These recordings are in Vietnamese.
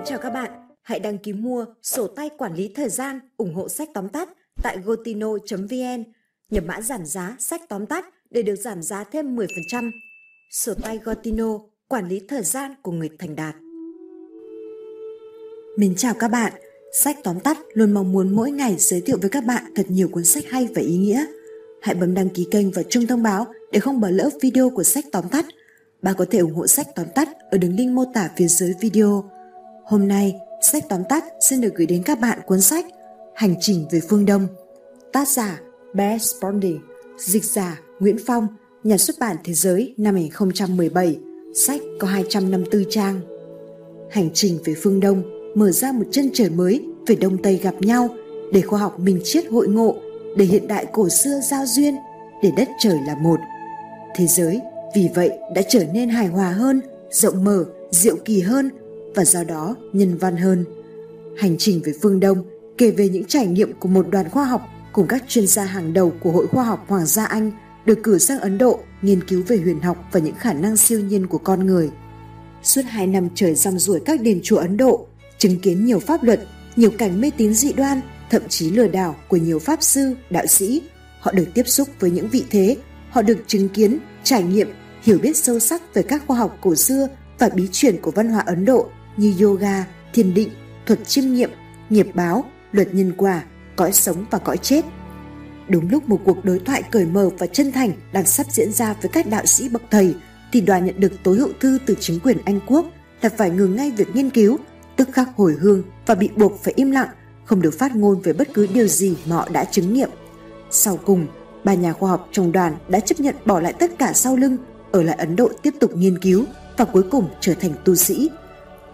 Mến chào các bạn, hãy đăng ký mua sổ tay quản lý thời gian ủng hộ sách tóm tắt tại gotino.vn. Nhập mã giảm giá sách tóm tắt để được giảm giá thêm 10%. Sổ tay Gotino, quản lý thời gian của người thành đạt. Mến chào các bạn, sách tóm tắt luôn mong muốn mỗi ngày giới thiệu với các bạn thật nhiều cuốn sách hay và ý nghĩa. Hãy bấm đăng ký kênh và chuông thông báo để không bỏ lỡ video của sách tóm tắt. Bạn có thể ủng hộ sách tóm tắt ở đường link mô tả phía dưới video. Hôm nay, sách tóm tắt xin được gửi đến các bạn cuốn sách Hành trình về phương Đông. Tác giả Bear Spondy, dịch giả Nguyễn Phong, nhà xuất bản Thế giới năm 2017. Sách có 254 trang. Hành trình về phương Đông mở ra một chân trời mới về Đông Tây gặp nhau để khoa học minh triết hội ngộ, để hiện đại cổ xưa giao duyên, để đất trời là một. Thế giới vì vậy đã trở nên hài hòa hơn, rộng mở, diệu kỳ hơn và do đó nhân văn hơn. Hành trình về phương Đông kể về những trải nghiệm của một đoàn khoa học cùng các chuyên gia hàng đầu của Hội Khoa học Hoàng gia Anh được cử sang Ấn Độ nghiên cứu về huyền học và những khả năng siêu nhiên của con người. Suốt hai năm trời rong ruổi các đền chùa Ấn Độ, chứng kiến nhiều pháp luật, nhiều cảnh mê tín dị đoan, thậm chí lừa đảo của nhiều pháp sư, đạo sĩ. Họ được tiếp xúc với những vị thế, họ được chứng kiến, trải nghiệm, hiểu biết sâu sắc về các khoa học cổ xưa và bí truyền của văn hóa Ấn Độ như yoga, thiền định, thuật chiêm nghiệm, nghiệp báo, luật nhân quả, cõi sống và cõi chết. Đúng lúc một cuộc đối thoại cởi mở và chân thành đang sắp diễn ra với các đạo sĩ bậc thầy, thì đoàn nhận được tối hậu thư từ chính quyền Anh Quốc là phải ngừng ngay việc nghiên cứu, tức khắc hồi hương và bị buộc phải im lặng, không được phát ngôn về bất cứ điều gì mà họ đã chứng nghiệm. Sau cùng, ba nhà khoa học trong đoàn đã chấp nhận bỏ lại tất cả sau lưng, ở lại Ấn Độ tiếp tục nghiên cứu và cuối cùng trở thành tu sĩ.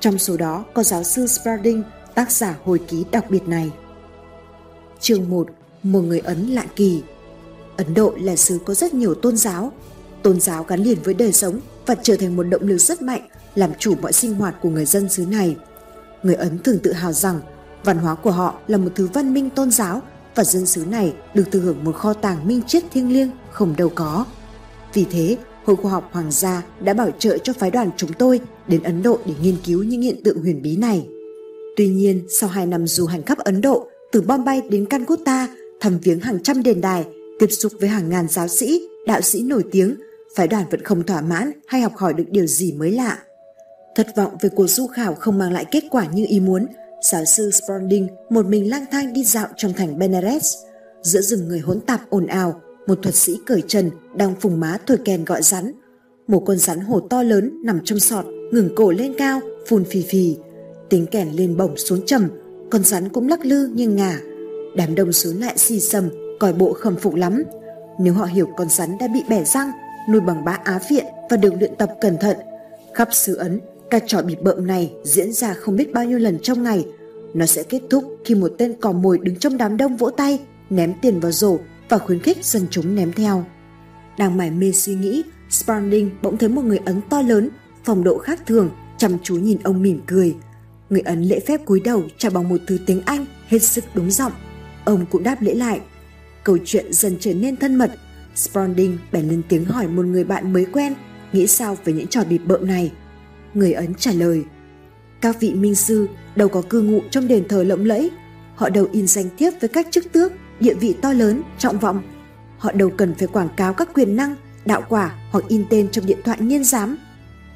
Trong số đó có giáo sư Spalding, tác giả hồi ký đặc biệt này. Chương 1. Một người Ấn lạ kỳ Ấn Độ là xứ có rất nhiều tôn giáo. Tôn giáo gắn liền với đời sống và trở thành một động lực rất mạnh làm chủ mọi sinh hoạt của người dân xứ này. Người Ấn thường tự hào rằng văn hóa của họ là một thứ văn minh tôn giáo và dân xứ này được thừa hưởng một kho tàng minh triết thiêng liêng không đâu có. Vì thế, Hội Khoa học Hoàng gia đã bảo trợ cho phái đoàn chúng tôi đến Ấn Độ để nghiên cứu những hiện tượng huyền bí này. Tuy nhiên, sau hai năm du hành khắp Ấn Độ, từ Bombay đến Calcutta, thăm viếng hàng trăm đền đài, tiếp xúc với hàng ngàn giáo sĩ, đạo sĩ nổi tiếng, phái đoàn vẫn không thỏa mãn hay học hỏi được điều gì mới lạ. Thất vọng về cuộc du khảo không mang lại kết quả như ý muốn, giáo sư Sponding một mình lang thang đi dạo trong thành Benares. Giữa rừng người hỗn tạp ồn ào, một thuật sĩ cởi trần đang phùng má thổi kèn gọi rắn. Một con rắn hổ to lớn nằm trong sọt, ngừng cổ lên cao, phun phì phì. Tiếng kèn lên bổng xuống trầm, con rắn cũng lắc lư nghiêng ngả. Đám đông xuống lại xì xầm, còi bộ khâm phục lắm. Nếu họ hiểu con rắn đã bị bẻ răng, nuôi bằng bá á viện và được luyện tập cẩn thận, khắp xứ Ấn, các trò bịp bợm này diễn ra không biết bao nhiêu lần trong ngày. Nó sẽ kết thúc khi một tên cò mồi đứng trong đám đông vỗ tay, ném tiền vào rổ và khuyến khích dân chúng ném theo. Đang mải mê suy nghĩ, Spalding bỗng thấy một người Ấn to lớn, phong độ khác thường, chăm chú nhìn ông mỉm cười. Người Ấn lễ phép cúi đầu chào bằng một thứ tiếng Anh hết sức đúng giọng. Ông cũng đáp lễ lại. Câu chuyện dần trở nên thân mật. Spalding bèn lên tiếng hỏi một người bạn mới quen nghĩ sao về những trò bịp bợm này. Người Ấn trả lời Các vị minh sư đâu có cư ngụ trong đền thờ lộng lẫy Họ đâu in danh thiếp với các chức tước địa vị to lớn, trọng vọng. Họ đâu cần phải quảng cáo các quyền năng, đạo quả hoặc in tên trong điện thoại nhiên giám.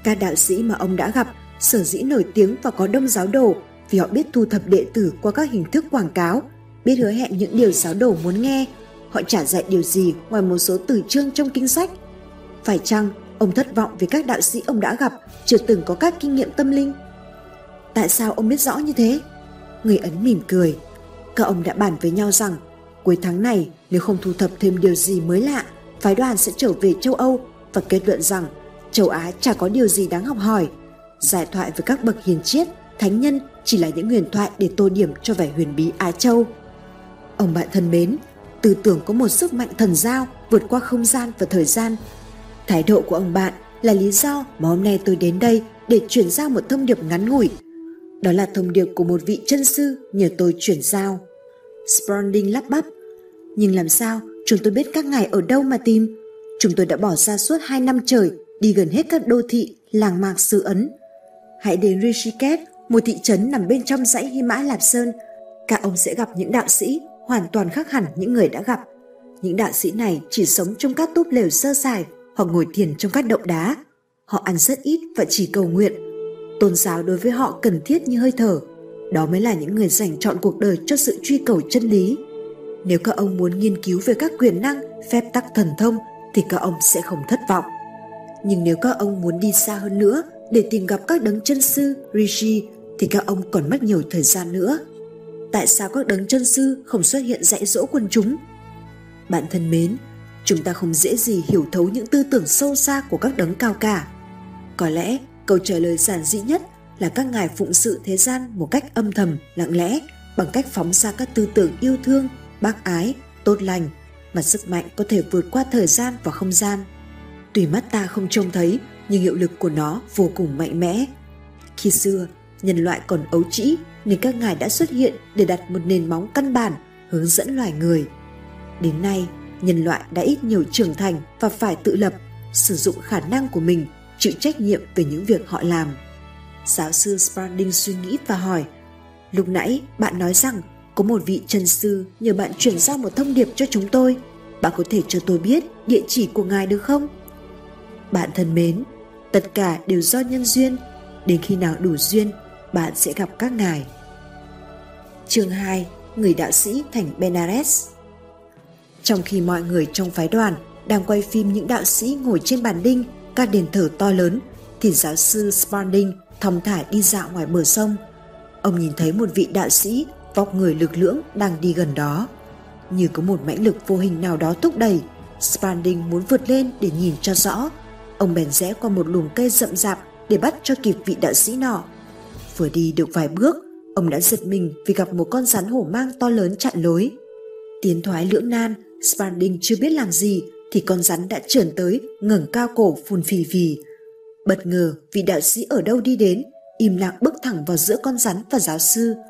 Các đạo sĩ mà ông đã gặp sở dĩ nổi tiếng và có đông giáo đồ vì họ biết thu thập đệ tử qua các hình thức quảng cáo, biết hứa hẹn những điều giáo đồ muốn nghe. Họ trả dạy điều gì ngoài một số từ chương trong kinh sách. Phải chăng ông thất vọng vì các đạo sĩ ông đã gặp chưa từng có các kinh nghiệm tâm linh? Tại sao ông biết rõ như thế? Người Ấn mỉm cười. Các ông đã bàn với nhau rằng Cuối tháng này, nếu không thu thập thêm điều gì mới lạ, phái đoàn sẽ trở về châu Âu và kết luận rằng châu Á chả có điều gì đáng học hỏi. Giải thoại với các bậc hiền triết, thánh nhân chỉ là những huyền thoại để tô điểm cho vẻ huyền bí Á Châu. Ông bạn thân mến, tư tưởng có một sức mạnh thần giao vượt qua không gian và thời gian. Thái độ của ông bạn là lý do mà hôm nay tôi đến đây để chuyển giao một thông điệp ngắn ngủi. Đó là thông điệp của một vị chân sư nhờ tôi chuyển giao. Sprawling lắp bắp. Nhưng làm sao chúng tôi biết các ngài ở đâu mà tìm? Chúng tôi đã bỏ ra suốt hai năm trời đi gần hết các đô thị, làng mạc xứ Ấn. Hãy đến Rishikesh một thị trấn nằm bên trong dãy Hy Mã Lạp Sơn, các ông sẽ gặp những đạo sĩ hoàn toàn khác hẳn những người đã gặp. Những đạo sĩ này chỉ sống trong các túp lều sơ sài hoặc ngồi thiền trong các động đá. Họ ăn rất ít và chỉ cầu nguyện. Tôn giáo đối với họ cần thiết như hơi thở. Đó mới là những người dành chọn cuộc đời cho sự truy cầu chân lý. Nếu các ông muốn nghiên cứu về các quyền năng, phép tắc thần thông thì các ông sẽ không thất vọng. Nhưng nếu các ông muốn đi xa hơn nữa để tìm gặp các đấng chân sư, Rishi thì các ông còn mất nhiều thời gian nữa. Tại sao các đấng chân sư không xuất hiện dạy dỗ quần chúng? Bạn thân mến, chúng ta không dễ gì hiểu thấu những tư tưởng sâu xa của các đấng cao cả. Có lẽ câu trả lời giản dị nhất là các ngài phụng sự thế gian một cách âm thầm, lặng lẽ bằng cách phóng ra các tư tưởng yêu thương, bác ái, tốt lành mà sức mạnh có thể vượt qua thời gian và không gian. Tùy mắt ta không trông thấy, nhưng hiệu lực của nó vô cùng mạnh mẽ. Khi xưa, nhân loại còn ấu trĩ nên các ngài đã xuất hiện để đặt một nền móng căn bản hướng dẫn loài người. Đến nay, nhân loại đã ít nhiều trưởng thành và phải tự lập, sử dụng khả năng của mình, chịu trách nhiệm về những việc họ làm. Giáo sư Spalding suy nghĩ và hỏi, lúc nãy bạn nói rằng có một vị chân sư nhờ bạn chuyển giao một thông điệp cho chúng tôi. Bạn có thể cho tôi biết địa chỉ của ngài được không? Bạn thân mến, tất cả đều do nhân duyên. Đến khi nào đủ duyên, bạn sẽ gặp các ngài. Chương 2. Người đạo sĩ thành Benares Trong khi mọi người trong phái đoàn đang quay phim những đạo sĩ ngồi trên bàn đinh, các đền thờ to lớn, thì giáo sư Spalding thong thả đi dạo ngoài bờ sông. Ông nhìn thấy một vị đạo sĩ vóc người lực lưỡng đang đi gần đó. Như có một mãnh lực vô hình nào đó thúc đẩy, Spanding muốn vượt lên để nhìn cho rõ. Ông bèn rẽ qua một lùm cây rậm rạp để bắt cho kịp vị đạo sĩ nọ. Vừa đi được vài bước, ông đã giật mình vì gặp một con rắn hổ mang to lớn chặn lối. Tiến thoái lưỡng nan, Spanding chưa biết làm gì thì con rắn đã trườn tới, ngẩng cao cổ phun phì phì. Bất ngờ, vị đạo sĩ ở đâu đi đến, im lặng bước thẳng vào giữa con rắn và giáo sư –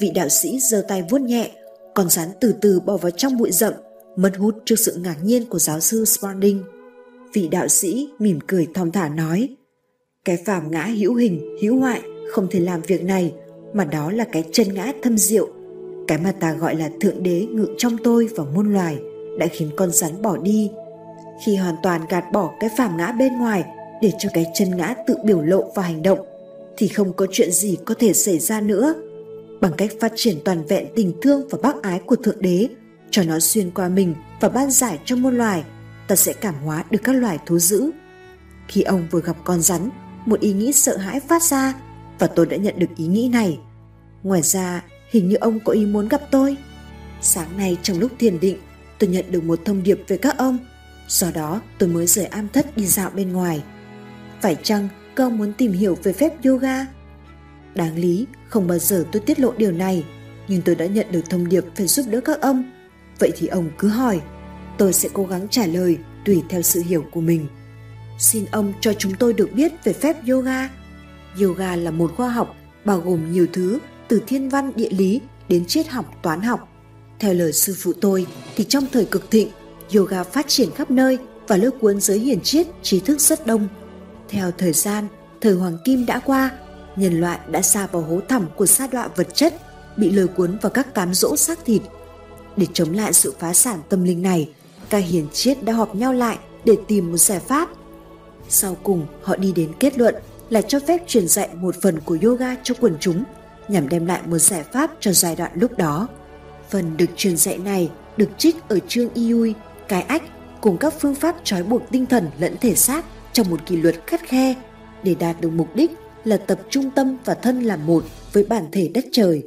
vị đạo sĩ giơ tay vuốt nhẹ, con rắn từ từ bỏ vào trong bụi rậm, mất hút trước sự ngạc nhiên của giáo sư Spalding. Vị đạo sĩ mỉm cười thong thả nói, cái phàm ngã hữu hình, hữu hoại không thể làm việc này, mà đó là cái chân ngã thâm diệu, cái mà ta gọi là thượng đế ngự trong tôi và muôn loài đã khiến con rắn bỏ đi. Khi hoàn toàn gạt bỏ cái phàm ngã bên ngoài để cho cái chân ngã tự biểu lộ và hành động, thì không có chuyện gì có thể xảy ra nữa bằng cách phát triển toàn vẹn tình thương và bác ái của Thượng Đế, cho nó xuyên qua mình và ban giải cho muôn loài, ta sẽ cảm hóa được các loài thú dữ. Khi ông vừa gặp con rắn, một ý nghĩ sợ hãi phát ra và tôi đã nhận được ý nghĩ này. Ngoài ra, hình như ông có ý muốn gặp tôi. Sáng nay trong lúc thiền định, tôi nhận được một thông điệp về các ông. Do đó, tôi mới rời am thất đi dạo bên ngoài. Phải chăng các ông muốn tìm hiểu về phép yoga? Đáng lý, không bao giờ tôi tiết lộ điều này, nhưng tôi đã nhận được thông điệp phải giúp đỡ các ông. Vậy thì ông cứ hỏi, tôi sẽ cố gắng trả lời tùy theo sự hiểu của mình. Xin ông cho chúng tôi được biết về phép yoga. Yoga là một khoa học bao gồm nhiều thứ từ thiên văn địa lý đến triết học toán học. Theo lời sư phụ tôi thì trong thời cực thịnh, yoga phát triển khắp nơi và lôi cuốn giới hiển triết trí thức rất đông. Theo thời gian, thời hoàng kim đã qua nhân loại đã xa vào hố thẳm của sa đọa vật chất, bị lôi cuốn vào các cám dỗ xác thịt. Để chống lại sự phá sản tâm linh này, các hiền triết đã họp nhau lại để tìm một giải pháp. Sau cùng, họ đi đến kết luận là cho phép truyền dạy một phần của yoga cho quần chúng nhằm đem lại một giải pháp cho giai đoạn lúc đó. Phần được truyền dạy này được trích ở chương Iui, cái ách cùng các phương pháp trói buộc tinh thần lẫn thể xác trong một kỷ luật khắt khe để đạt được mục đích là tập trung tâm và thân làm một với bản thể đất trời.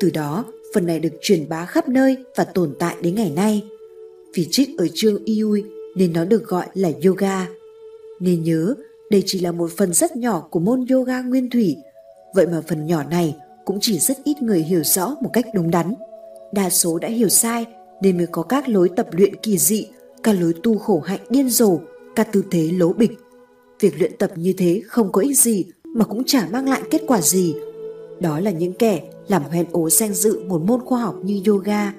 Từ đó, phần này được truyền bá khắp nơi và tồn tại đến ngày nay. Vì trích ở chương Iui nên nó được gọi là yoga. Nên nhớ, đây chỉ là một phần rất nhỏ của môn yoga nguyên thủy, vậy mà phần nhỏ này cũng chỉ rất ít người hiểu rõ một cách đúng đắn. Đa số đã hiểu sai nên mới có các lối tập luyện kỳ dị, các lối tu khổ hạnh điên rồ, các tư thế lố bịch. Việc luyện tập như thế không có ích gì mà cũng chả mang lại kết quả gì. Đó là những kẻ làm hoen ố danh dự một môn khoa học như yoga.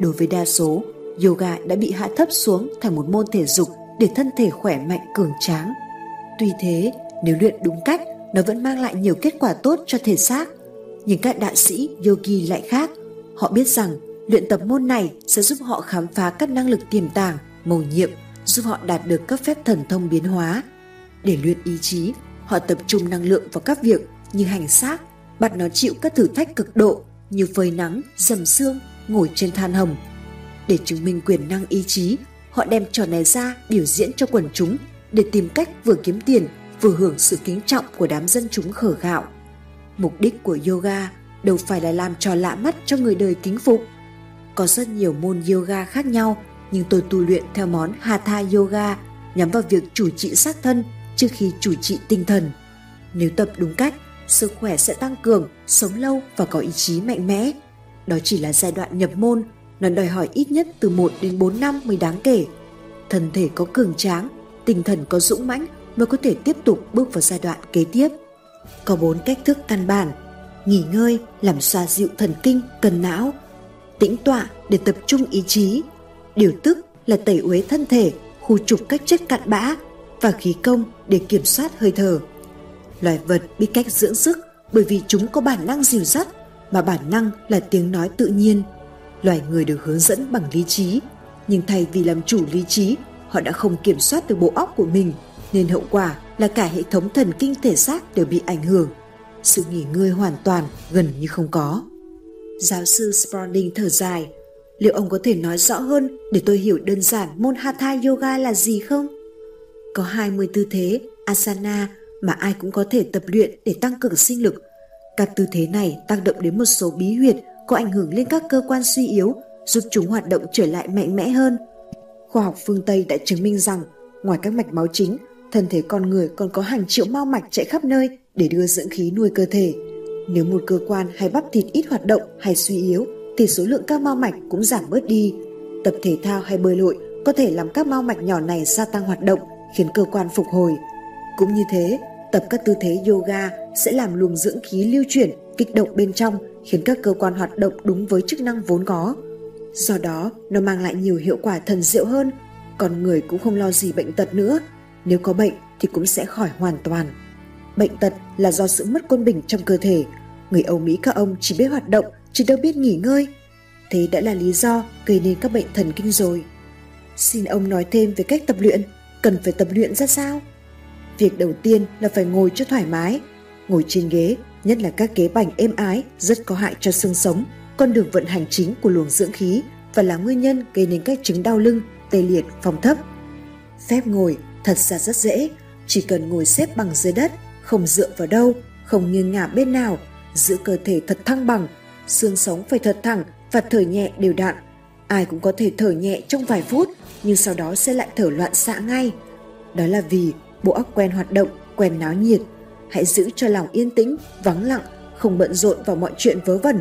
Đối với đa số, yoga đã bị hạ thấp xuống thành một môn thể dục để thân thể khỏe mạnh cường tráng. Tuy thế, nếu luyện đúng cách, nó vẫn mang lại nhiều kết quả tốt cho thể xác. Nhưng các đại sĩ yogi lại khác. Họ biết rằng luyện tập môn này sẽ giúp họ khám phá các năng lực tiềm tàng, mầu nhiệm, giúp họ đạt được các phép thần thông biến hóa. Để luyện ý chí, họ tập trung năng lượng vào các việc như hành xác, bắt nó chịu các thử thách cực độ như phơi nắng, dầm xương, ngồi trên than hồng. Để chứng minh quyền năng ý chí, họ đem trò này ra biểu diễn cho quần chúng để tìm cách vừa kiếm tiền vừa hưởng sự kính trọng của đám dân chúng khở gạo. Mục đích của yoga đâu phải là làm trò lạ mắt cho người đời kính phục. Có rất nhiều môn yoga khác nhau, nhưng tôi tu luyện theo món Hatha Yoga nhắm vào việc chủ trị xác thân trước khi chủ trị tinh thần. Nếu tập đúng cách, sức khỏe sẽ tăng cường, sống lâu và có ý chí mạnh mẽ. Đó chỉ là giai đoạn nhập môn, nó đòi hỏi ít nhất từ 1 đến 4 năm mới đáng kể. Thân thể có cường tráng, tinh thần có dũng mãnh mới có thể tiếp tục bước vào giai đoạn kế tiếp. Có bốn cách thức căn bản, nghỉ ngơi làm xoa dịu thần kinh, cần não, tĩnh tọa để tập trung ý chí, điều tức là tẩy uế thân thể, khu trục các chất cặn bã và khí công để kiểm soát hơi thở. Loài vật biết cách dưỡng sức bởi vì chúng có bản năng dìu dắt, mà bản năng là tiếng nói tự nhiên. Loài người được hướng dẫn bằng lý trí, nhưng thay vì làm chủ lý trí, họ đã không kiểm soát được bộ óc của mình, nên hậu quả là cả hệ thống thần kinh thể xác đều bị ảnh hưởng. Sự nghỉ ngơi hoàn toàn gần như không có. Giáo sư Spalding thở dài, liệu ông có thể nói rõ hơn để tôi hiểu đơn giản môn Hatha Yoga là gì không? Có 20 tư thế asana mà ai cũng có thể tập luyện để tăng cường sinh lực. Các tư thế này tác động đến một số bí huyệt có ảnh hưởng lên các cơ quan suy yếu, giúp chúng hoạt động trở lại mạnh mẽ hơn. Khoa học phương Tây đã chứng minh rằng ngoài các mạch máu chính, thân thể con người còn có hàng triệu mao mạch chạy khắp nơi để đưa dưỡng khí nuôi cơ thể. Nếu một cơ quan hay bắp thịt ít hoạt động hay suy yếu thì số lượng các mao mạch cũng giảm bớt đi. Tập thể thao hay bơi lội có thể làm các mao mạch nhỏ này gia tăng hoạt động khiến cơ quan phục hồi. Cũng như thế, tập các tư thế yoga sẽ làm luồng dưỡng khí lưu chuyển, kích động bên trong khiến các cơ quan hoạt động đúng với chức năng vốn có. Do đó, nó mang lại nhiều hiệu quả thần diệu hơn. Còn người cũng không lo gì bệnh tật nữa. Nếu có bệnh thì cũng sẽ khỏi hoàn toàn. Bệnh tật là do sự mất quân bình trong cơ thể. Người Âu Mỹ các ông chỉ biết hoạt động, chỉ đâu biết nghỉ ngơi. Thế đã là lý do gây nên các bệnh thần kinh rồi. Xin ông nói thêm về cách tập luyện, cần phải tập luyện ra sao? Việc đầu tiên là phải ngồi cho thoải mái. Ngồi trên ghế, nhất là các ghế bành êm ái, rất có hại cho xương sống, con đường vận hành chính của luồng dưỡng khí và là nguyên nhân gây nên các chứng đau lưng, tê liệt, phòng thấp. Phép ngồi thật ra rất dễ, chỉ cần ngồi xếp bằng dưới đất, không dựa vào đâu, không nghiêng ngả bên nào, giữ cơ thể thật thăng bằng, xương sống phải thật thẳng và thở nhẹ đều đặn. Ai cũng có thể thở nhẹ trong vài phút, nhưng sau đó sẽ lại thở loạn xạ ngay. Đó là vì bộ óc quen hoạt động, quen náo nhiệt. Hãy giữ cho lòng yên tĩnh, vắng lặng, không bận rộn vào mọi chuyện vớ vẩn.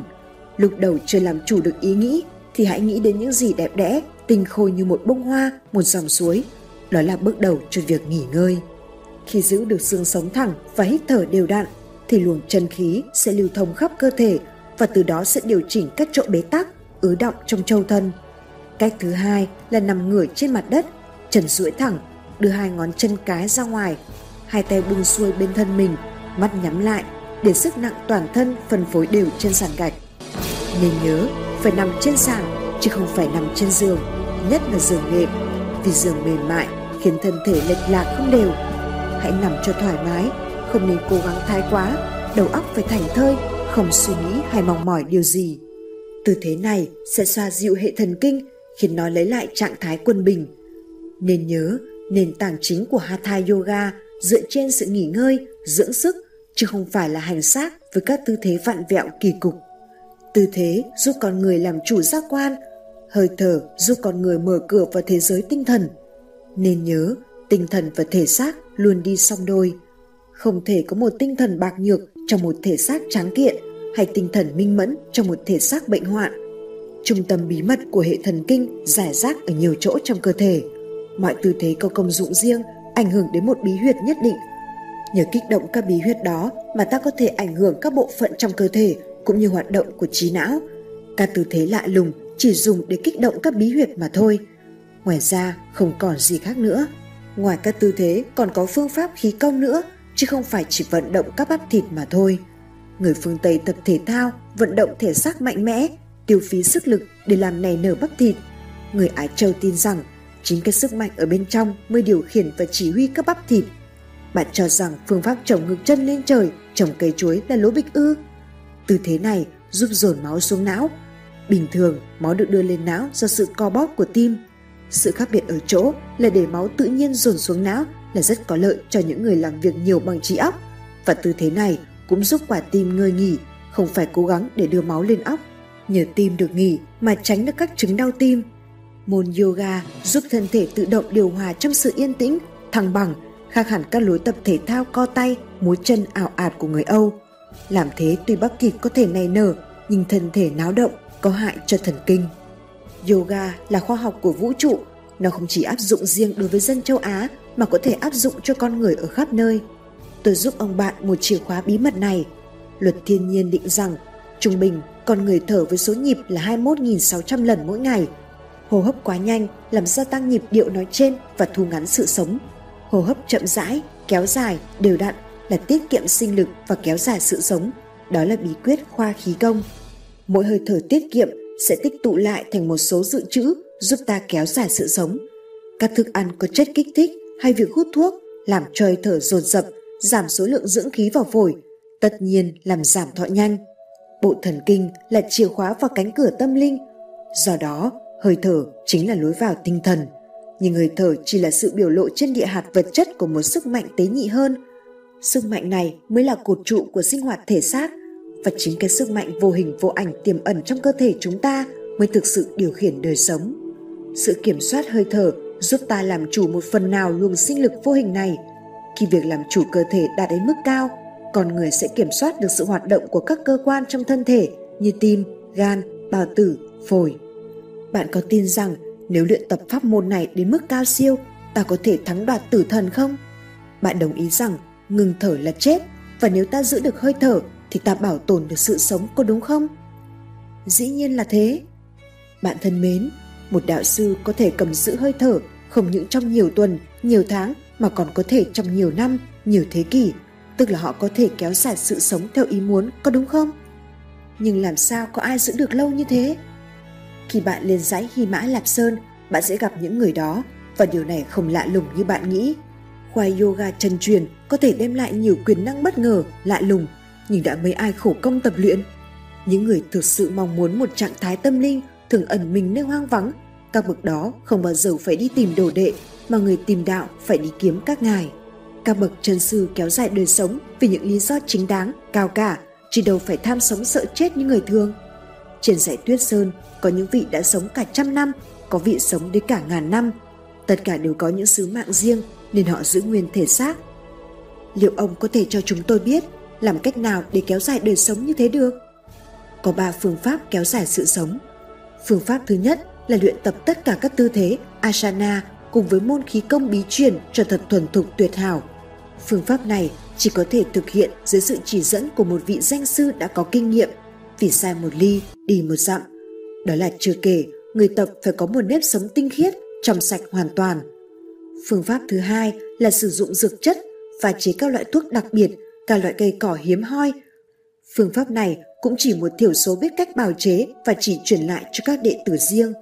Lúc đầu chưa làm chủ được ý nghĩ thì hãy nghĩ đến những gì đẹp đẽ, tinh khôi như một bông hoa, một dòng suối. Đó là bước đầu cho việc nghỉ ngơi. Khi giữ được xương sống thẳng và hít thở đều đặn thì luồng chân khí sẽ lưu thông khắp cơ thể và từ đó sẽ điều chỉnh các chỗ bế tắc, ứ động trong châu thân. Cách thứ hai là nằm ngửa trên mặt đất, chân duỗi thẳng, đưa hai ngón chân cái ra ngoài, hai tay buông xuôi bên thân mình, mắt nhắm lại để sức nặng toàn thân phân phối đều trên sàn gạch. Nên nhớ phải nằm trên sàn chứ không phải nằm trên giường, nhất là giường nệm, vì giường mềm mại khiến thân thể lệch lạc không đều. Hãy nằm cho thoải mái, không nên cố gắng thái quá, đầu óc phải thành thơi, không suy nghĩ hay mong mỏi điều gì. Tư thế này sẽ xoa dịu hệ thần kinh, khiến nó lấy lại trạng thái quân bình. Nên nhớ, nền tảng chính của Hatha Yoga dựa trên sự nghỉ ngơi, dưỡng sức, chứ không phải là hành xác với các tư thế vặn vẹo kỳ cục. Tư thế giúp con người làm chủ giác quan, hơi thở giúp con người mở cửa vào thế giới tinh thần. Nên nhớ, tinh thần và thể xác luôn đi song đôi. Không thể có một tinh thần bạc nhược trong một thể xác tráng kiện hay tinh thần minh mẫn trong một thể xác bệnh hoạn. Trung tâm bí mật của hệ thần kinh giải rác ở nhiều chỗ trong cơ thể. Mọi tư thế có công dụng riêng, ảnh hưởng đến một bí huyệt nhất định. Nhờ kích động các bí huyệt đó mà ta có thể ảnh hưởng các bộ phận trong cơ thể cũng như hoạt động của trí não. Các tư thế lạ lùng chỉ dùng để kích động các bí huyệt mà thôi. Ngoài ra không còn gì khác nữa. Ngoài các tư thế còn có phương pháp khí công nữa chứ không phải chỉ vận động các bắp thịt mà thôi. Người phương Tây tập thể thao, vận động thể xác mạnh mẽ, tiêu phí sức lực để làm nảy nở bắp thịt. Người Ái Châu tin rằng chính cái sức mạnh ở bên trong mới điều khiển và chỉ huy các bắp thịt. Bạn cho rằng phương pháp trồng ngực chân lên trời, trồng cây chuối là lỗ bích ư? Tư thế này giúp dồn máu xuống não. Bình thường, máu được đưa lên não do sự co bóp của tim. Sự khác biệt ở chỗ là để máu tự nhiên dồn xuống não là rất có lợi cho những người làm việc nhiều bằng trí óc. Và tư thế này cũng giúp quả tim ngơi nghỉ, không phải cố gắng để đưa máu lên óc. Nhờ tim được nghỉ mà tránh được các chứng đau tim. Môn yoga giúp thân thể tự động điều hòa trong sự yên tĩnh, thăng bằng, khác hẳn các lối tập thể thao co tay, múa chân ảo ạt của người Âu. Làm thế tuy bắp thịt có thể nảy nở, nhưng thân thể náo động có hại cho thần kinh. Yoga là khoa học của vũ trụ, nó không chỉ áp dụng riêng đối với dân châu Á mà có thể áp dụng cho con người ở khắp nơi. Tôi giúp ông bạn một chìa khóa bí mật này. Luật thiên nhiên định rằng trung bình con người thở với số nhịp là 21.600 lần mỗi ngày. Hô hấp quá nhanh làm gia tăng nhịp điệu nói trên và thu ngắn sự sống. Hô hấp chậm rãi, kéo dài, đều đặn là tiết kiệm sinh lực và kéo dài sự sống. Đó là bí quyết khoa khí công. Mỗi hơi thở tiết kiệm sẽ tích tụ lại thành một số dự trữ giúp ta kéo dài sự sống. Các thức ăn có chất kích thích hay việc hút thuốc làm trời thở dồn dập, giảm số lượng dưỡng khí vào phổi, tất nhiên làm giảm thọ nhanh. Bộ thần kinh là chìa khóa vào cánh cửa tâm linh, do đó hơi thở chính là lối vào tinh thần. Nhưng hơi thở chỉ là sự biểu lộ trên địa hạt vật chất của một sức mạnh tế nhị hơn. Sức mạnh này mới là cột trụ của sinh hoạt thể xác và chính cái sức mạnh vô hình vô ảnh tiềm ẩn trong cơ thể chúng ta mới thực sự điều khiển đời sống. Sự kiểm soát hơi thở giúp ta làm chủ một phần nào luồng sinh lực vô hình này. Khi việc làm chủ cơ thể đạt đến mức cao, con người sẽ kiểm soát được sự hoạt động của các cơ quan trong thân thể như tim, gan, bào tử, phổi. Bạn có tin rằng nếu luyện tập pháp môn này đến mức cao siêu, ta có thể thắng đoạt tử thần không? Bạn đồng ý rằng ngừng thở là chết và nếu ta giữ được hơi thở thì ta bảo tồn được sự sống có đúng không? Dĩ nhiên là thế. Bạn thân mến, một đạo sư có thể cầm giữ hơi thở không những trong nhiều tuần, nhiều tháng mà còn có thể trong nhiều năm, nhiều thế kỷ, tức là họ có thể kéo dài sự sống theo ý muốn, có đúng không? Nhưng làm sao có ai giữ được lâu như thế? Khi bạn lên dãy Hy Mã Lạp Sơn, bạn sẽ gặp những người đó và điều này không lạ lùng như bạn nghĩ. Khoai yoga chân truyền có thể đem lại nhiều quyền năng bất ngờ, lạ lùng, nhưng đã mấy ai khổ công tập luyện. Những người thực sự mong muốn một trạng thái tâm linh thường ẩn mình nơi hoang vắng các bậc đó không bao giờ phải đi tìm đồ đệ mà người tìm đạo phải đi kiếm các ngài. Các bậc chân sư kéo dài đời sống vì những lý do chính đáng, cao cả, chỉ đâu phải tham sống sợ chết như người thường. Trên dãy tuyết sơn có những vị đã sống cả trăm năm, có vị sống đến cả ngàn năm. Tất cả đều có những sứ mạng riêng nên họ giữ nguyên thể xác. Liệu ông có thể cho chúng tôi biết làm cách nào để kéo dài đời sống như thế được? Có ba phương pháp kéo dài sự sống. Phương pháp thứ nhất là luyện tập tất cả các tư thế asana cùng với môn khí công bí truyền cho thật thuần thục tuyệt hảo. Phương pháp này chỉ có thể thực hiện dưới sự chỉ dẫn của một vị danh sư đã có kinh nghiệm, vì sai một ly, đi một dặm. Đó là chưa kể, người tập phải có một nếp sống tinh khiết, trong sạch hoàn toàn. Phương pháp thứ hai là sử dụng dược chất, và chế các loại thuốc đặc biệt, các loại cây cỏ hiếm hoi. Phương pháp này cũng chỉ một thiểu số biết cách bào chế và chỉ truyền lại cho các đệ tử riêng.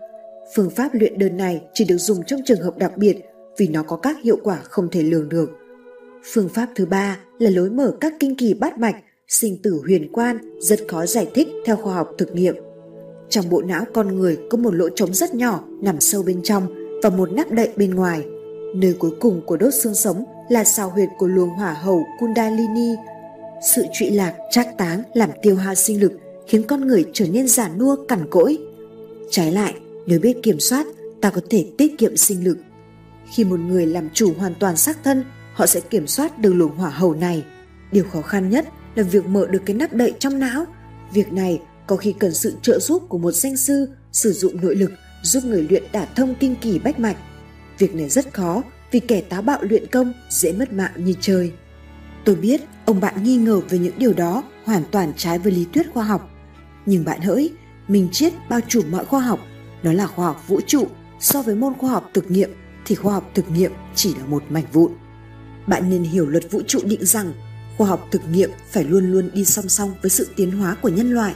Phương pháp luyện đơn này chỉ được dùng trong trường hợp đặc biệt vì nó có các hiệu quả không thể lường được. Phương pháp thứ ba là lối mở các kinh kỳ bát mạch, sinh tử huyền quan rất khó giải thích theo khoa học thực nghiệm. Trong bộ não con người có một lỗ trống rất nhỏ nằm sâu bên trong và một nắp đậy bên ngoài. Nơi cuối cùng của đốt xương sống là sao huyệt của luồng hỏa hầu Kundalini. Sự trụy lạc, trác táng làm tiêu hao sinh lực khiến con người trở nên giả nua cằn cỗi. Trái lại, nếu biết kiểm soát, ta có thể tiết kiệm sinh lực. Khi một người làm chủ hoàn toàn xác thân, họ sẽ kiểm soát được luồng hỏa hầu này. Điều khó khăn nhất là việc mở được cái nắp đậy trong não. Việc này có khi cần sự trợ giúp của một danh sư sử dụng nội lực giúp người luyện đả thông kinh kỳ bách mạch. Việc này rất khó vì kẻ táo bạo luyện công dễ mất mạng như chơi. Tôi biết ông bạn nghi ngờ về những điều đó hoàn toàn trái với lý thuyết khoa học. Nhưng bạn hỡi, mình triết bao trùm mọi khoa học nó là khoa học vũ trụ so với môn khoa học thực nghiệm thì khoa học thực nghiệm chỉ là một mảnh vụn bạn nên hiểu luật vũ trụ định rằng khoa học thực nghiệm phải luôn luôn đi song song với sự tiến hóa của nhân loại.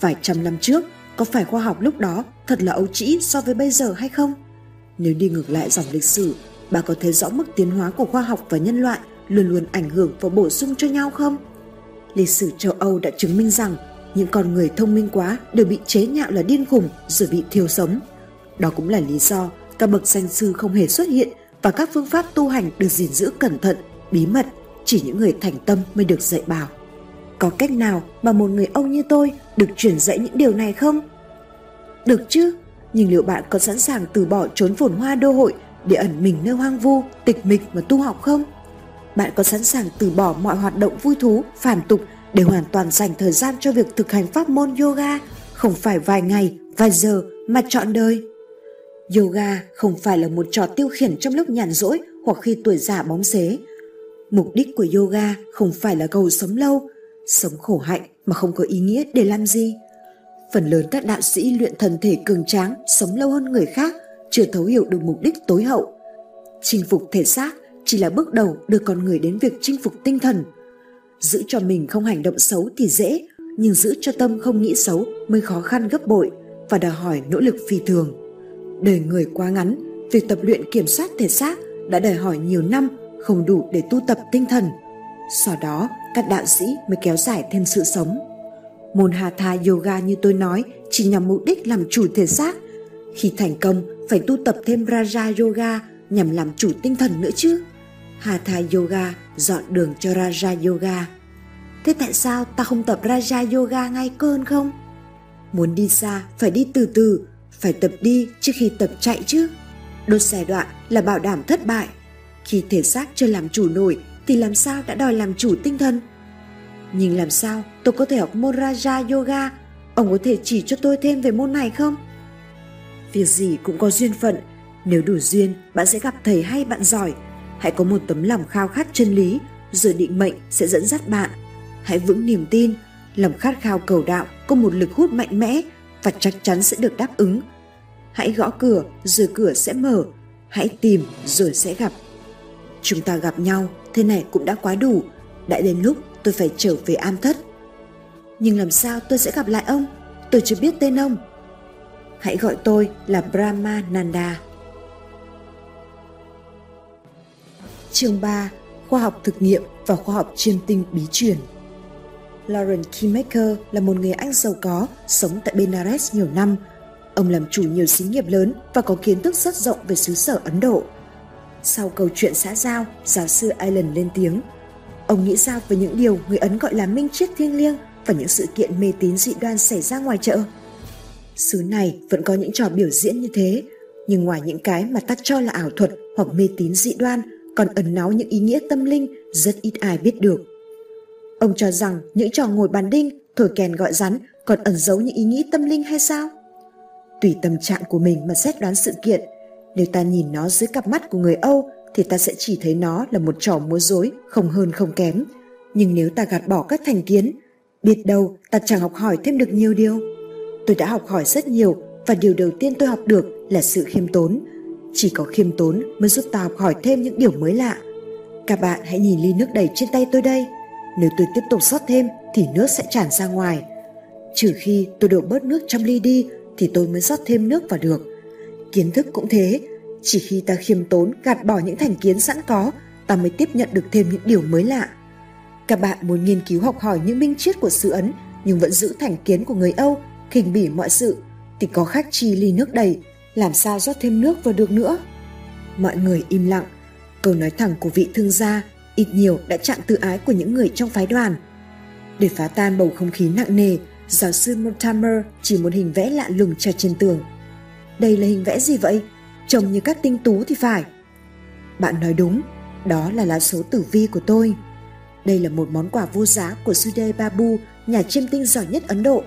Vài trăm năm trước, có phải khoa học lúc đó thật là ấu trĩ so với bây giờ hay không? Nếu đi ngược lại dòng lịch sử, bạn có thấy rõ mức tiến hóa của khoa học và nhân loại luôn luôn ảnh hưởng và bổ sung cho nhau không? Lịch sử châu Âu đã chứng minh rằng những con người thông minh quá đều bị chế nhạo là điên khùng rồi bị thiêu sống. Đó cũng là lý do các bậc danh sư không hề xuất hiện và các phương pháp tu hành được gìn giữ cẩn thận, bí mật, chỉ những người thành tâm mới được dạy bảo. Có cách nào mà một người ông như tôi được truyền dạy những điều này không? Được chứ, nhưng liệu bạn có sẵn sàng từ bỏ trốn phồn hoa đô hội để ẩn mình nơi hoang vu, tịch mịch mà tu học không? Bạn có sẵn sàng từ bỏ mọi hoạt động vui thú, phản tục để hoàn toàn dành thời gian cho việc thực hành pháp môn yoga, không phải vài ngày, vài giờ mà trọn đời? Yoga không phải là một trò tiêu khiển trong lúc nhàn rỗi hoặc khi tuổi già bóng xế. Mục đích của yoga không phải là cầu sống lâu, sống khổ hạnh mà không có ý nghĩa để làm gì. Phần lớn các đạo sĩ luyện thần thể cường tráng sống lâu hơn người khác chưa thấu hiểu được mục đích tối hậu. Chinh phục thể xác chỉ là bước đầu đưa con người đến việc chinh phục tinh thần. Giữ cho mình không hành động xấu thì dễ, nhưng giữ cho tâm không nghĩ xấu mới khó khăn gấp bội và đòi hỏi nỗ lực phi thường. Đời người quá ngắn, việc tập luyện kiểm soát thể xác đã đòi hỏi nhiều năm không đủ để tu tập tinh thần. Sau đó, các đạo sĩ mới kéo dài thêm sự sống. Môn Hatha Yoga như tôi nói chỉ nhằm mục đích làm chủ thể xác. Khi thành công, phải tu tập thêm Raja Yoga nhằm làm chủ tinh thần nữa chứ. Hatha Yoga dọn đường cho Raja Yoga. Thế tại sao ta không tập Raja Yoga ngay cơn không? Muốn đi xa phải đi từ từ, phải tập đi trước khi tập chạy chứ. Đốt xe đoạn là bảo đảm thất bại. Khi thể xác chưa làm chủ nổi thì làm sao đã đòi làm chủ tinh thần? Nhưng làm sao tôi có thể học môn Raja Yoga? Ông có thể chỉ cho tôi thêm về môn này không? Việc gì cũng có duyên phận. Nếu đủ duyên, bạn sẽ gặp thầy hay bạn giỏi. Hãy có một tấm lòng khao khát chân lý, rồi định mệnh sẽ dẫn dắt bạn. Hãy vững niềm tin, lòng khát khao cầu đạo có một lực hút mạnh mẽ và chắc chắn sẽ được đáp ứng. Hãy gõ cửa rồi cửa sẽ mở, hãy tìm rồi sẽ gặp. Chúng ta gặp nhau, thế này cũng đã quá đủ, đã đến lúc tôi phải trở về am thất. Nhưng làm sao tôi sẽ gặp lại ông? Tôi chưa biết tên ông. Hãy gọi tôi là Brahma Nanda. Chương 3. Khoa học thực nghiệm và khoa học chiêm tinh bí truyền Lauren Keymaker là một người Anh giàu có, sống tại Benares nhiều năm. Ông làm chủ nhiều xí nghiệp lớn và có kiến thức rất rộng về xứ sở Ấn Độ. Sau câu chuyện xã giao, giáo sư Allen lên tiếng. Ông nghĩ sao về những điều người Ấn gọi là minh triết thiêng liêng và những sự kiện mê tín dị đoan xảy ra ngoài chợ? Xứ này vẫn có những trò biểu diễn như thế, nhưng ngoài những cái mà ta cho là ảo thuật hoặc mê tín dị đoan, còn ẩn náu những ý nghĩa tâm linh rất ít ai biết được. Ông cho rằng những trò ngồi bàn đinh, thổi kèn gọi rắn còn ẩn giấu những ý nghĩ tâm linh hay sao? Tùy tâm trạng của mình mà xét đoán sự kiện, nếu ta nhìn nó dưới cặp mắt của người Âu thì ta sẽ chỉ thấy nó là một trò múa rối không hơn không kém. Nhưng nếu ta gạt bỏ các thành kiến, biết đâu ta chẳng học hỏi thêm được nhiều điều. Tôi đã học hỏi rất nhiều và điều đầu tiên tôi học được là sự khiêm tốn. Chỉ có khiêm tốn mới giúp ta học hỏi thêm những điều mới lạ. Các bạn hãy nhìn ly nước đầy trên tay tôi đây. Nếu tôi tiếp tục rót thêm thì nước sẽ tràn ra ngoài. Trừ khi tôi đổ bớt nước trong ly đi thì tôi mới rót thêm nước vào được. Kiến thức cũng thế, chỉ khi ta khiêm tốn gạt bỏ những thành kiến sẵn có, ta mới tiếp nhận được thêm những điều mới lạ. Các bạn muốn nghiên cứu học hỏi những minh triết của xứ Ấn nhưng vẫn giữ thành kiến của người Âu, khinh bỉ mọi sự, thì có khác chi ly nước đầy, làm sao rót thêm nước vào được nữa. Mọi người im lặng, câu nói thẳng của vị thương gia ít nhiều đã chạm tự ái của những người trong phái đoàn. Để phá tan bầu không khí nặng nề, giáo sư Mortimer chỉ một hình vẽ lạ lùng treo trên tường. Đây là hình vẽ gì vậy? Trông như các tinh tú thì phải. Bạn nói đúng, đó là lá số tử vi của tôi. Đây là một món quà vô giá của Sudhir Babu, nhà chiêm tinh giỏi nhất Ấn Độ.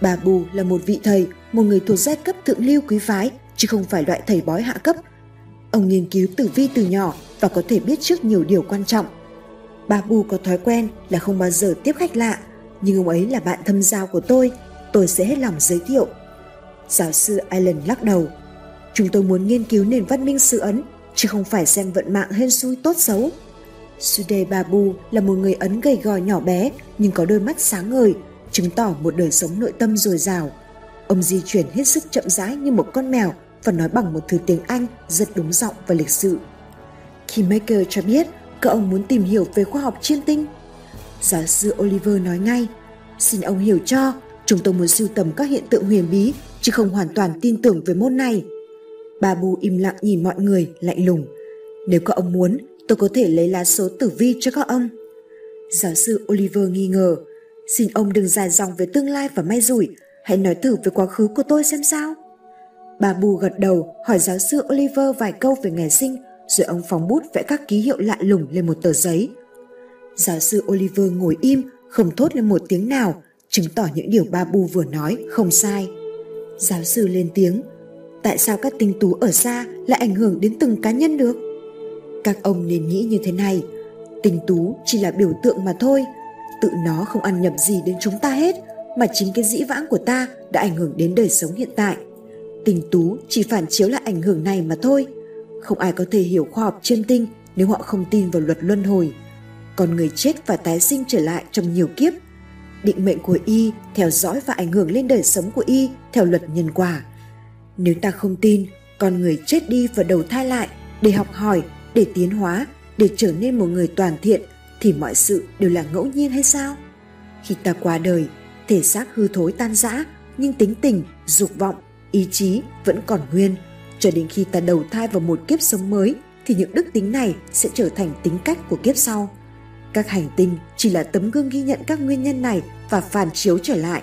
Babu là một vị thầy, một người thuộc giai cấp thượng lưu quý phái, chứ không phải loại thầy bói hạ cấp. Ông nghiên cứu tử vi từ nhỏ và có thể biết trước nhiều điều quan trọng. Babu có thói quen là không bao giờ tiếp khách lạ, nhưng ông ấy là bạn thâm giao của tôi, tôi sẽ hết lòng giới thiệu. Giáo sư Allen lắc đầu. Chúng tôi muốn nghiên cứu nền văn minh xứ Ấn, chứ không phải xem vận mạng hên xui tốt xấu. Sude Babu là một người Ấn gầy gò nhỏ bé nhưng có đôi mắt sáng ngời, chứng tỏ một đời sống nội tâm dồi dào. Ông di chuyển hết sức chậm rãi như một con mèo và nói bằng một thứ tiếng Anh rất đúng giọng và lịch sự. Keymaker cho biết cậu ông muốn tìm hiểu về khoa học chiêm tinh. Giáo sư Oliver nói ngay, xin ông hiểu cho, chúng tôi muốn sưu tầm các hiện tượng huyền bí chứ không hoàn toàn tin tưởng về môn này. Babu im lặng nhìn mọi người, lạnh lùng. Nếu các ông muốn, tôi có thể lấy lá số tử vi cho các ông. Giáo sư Oliver nghi ngờ, xin ông đừng dài dòng về tương lai và may rủi, hãy nói thử về quá khứ của tôi xem sao. Bà Bù gật đầu hỏi giáo sư Oliver vài câu về ngày sinh rồi ông phóng bút vẽ các ký hiệu lạ lùng lên một tờ giấy. Giáo sư Oliver ngồi im, không thốt lên một tiếng nào, chứng tỏ những điều Babu vừa nói không sai. Giáo sư lên tiếng, tại sao các tinh tú ở xa lại ảnh hưởng đến từng cá nhân được? Các ông nên nghĩ như thế này, tinh tú chỉ là biểu tượng mà thôi, tự nó không ăn nhầm gì đến chúng ta hết, mà chính cái dĩ vãng của ta đã ảnh hưởng đến đời sống hiện tại. Tình tú chỉ phản chiếu lại ảnh hưởng này mà thôi. Không ai có thể hiểu khoa học chiêm tinh nếu họ không tin vào luật luân hồi. Còn người chết và tái sinh trở lại trong nhiều kiếp. Định mệnh của y theo dõi và ảnh hưởng lên đời sống của y theo luật nhân quả. Nếu ta không tin, con người chết đi và đầu thai lại để học hỏi, để tiến hóa, để trở nên một người toàn thiện thì mọi sự đều là ngẫu nhiên hay sao? Khi ta qua đời, thể xác hư thối tan rã, nhưng tính tình, dục vọng, ý chí vẫn còn nguyên. Cho đến khi ta đầu thai vào một kiếp sống mới thì những đức tính này sẽ trở thành tính cách của kiếp sau. Các hành tinh chỉ là tấm gương ghi nhận các nguyên nhân này và phản chiếu trở lại.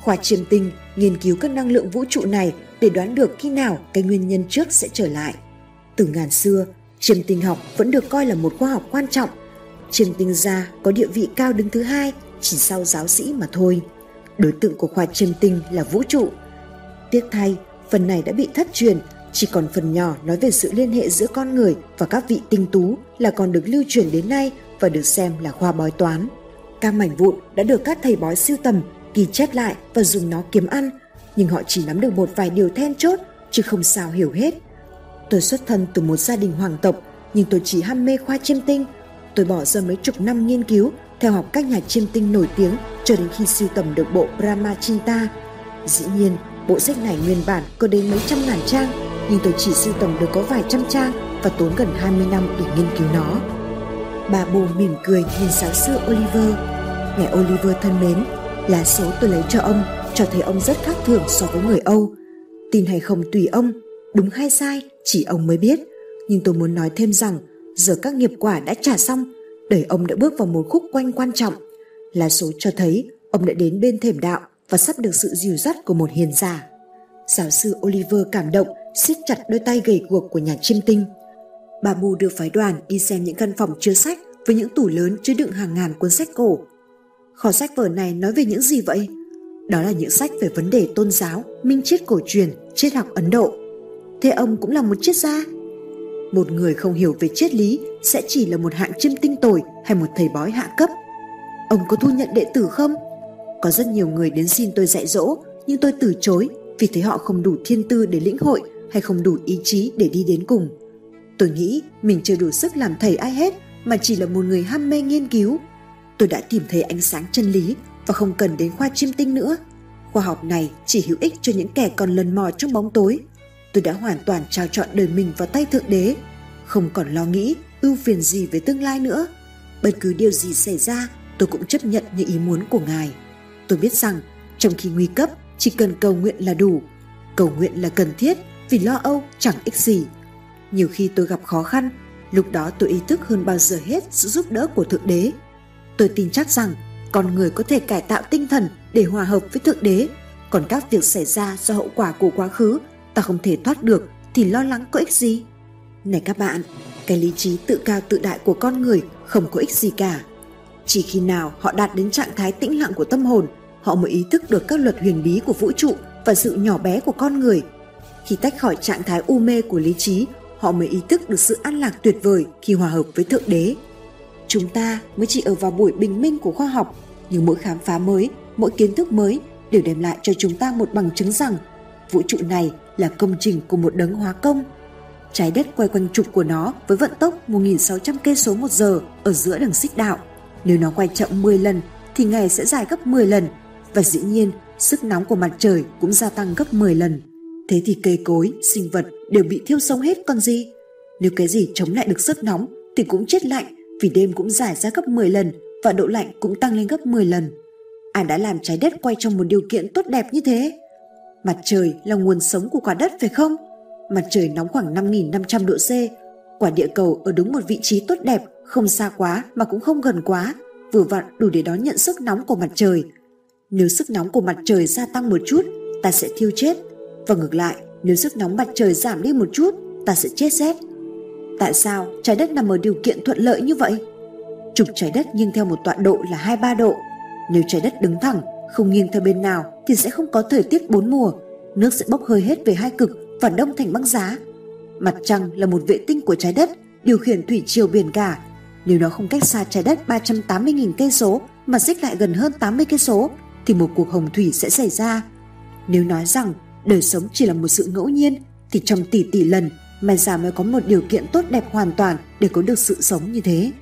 Khoa chiêm tinh nghiên cứu các năng lượng vũ trụ này để đoán được khi nào cái nguyên nhân trước sẽ trở lại. Từ ngàn xưa, chiêm tinh học vẫn được coi là một khoa học quan trọng. Chiêm tinh gia có địa vị cao đứng thứ hai chỉ sau giáo sĩ mà thôi. Đối tượng của khoa chiêm tinh là vũ trụ. Tiếc thay, phần này đã bị thất truyền, chỉ còn phần nhỏ nói về sự liên hệ giữa con người và các vị tinh tú là còn được lưu truyền đến nay và được xem là khoa bói toán. Các mảnh vụn đã được các thầy bói siêu tầm, ghi chép lại và dùng nó kiếm ăn, nhưng họ chỉ nắm được một vài điều then chốt chứ không sao hiểu hết. Tôi xuất thân từ một gia đình hoàng tộc, nhưng tôi chỉ ham mê khoa chiêm tinh. Tôi bỏ ra mấy chục năm nghiên cứu theo học các nhà chiêm tinh nổi tiếng cho đến khi sưu tầm được bộ Brahmachinta. Dĩ nhiên, bộ sách này nguyên bản có đến mấy trăm ngàn trang, nhưng tôi chỉ sưu tầm được có vài trăm trang và tốn gần 20 năm để nghiên cứu nó. Bà bồ mỉm cười nhìn giáo sư Oliver. Ngài Oliver thân mến, lá số tôi lấy cho ông cho thấy ông rất khác thường so với người Âu. Tin hay không tùy ông, đúng hay sai chỉ ông mới biết. Nhưng tôi muốn nói thêm rằng giờ các nghiệp quả đã trả xong, đời ông đã bước vào một khúc quanh quan trọng. là số cho thấy ông đã đến bên thềm đạo và sắp được sự dìu dắt của một hiền giả. Giáo sư Oliver cảm động, siết chặt đôi tay gầy guộc của nhà chiêm tinh. Bà mù đưa phái đoàn đi xem những căn phòng chứa sách với những tủ lớn chứa đựng hàng ngàn cuốn sách cổ. Kho sách vở này nói về những gì vậy? Đó là những sách về vấn đề tôn giáo, minh triết cổ truyền, triết học Ấn Độ. Thế ông cũng là một triết gia? Một người không hiểu về triết lý sẽ chỉ là một hạng chiêm tinh tồi hay một thầy bói hạ cấp. Ông có thu nhận đệ tử không? Có rất nhiều người đến xin tôi dạy dỗ, nhưng tôi từ chối vì thấy họ không đủ thiên tư để lĩnh hội hay không đủ ý chí để đi đến cùng. Tôi nghĩ mình chưa đủ sức làm thầy ai hết mà chỉ là một người ham mê nghiên cứu. Tôi đã tìm thấy ánh sáng chân lý và không cần đến khoa chiêm tinh nữa. Khoa học này chỉ hữu ích cho những kẻ còn lần mò trong bóng tối. Tôi đã hoàn toàn trao chọn đời mình vào tay Thượng Đế, không còn lo nghĩ, ưu phiền gì về tương lai nữa. Bất cứ điều gì xảy ra, tôi cũng chấp nhận như ý muốn của Ngài. Tôi biết rằng, trong khi nguy cấp, chỉ cần cầu nguyện là đủ. Cầu nguyện là cần thiết vì lo âu chẳng ích gì. Nhiều khi tôi gặp khó khăn, lúc đó tôi ý thức hơn bao giờ hết sự giúp đỡ của Thượng Đế. Tôi tin chắc rằng con người có thể cải tạo tinh thần để hòa hợp với Thượng Đế, còn các việc xảy ra do hậu quả của quá khứ ta không thể thoát được thì lo lắng có ích gì? Này các bạn, cái lý trí tự cao tự đại của con người không có ích gì cả. Chỉ khi nào họ đạt đến trạng thái tĩnh lặng của tâm hồn, họ mới ý thức được các luật huyền bí của vũ trụ và sự nhỏ bé của con người. Khi tách khỏi trạng thái u mê của lý trí, họ mới ý thức được sự an lạc tuyệt vời khi hòa hợp với Thượng Đế. Chúng ta mới chỉ ở vào buổi bình minh của khoa học, nhưng mỗi khám phá mới, mỗi kiến thức mới đều đem lại cho chúng ta một bằng chứng rằng vũ trụ này là công trình của một đấng hóa công. Trái đất quay quanh trục của nó với vận tốc 1.600 cây số một giờ ở giữa đường xích đạo. Nếu nó quay chậm 10 lần thì ngày sẽ dài gấp 10 lần và dĩ nhiên sức nóng của mặt trời cũng gia tăng gấp 10 lần. Thế thì cây cối, sinh vật đều bị thiêu sống hết còn gì? Nếu cái gì chống lại được sức nóng thì cũng chết lạnh vì đêm cũng dài ra gấp 10 lần và độ lạnh cũng tăng lên gấp 10 lần. Ai đã làm trái đất quay trong một điều kiện tốt đẹp như thế? Mặt trời là nguồn sống của quả đất phải không? Mặt trời nóng khoảng 5.500 độ C. Quả địa cầu ở đúng một vị trí tốt đẹp, không xa quá mà cũng không gần quá, vừa vặn đủ để đón nhận sức nóng của mặt trời. Nếu sức nóng của mặt trời gia tăng một chút, ta sẽ thiêu chết. Và ngược lại, nếu sức nóng mặt trời giảm đi một chút, ta sẽ chết rét. Tại sao trái đất nằm ở điều kiện thuận lợi như vậy? Trục trái đất nghiêng theo một tọa độ là 23 độ. Nếu trái đất đứng thẳng, không nghiêng theo bên nào thì sẽ không có thời tiết bốn mùa. Nước sẽ bốc hơi hết về hai cực và đông thành băng giá. Mặt trăng là một vệ tinh của trái đất, điều khiển thủy triều biển cả. Nếu nó không cách xa trái đất 380.000 cây số mà xích lại gần hơn 80 cây số thì một cuộc hồng thủy sẽ xảy ra. Nếu nói rằng đời sống chỉ là một sự ngẫu nhiên thì trong tỷ tỷ lần mà già mới có một điều kiện tốt đẹp hoàn toàn để có được sự sống như thế.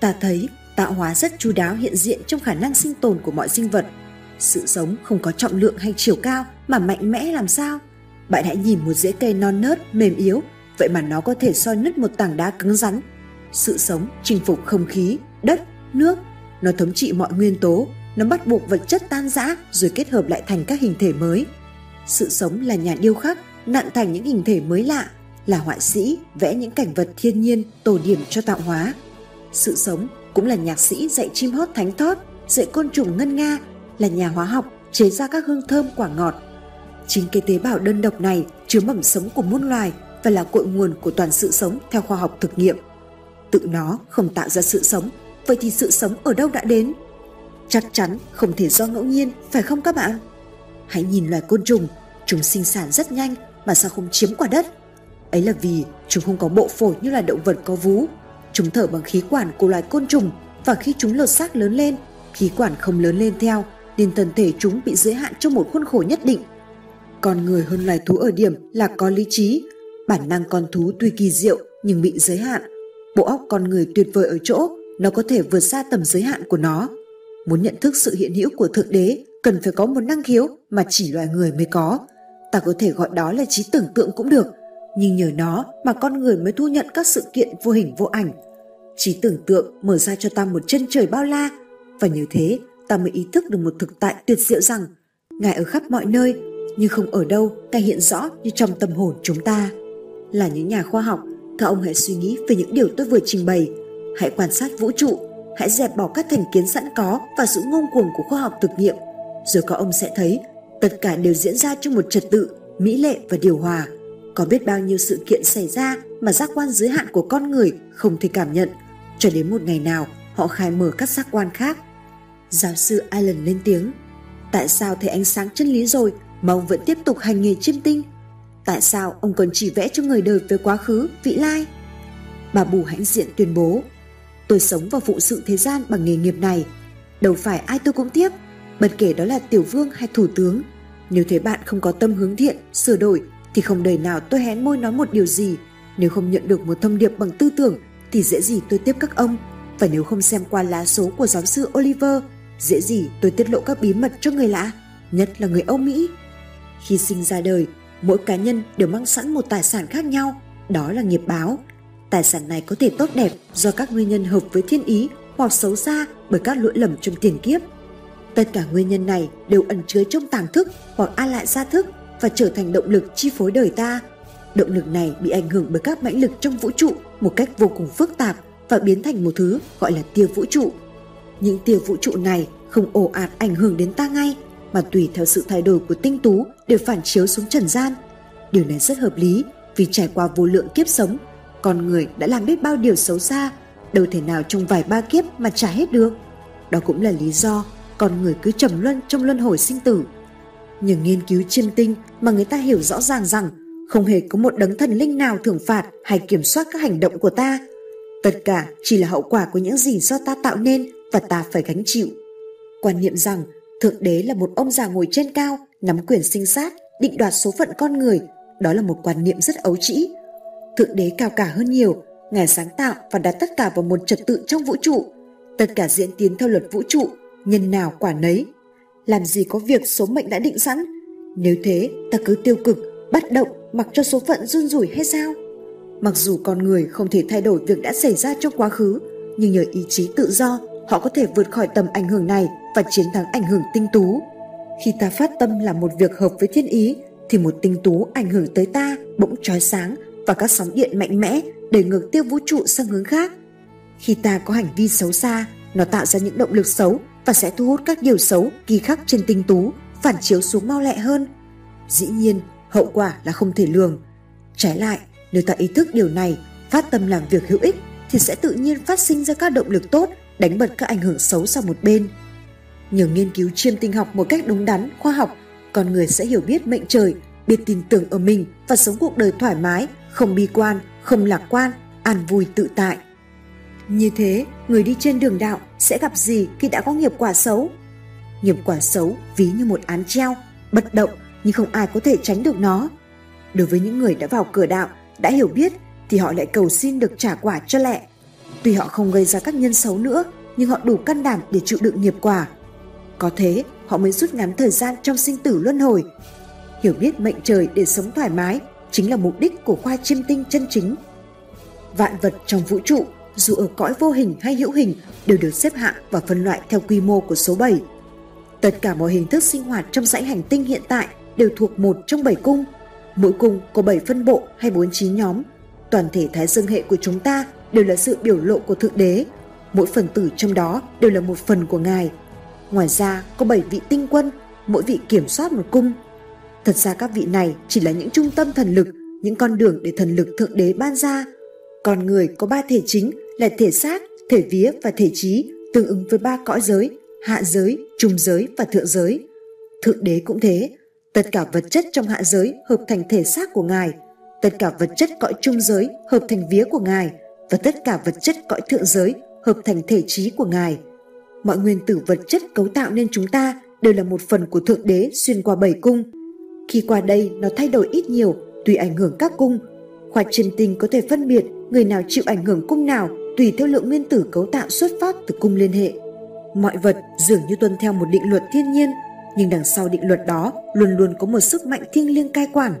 Ta thấy tạo hóa rất chu đáo hiện diện trong khả năng sinh tồn của mọi sinh vật. Sự sống không có trọng lượng hay chiều cao mà mạnh mẽ làm sao? Bạn hãy nhìn một rễ cây non nớt, mềm yếu, vậy mà nó có thể soi nứt một tảng đá cứng rắn. Sự sống chinh phục không khí, đất, nước, nó thống trị mọi nguyên tố, nó bắt buộc vật chất tan rã rồi kết hợp lại thành các hình thể mới. Sự sống là nhà điêu khắc, nặn thành những hình thể mới lạ, là họa sĩ vẽ những cảnh vật thiên nhiên tổ điểm cho tạo hóa. Sự sống cũng là nhạc sĩ dạy chim hót thánh thót, dạy côn trùng ngân nga, là nhà hóa học chế ra các hương thơm quả ngọt. Chính cái tế bào đơn độc này chứa mầm sống của muôn loài và là cội nguồn của toàn sự sống theo khoa học thực nghiệm. Tự nó không tạo ra sự sống, vậy thì sự sống ở đâu đã đến? Chắc chắn không thể do ngẫu nhiên, phải không các bạn? Hãy nhìn loài côn trùng, chúng sinh sản rất nhanh mà sao không chiếm quả đất? Ấy là vì chúng không có bộ phổi như là động vật có vú. Chúng thở bằng khí quản của loài côn trùng và khi chúng lột xác lớn lên, khí quản không lớn lên theo nên thân thể chúng bị giới hạn trong một khuôn khổ nhất định. Con người hơn loài thú ở điểm là có lý trí, bản năng con thú tuy kỳ diệu nhưng bị giới hạn. Bộ óc con người tuyệt vời ở chỗ nó có thể vượt xa tầm giới hạn của nó. Muốn nhận thức sự hiện hữu của Thượng Đế cần phải có một năng khiếu mà chỉ loài người mới có. Ta có thể gọi đó là trí tưởng tượng cũng được, nhưng nhờ nó mà con người mới thu nhận các sự kiện vô hình vô ảnh. Trí tưởng tượng mở ra cho ta một chân trời bao la và như thế ta mới ý thức được một thực tại tuyệt diệu rằng Ngài ở khắp mọi nơi nhưng không ở đâu Ngài hiện rõ như trong tâm hồn chúng ta. Là những nhà khoa học, các ông hãy suy nghĩ về những điều tôi vừa trình bày. Hãy quan sát vũ trụ, hãy dẹp bỏ các thành kiến sẵn có và sự ngông cuồng của khoa học thực nghiệm. Rồi các ông sẽ thấy tất cả đều diễn ra trong một trật tự, mỹ lệ và điều hòa. Có biết bao nhiêu sự kiện xảy ra mà giác quan giới hạn của con người không thể cảm nhận, cho đến một ngày nào họ khai mở các giác quan khác. Giáo sư Allen lên tiếng, tại sao thấy ánh sáng chân lý rồi mà ông vẫn tiếp tục hành nghề chiêm tinh? Tại sao ông còn chỉ vẽ cho người đời về quá khứ, vị lai? Bà Bù hãnh diện tuyên bố, tôi sống và phụ sự thế gian bằng nghề nghiệp này. Đâu phải ai tôi cũng tiếp, bất kể đó là tiểu vương hay thủ tướng. Nếu thấy bạn không có tâm hướng thiện, sửa đổi thì không đời nào tôi hén môi nói một điều gì. Nếu không nhận được một thông điệp bằng tư tưởng thì dễ gì tôi tiếp các ông. Và nếu không xem qua lá số của giáo sư Oliver, dễ gì tôi tiết lộ các bí mật cho người lạ, nhất là người Âu Mỹ. Khi sinh ra đời, mỗi cá nhân đều mang sẵn một tài sản khác nhau, đó là nghiệp báo. Tài sản này có thể tốt đẹp do các nguyên nhân hợp với thiên ý hoặc xấu xa bởi các lỗi lầm trong tiền kiếp. Tất cả nguyên nhân này đều ẩn chứa trong tàng thức hoặc a lại gia thức và trở thành động lực chi phối đời ta. Động lực này bị ảnh hưởng bởi các mãnh lực trong vũ trụ một cách vô cùng phức tạp và biến thành một thứ gọi là tia vũ trụ. Những tia vũ trụ này không ồ ạt ảnh hưởng đến ta ngay mà tùy theo sự thay đổi của tinh tú đều phản chiếu xuống trần gian. Điều này rất hợp lý vì trải qua vô lượng kiếp sống, con người đã làm biết bao điều xấu xa, đâu thể nào trong vài ba kiếp mà trả hết được. Đó cũng là lý do con người cứ trầm luân trong luân hồi sinh tử Nhờ nghiên cứu chiêm tinh mà người ta hiểu rõ ràng rằng không hề có một đấng thần linh nào thưởng phạt hay kiểm soát các hành động của ta. Tất cả chỉ là hậu quả của những gì do ta tạo nên và ta phải gánh chịu. Quan niệm rằng Thượng Đế là một ông già ngồi trên cao, nắm quyền sinh sát, định đoạt số phận con người, đó là một quan niệm rất ấu trĩ. Thượng đế cao cả hơn nhiều, Ngài sáng tạo và đặt tất cả vào một trật tự trong vũ trụ. Tất cả diễn tiến theo luật vũ trụ, nhân nào quả nấy. Làm gì có việc số mệnh đã định sẵn? Nếu thế, ta cứ tiêu cực, bắt động, mặc cho số phận run rủi hay sao? Mặc dù con người không thể thay đổi việc đã xảy ra trong quá khứ, nhưng nhờ ý chí tự do, họ có thể vượt khỏi tầm ảnh hưởng này và chiến thắng ảnh hưởng tinh tú. Khi ta phát tâm làm một việc hợp với thiên ý, thì một tinh tú ảnh hưởng tới ta bỗng trói sáng và các sóng điện mạnh mẽ đẩy ngược tiêu vũ trụ sang hướng khác. Khi ta có hành vi xấu xa, nó tạo ra những động lực xấu và sẽ thu hút các điều xấu kỳ khắc trên tinh tú, phản chiếu xuống mau lẹ hơn. Dĩ nhiên, hậu quả là không thể lường. Trái lại, nếu ta ý thức điều này, phát tâm làm việc hữu ích thì sẽ tự nhiên phát sinh ra các động lực tốt đánh bật các ảnh hưởng xấu sang một bên. Nhờ nghiên cứu chiêm tinh học một cách đúng đắn, khoa học, con người sẽ hiểu biết mệnh trời, biết tin tưởng ở mình và sống cuộc đời thoải mái, không bi quan, không lạc quan, an vui tự tại. Như thế, người đi trên đường đạo sẽ gặp gì khi đã có nghiệp quả xấu? Nghiệp quả xấu ví như một án treo, bất động nhưng không ai có thể tránh được nó. Đối với những người đã vào cửa đạo, đã hiểu biết thì họ lại cầu xin được trả quả cho lẹ. Tuy họ không gây ra các nhân xấu nữa, nhưng họ đủ can đảm để chịu đựng nghiệp quả. Có thế, họ mới rút ngắn thời gian trong sinh tử luân hồi. Hiểu biết mệnh trời để sống thoải mái chính là mục đích của khoa chiêm tinh chân chính. Vạn vật trong vũ trụ, dù ở cõi vô hình hay hữu hình, đều được xếp hạng và phân loại theo quy mô của số 7. Tất cả mọi hình thức sinh hoạt trong dãy hành tinh hiện tại đều thuộc một trong bảy cung. Mỗi cung có 7 phân bộ hay 49 nhóm. Toàn thể thái dương hệ của chúng ta đều là sự biểu lộ của Thượng Đế. Mỗi phần tử trong đó đều là một phần của Ngài. Ngoài ra có 7 vị tinh quân, mỗi vị kiểm soát một cung. Thật ra các vị này chỉ là những trung tâm thần lực, những con đường để thần lực Thượng Đế ban ra. Con người có ba thể chính là thể xác, thể vía và thể trí tương ứng với ba cõi giới, hạ giới, trung giới và thượng giới. Thượng Đế cũng thế, tất cả vật chất trong hạ giới hợp thành thể xác của Ngài, tất cả vật chất cõi trung giới hợp thành vía của Ngài – và tất cả vật chất cõi thượng giới hợp thành thể trí của Ngài. Mọi nguyên tử vật chất cấu tạo nên chúng ta đều là một phần của Thượng Đế xuyên qua bảy cung. Khi qua đây nó thay đổi ít nhiều tùy ảnh hưởng các cung. Khoa chiêm tinh có thể phân biệt người nào chịu ảnh hưởng cung nào tùy theo lượng nguyên tử cấu tạo xuất phát từ cung liên hệ. Mọi vật dường như tuân theo một định luật thiên nhiên, nhưng đằng sau định luật đó luôn luôn có một sức mạnh thiêng liêng cai quản.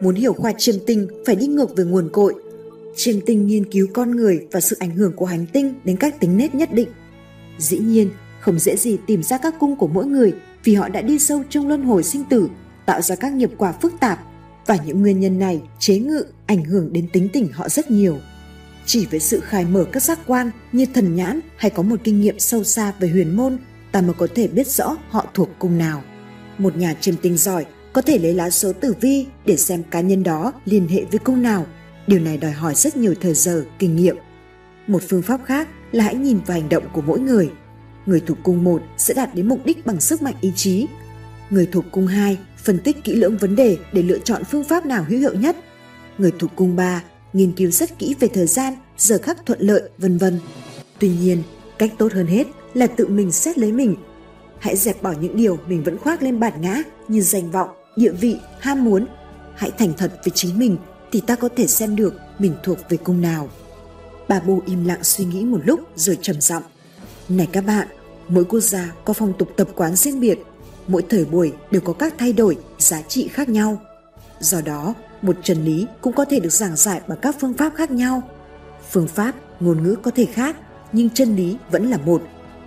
Muốn hiểu khoa chiêm tinh phải đi ngược về nguồn cội, chiêm tinh nghiên cứu con người và sự ảnh hưởng của hành tinh đến các tính nết nhất định. Dĩ nhiên, không dễ gì tìm ra các cung của mỗi người vì họ đã đi sâu trong luân hồi sinh tử, tạo ra các nghiệp quả phức tạp và những nguyên nhân này chế ngự ảnh hưởng đến tính tình họ rất nhiều. Chỉ với sự khai mở các giác quan như thần nhãn hay có một kinh nghiệm sâu xa về huyền môn, ta mới có thể biết rõ họ thuộc cung nào. Một nhà chiêm tinh giỏi có thể lấy lá số tử vi để xem cá nhân đó liên hệ với cung nào Điều này đòi hỏi rất nhiều thời giờ, kinh nghiệm. Một phương pháp khác là hãy nhìn vào hành động của mỗi người. Người thuộc cung 1 sẽ đạt đến mục đích bằng sức mạnh ý chí. Người thuộc cung 2 phân tích kỹ lưỡng vấn đề để lựa chọn phương pháp nào hữu hiệu nhất. Người thuộc cung 3 nghiên cứu rất kỹ về thời gian, giờ khắc thuận lợi, vân vân. Tuy nhiên, cách tốt hơn hết là tự mình xét lấy mình. Hãy dẹp bỏ những điều mình vẫn khoác lên bản ngã như danh vọng, địa vị, ham muốn. Hãy thành thật với chính mình thì ta có thể xem được mình thuộc về cung nào. Bà Bô im lặng suy nghĩ một lúc rồi trầm giọng. Này các bạn, mỗi quốc gia có phong tục tập quán riêng biệt, mỗi thời buổi đều có các thay đổi, giá trị khác nhau. Do đó, một chân lý cũng có thể được giảng giải bằng các phương pháp khác nhau. Phương pháp, ngôn ngữ có thể khác, nhưng chân lý vẫn là một,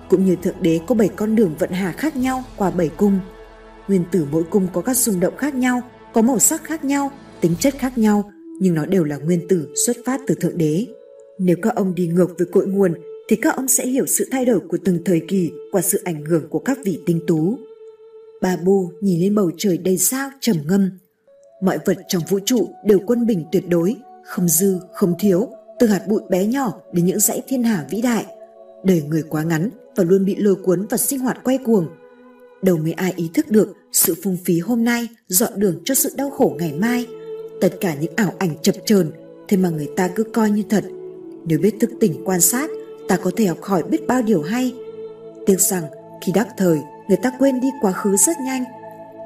cũng như Thượng Đế có bảy con đường vận hà khác nhau qua bảy cung. Nguyên tử mỗi cung có các rung động khác nhau, có màu sắc khác nhau tính chất khác nhau nhưng nó đều là nguyên tử xuất phát từ Thượng Đế. Nếu các ông đi ngược với cội nguồn thì các ông sẽ hiểu sự thay đổi của từng thời kỳ qua sự ảnh hưởng của các vị tinh tú. Bà Bu nhìn lên bầu trời đầy sao trầm ngâm. Mọi vật trong vũ trụ đều quân bình tuyệt đối, không dư, không thiếu, từ hạt bụi bé nhỏ đến những dãy thiên hà vĩ đại. Đời người quá ngắn và luôn bị lôi cuốn vào sinh hoạt quay cuồng. Đâu mới ai ý thức được sự phung phí hôm nay dọn đường cho sự đau khổ ngày mai – tất cả những ảo ảnh chập chờn thế mà người ta cứ coi như thật. Nếu biết thức tỉnh quan sát ta có thể học hỏi biết bao điều hay. Tiếc rằng khi đắc thời người ta quên đi quá khứ rất nhanh.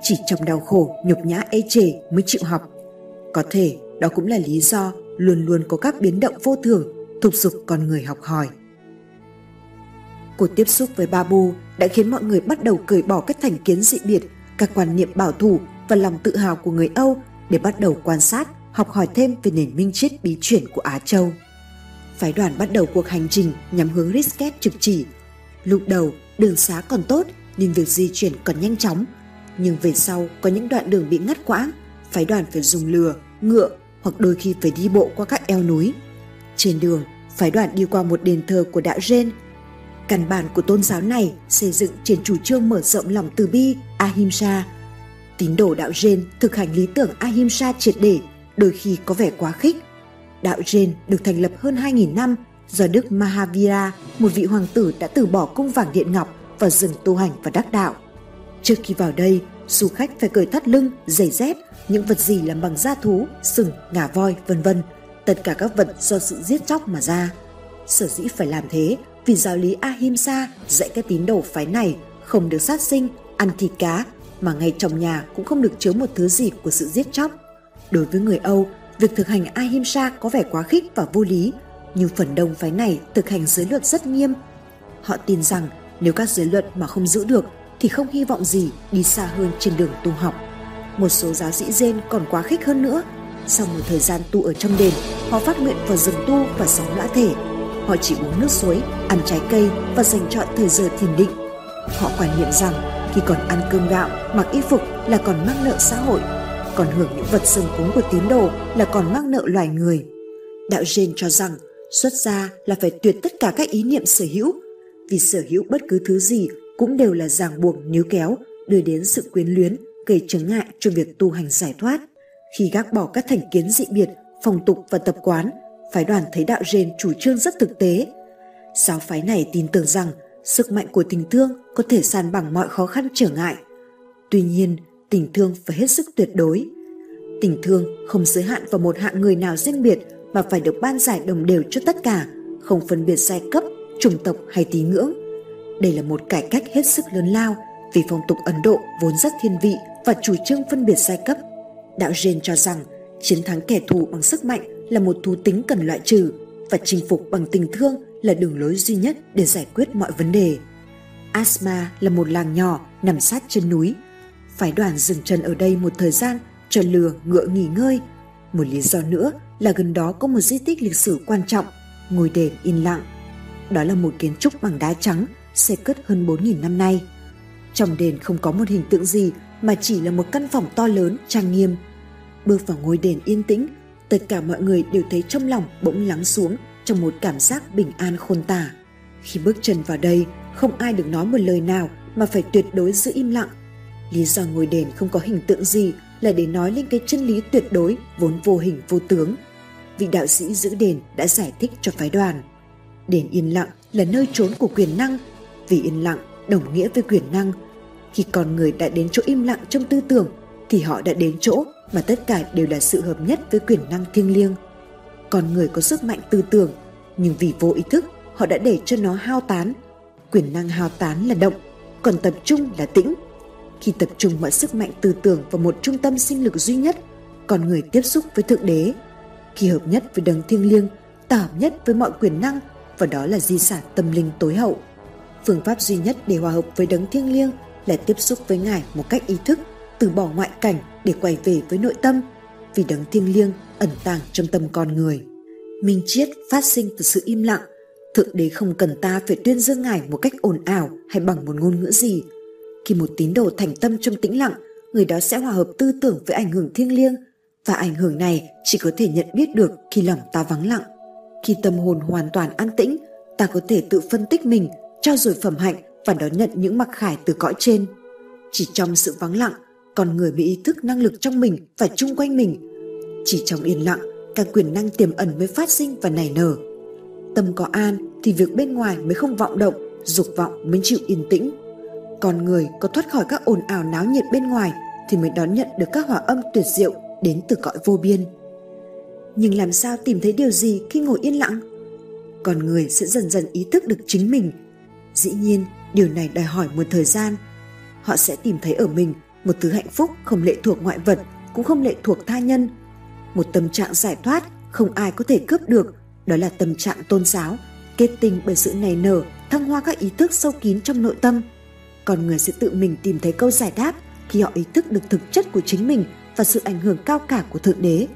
Chỉ trong đau khổ nhục nhã ê chề mới chịu học. Có thể đó cũng là lý do luôn luôn có các biến động vô thường, thúc giục con người học hỏi. Cuộc tiếp xúc với Babu đã khiến mọi người bắt đầu cởi bỏ các thành kiến dị biệt, các quan niệm bảo thủ và lòng tự hào của người Âu để bắt đầu quan sát, học hỏi thêm về nền minh triết bí chuyển của Á Châu. Phái đoàn bắt đầu cuộc hành trình nhằm hướng Risket trực chỉ. Lúc đầu, đường xá còn tốt nên việc di chuyển còn nhanh chóng. Nhưng về sau có những đoạn đường bị ngắt quãng, phái đoàn phải dùng lừa, ngựa hoặc đôi khi phải đi bộ qua các eo núi. Trên đường, phái đoàn đi qua một đền thờ của đạo Jen. Căn bản của tôn giáo này xây dựng trên chủ trương mở rộng lòng từ bi Ahimsa. Tín đồ đạo Jen thực hành lý tưởng Ahimsa triệt để, đôi khi có vẻ quá khích. Đạo Jen được thành lập hơn 2.000 năm do Đức Mahavira, một vị hoàng tử đã từ bỏ cung vàng điện ngọc và dừng tu hành và đắc đạo. Trước khi vào đây, du khách phải cởi thắt lưng, giày dép, những vật gì làm bằng da thú, sừng, ngà voi, vân vân. Tất cả các vật do sự giết chóc mà ra. Sở dĩ phải làm thế vì giáo lý Ahimsa dạy các tín đồ phái này không được sát sinh, ăn thịt cá, mà ngay trong nhà cũng không được chứa một thứ gì của sự giết chóc. Đối với người Âu, việc thực hành Ahimsa có vẻ quá khích và vô lý, nhưng phần đông phái này thực hành giới luật rất nghiêm. Họ tin rằng nếu các giới luật mà không giữ được thì không hy vọng gì đi xa hơn trên đường tu học. Một số giáo sĩ Zen còn quá khích hơn nữa. Sau một thời gian tu ở trong đền, họ phát nguyện vào rừng tu và sống lõa thể. Họ chỉ uống nước suối, ăn trái cây và dành chọn thời giờ thiền định. Họ quan niệm rằng khi còn ăn cơm gạo, mặc y phục là còn mang nợ xã hội, còn hưởng những vật sừng cúng của tín đồ là còn mang nợ loài người. Đạo Jane cho rằng xuất gia là phải tuyệt tất cả các ý niệm sở hữu. Vì sở hữu bất cứ thứ gì cũng đều là ràng buộc níu kéo đưa đến sự quyến luyến gây chướng ngại cho việc tu hành giải thoát. Khi gác bỏ các thành kiến dị biệt phong tục và tập quán phái đoàn thấy đạo Jane chủ trương rất thực tế. Giáo phái này tin tưởng rằng sức mạnh của tình thương có thể san bằng mọi khó khăn trở ngại tuy nhiên, tình thương phải hết sức tuyệt đối tình thương không giới hạn vào một hạng người nào riêng biệt mà phải được ban giải đồng đều cho tất cả, không phân biệt giai cấp, chủng tộc hay tín ngưỡng. Đây là một cải cách hết sức lớn lao vì phong tục Ấn Độ vốn rất thiên vị và chủ trương phân biệt giai cấp. Đạo Jain cho rằng chiến thắng kẻ thù bằng sức mạnh là một thú tính cần loại trừ và chinh phục bằng tình thương là đường lối duy nhất để giải quyết mọi vấn đề. Asma là một làng nhỏ nằm sát chân núi. Phái đoàn dừng chân ở đây một thời gian cho lừa ngựa nghỉ ngơi. Một lý do nữa là gần đó có một di tích lịch sử quan trọng, ngôi đền yên lặng. Đó là một kiến trúc bằng đá trắng, xây cất hơn 4.000 năm nay. Trong đền không có một hình tượng gì mà chỉ là một căn phòng to lớn, trang nghiêm. Bước vào ngôi đền yên tĩnh, tất cả mọi người đều thấy trong lòng bỗng lắng xuống trong một cảm giác bình an khôn tả. Khi bước chân vào đây, không ai được nói một lời nào mà phải tuyệt đối giữ im lặng. Lý do ngôi đền không có hình tượng gì là để nói lên cái chân lý tuyệt đối vốn vô hình vô tướng. Vị đạo sĩ giữ đền đã giải thích cho phái đoàn. Đền yên lặng là nơi trốn của quyền năng, vì yên lặng đồng nghĩa với quyền năng. Khi con người đã đến chỗ im lặng trong tư tưởng thì họ đã đến chỗ mà tất cả đều là sự hợp nhất với quyền năng thiêng liêng. Con người có sức mạnh tư tưởng, nhưng vì vô ý thức họ đã để cho nó hao tán. Quyền năng hao tán là động, còn tập trung là tĩnh. Khi tập trung mọi sức mạnh tư tưởng vào một trung tâm sinh lực duy nhất, con người tiếp xúc với Thượng Đế. Khi hợp nhất với đấng thiêng liêng, ta hợp nhất với mọi quyền năng và đó là di sản tâm linh tối hậu. Phương pháp duy nhất để hòa hợp với đấng thiêng liêng là tiếp xúc với Ngài một cách ý thức, từ bỏ ngoại cảnh để quay về với nội tâm, vì đấng thiêng liêng ẩn tàng trong tâm con người. Minh triết phát sinh từ sự im lặng, Thượng đế không cần ta phải tuyên dương Ngài một cách ồn ào hay bằng một ngôn ngữ gì. Khi một tín đồ thành tâm trong tĩnh lặng, người đó sẽ hòa hợp tư tưởng với ảnh hưởng thiêng liêng và ảnh hưởng này chỉ có thể nhận biết được khi lòng ta vắng lặng. Khi tâm hồn hoàn toàn an tĩnh, ta có thể tự phân tích mình, trao dồi phẩm hạnh và đón nhận những mặc khải từ cõi trên. Chỉ trong sự vắng lặng, con người mới ý thức năng lực trong mình và chung quanh mình. Chỉ trong yên lặng, các quyền năng tiềm ẩn mới phát sinh và nảy nở. Tâm có an thì việc bên ngoài mới không vọng động, dục vọng mới chịu yên tĩnh. Con người có thoát khỏi các ồn ào náo nhiệt bên ngoài thì mới đón nhận được các hòa âm tuyệt diệu đến từ cõi vô biên nhưng làm sao tìm thấy điều gì khi ngồi yên lặng con người sẽ dần dần ý thức được chính mình dĩ nhiên điều này đòi hỏi một thời gian họ sẽ tìm thấy ở mình một thứ hạnh phúc không lệ thuộc ngoại vật cũng không lệ thuộc tha nhân một tâm trạng giải thoát không ai có thể cướp được, đó là tâm trạng tôn giáo, kết tinh bởi sự nảy nở, thăng hoa các ý thức sâu kín trong nội tâm. Con người sẽ tự mình tìm thấy câu giải đáp khi họ ý thức được thực chất của chính mình và sự ảnh hưởng cao cả của Thượng Đế.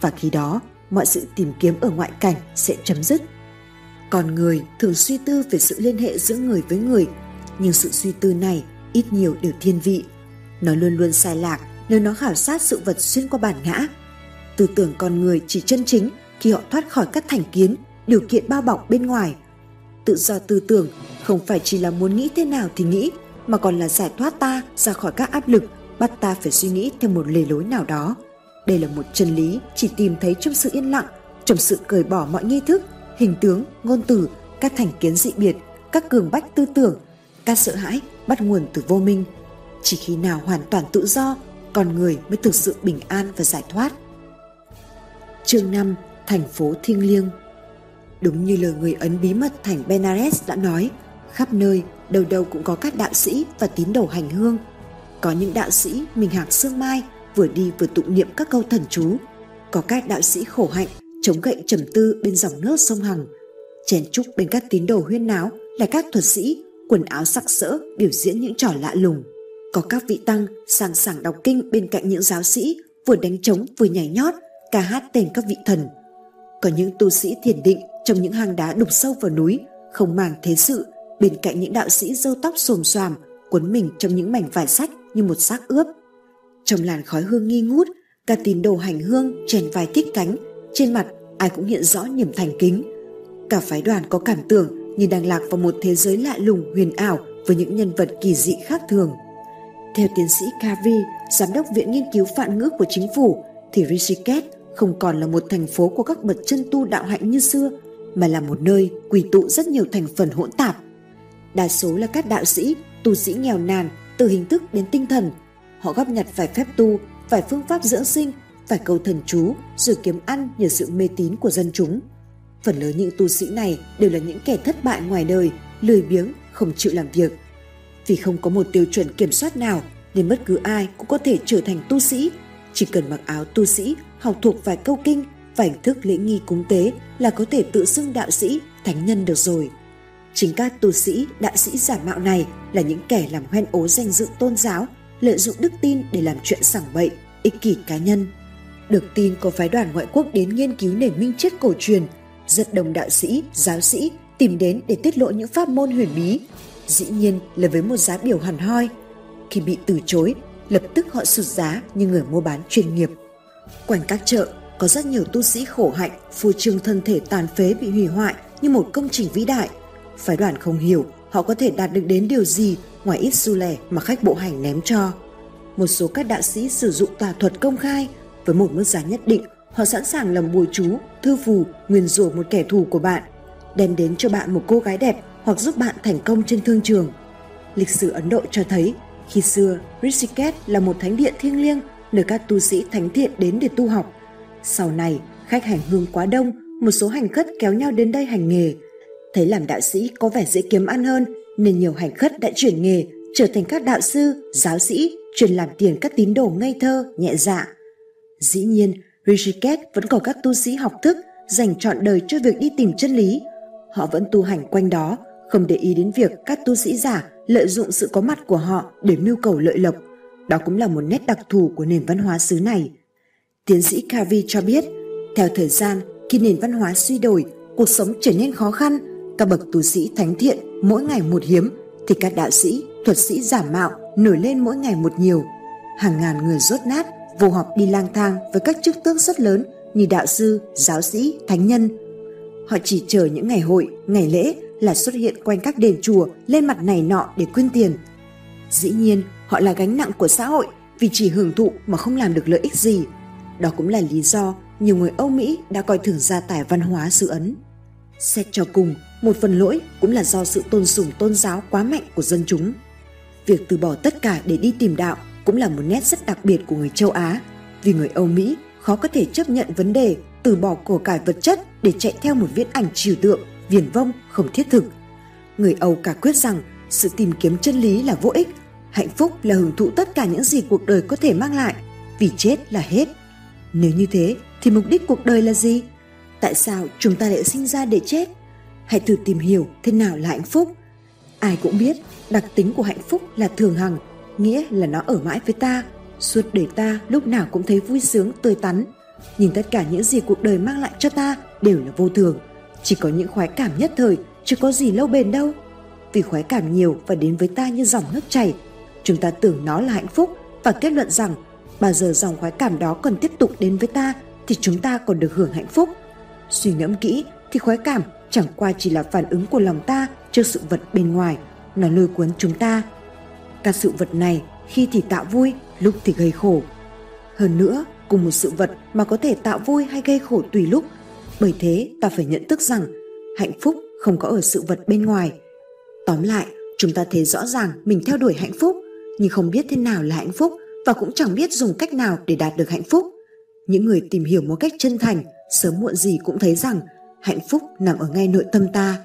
Và khi đó, mọi sự tìm kiếm ở ngoại cảnh sẽ chấm dứt. Con người thường suy tư về sự liên hệ giữa người với người, nhưng sự suy tư này ít nhiều đều thiên vị. Nó luôn luôn sai lạc nếu nó khảo sát sự vật xuyên qua bản ngã. Tư tưởng con người chỉ chân chính khi họ thoát khỏi các thành kiến, điều kiện bao bọc bên ngoài. Tự do tư tưởng không phải chỉ là muốn nghĩ thế nào thì nghĩ, mà còn là giải thoát ta ra khỏi các áp lực, bắt ta phải suy nghĩ theo một lề lối nào đó. Đây là một chân lý chỉ tìm thấy trong sự yên lặng, trong sự cởi bỏ mọi nghi thức, hình tướng, ngôn từ, các thành kiến dị biệt, các cường bách tư tưởng, các sợ hãi bắt nguồn từ vô minh. Chỉ khi nào hoàn toàn tự do, con người mới thực sự bình an và giải thoát. Chương 5. Thành phố thiêng liêng Đúng như lời người Ấn bí mật thành Benares đã nói, khắp nơi, đầu đầu cũng có các đạo sĩ và tín đồ hành hương. Có những đạo sĩ mình hạc sương mai vừa đi vừa tụng niệm các câu thần chú. Có các đạo sĩ khổ hạnh chống gậy trầm tư bên dòng nước sông Hằng. Chèn trúc bên các tín đồ huyên náo là các thuật sĩ, quần áo sặc sỡ biểu diễn những trò lạ lùng. Có các vị tăng sàng sảng đọc kinh bên cạnh những giáo sĩ vừa đánh trống vừa nhảy nhót, ca hát tên các vị thần. Có những tu sĩ thiền định trong những hang đá đục sâu vào núi, không màng thế sự, bên cạnh những đạo sĩ râu tóc xồm xoàm, cuốn mình trong những mảnh vải sách như một xác ướp. Trong làn khói hương nghi ngút, ca tín đồ hành hương chèn vai kích cánh, trên mặt ai cũng hiện rõ niềm thành kính. Cả phái đoàn có cảm tưởng như đang lạc vào một thế giới lạ lùng huyền ảo với những nhân vật kỳ dị khác thường. Theo tiến sĩ Kavi, giám đốc Viện Nghiên cứu Phạn ngữ của chính phủ, thì Rishikesh không còn là một thành phố của các bậc chân tu đạo hạnh như xưa, mà là một nơi quỳ tụ rất nhiều thành phần hỗn tạp. Đa số là các đạo sĩ, tu sĩ nghèo nàn, từ hình thức đến tinh thần. Họ góp nhặt vài phép tu, vài phương pháp dưỡng sinh, vài câu thần chú rồi kiếm ăn nhờ sự mê tín của dân chúng. Phần lớn những tu sĩ này đều là những kẻ thất bại ngoài đời, lười biếng, không chịu làm việc. Vì không có một tiêu chuẩn kiểm soát nào nên bất cứ ai cũng có thể trở thành tu sĩ. Chỉ cần mặc áo tu sĩ, học thuộc vài câu kinh, vài hình thức lễ nghi cúng tế là có thể tự xưng đạo sĩ, thánh nhân được rồi. Chính các tu sĩ, đạo sĩ giả mạo này là những kẻ làm hoen ố danh dự tôn giáo, lợi dụng đức tin để làm chuyện sảng bậy, ích kỷ cá nhân. Được tin có phái đoàn ngoại quốc đến nghiên cứu nền minh triết cổ truyền, rất đông đạo sĩ, giáo sĩ tìm đến để tiết lộ những pháp môn huyền bí, dĩ nhiên là với một giá biểu hẳn hoi. Khi bị từ chối, lập tức họ sụt giá như người mua bán chuyên nghiệp. Quanh các chợ có rất nhiều tu sĩ khổ hạnh, phô trương thân thể tàn phế bị hủy hoại như một công trình vĩ đại. Phái đoàn không hiểu họ có thể đạt được đến điều gì ngoài ít xu lẻ mà khách bộ hành ném cho. Một số các đạo sĩ sử dụng tà thuật công khai với một mức giá nhất định họ sẵn sàng làm bùa chú, thư phù, nguyền rủa một kẻ thù của bạn, đem đến cho bạn một cô gái đẹp hoặc giúp bạn thành công trên thương trường. Lịch sử Ấn Độ cho thấy, khi xưa, Rishikesh là một thánh địa thiêng liêng nơi các tu sĩ thánh thiện đến để tu học. Sau này, khách hành hương quá đông, một số hành khất kéo nhau đến đây hành nghề. Thấy làm đạo sĩ có vẻ dễ kiếm ăn hơn, nên nhiều hành khất đã chuyển nghề, trở thành các đạo sư, giáo sĩ, chuyên làm tiền các tín đồ ngây thơ, nhẹ dạ. Dĩ nhiên, Rishikesh vẫn có các tu sĩ học thức dành trọn đời cho việc đi tìm chân lý. Họ vẫn tu hành quanh đó, không để ý đến việc các tu sĩ giả lợi dụng sự có mặt của họ để mưu cầu lợi lộc. Đó cũng là một nét đặc thù của nền văn hóa xứ này. Tiến sĩ Kavi cho biết, theo thời gian, khi nền văn hóa suy đổi, cuộc sống trở nên khó khăn, các bậc tu sĩ thánh thiện mỗi ngày một hiếm, thì các đạo sĩ, thuật sĩ giả mạo nổi lên mỗi ngày một nhiều. Hàng ngàn người rốt nát, vô học đi lang thang với các chức tước rất lớn như đạo sư, giáo sĩ, thánh nhân. Họ chỉ chờ những ngày hội, ngày lễ là xuất hiện quanh các đền chùa lên mặt này nọ để quyên tiền. Dĩ nhiên, họ là gánh nặng của xã hội vì chỉ hưởng thụ mà không làm được lợi ích gì. Đó cũng là lý do nhiều người Âu Mỹ đã coi thường gia tài văn hóa xứ Ấn. Xét cho cùng, một phần lỗi cũng là do sự tôn sùng tôn giáo quá mạnh của dân chúng. Việc từ bỏ tất cả để đi tìm đạo cũng là một nét rất đặc biệt của người châu Á, vì người Âu Mỹ khó có thể chấp nhận vấn đề từ bỏ của cải vật chất để chạy theo một viễn ảnh trừu tượng, viển vông, không thiết thực. Người Âu cả quyết rằng sự tìm kiếm chân lý là vô ích, hạnh phúc là hưởng thụ tất cả những gì cuộc đời có thể mang lại, vì chết là hết. Nếu như thế thì mục đích cuộc đời là gì? Tại sao chúng ta lại sinh ra để chết? Hãy thử tìm hiểu thế nào là hạnh phúc. Ai cũng biết đặc tính của hạnh phúc là thường hằng, nghĩa là nó ở mãi với ta, suốt đời ta lúc nào cũng thấy vui sướng tươi tắn. nhìn tất cả những gì cuộc đời mang lại cho ta đều là vô thường, chỉ có những khoái cảm nhất thời, chứ có gì lâu bền đâu. Vì khoái cảm nhiều và đến với ta như dòng nước chảy, chúng ta tưởng nó là hạnh phúc và kết luận rằng bao giờ dòng khoái cảm đó còn tiếp tục đến với ta thì chúng ta còn được hưởng hạnh phúc. Suy ngẫm kỹ thì khoái cảm chẳng qua chỉ là phản ứng của lòng ta trước sự vật bên ngoài, nó lôi cuốn chúng ta. Các sự vật này khi thì tạo vui, lúc thì gây khổ. Hơn nữa, cùng một sự vật mà có thể tạo vui hay gây khổ tùy lúc. Bởi thế ta phải nhận thức rằng hạnh phúc không có ở sự vật bên ngoài. Tóm lại, chúng ta thấy rõ ràng mình theo đuổi hạnh phúc, nhưng không biết thế nào là hạnh phúc và cũng chẳng biết dùng cách nào để đạt được hạnh phúc. Những người tìm hiểu một cách chân thành, sớm muộn gì cũng thấy rằng hạnh phúc nằm ở ngay nội tâm ta.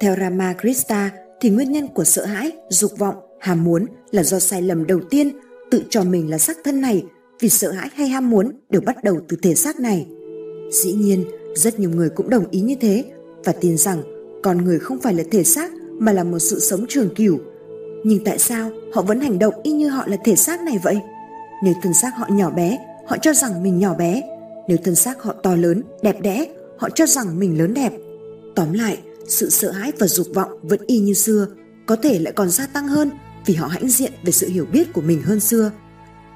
Theo ramakrista thì nguyên nhân của sợ hãi, dục vọng, ham muốn là do sai lầm đầu tiên tự cho mình là xác thân này vì sợ hãi hay ham muốn đều bắt đầu từ thể xác này. Dĩ nhiên, rất nhiều người cũng đồng ý như thế và tin rằng con người không phải là thể xác mà là một sự sống trường cửu. Nhưng tại sao họ vẫn hành động y như họ là thể xác này vậy? Nếu thân xác họ nhỏ bé, họ cho rằng mình nhỏ bé. Nếu thân xác họ to lớn, đẹp đẽ, họ cho rằng mình lớn đẹp. Tóm lại, sự sợ hãi và dục vọng vẫn y như xưa, có thể lại còn gia tăng hơn vì họ hãnh diện về sự hiểu biết của mình hơn xưa.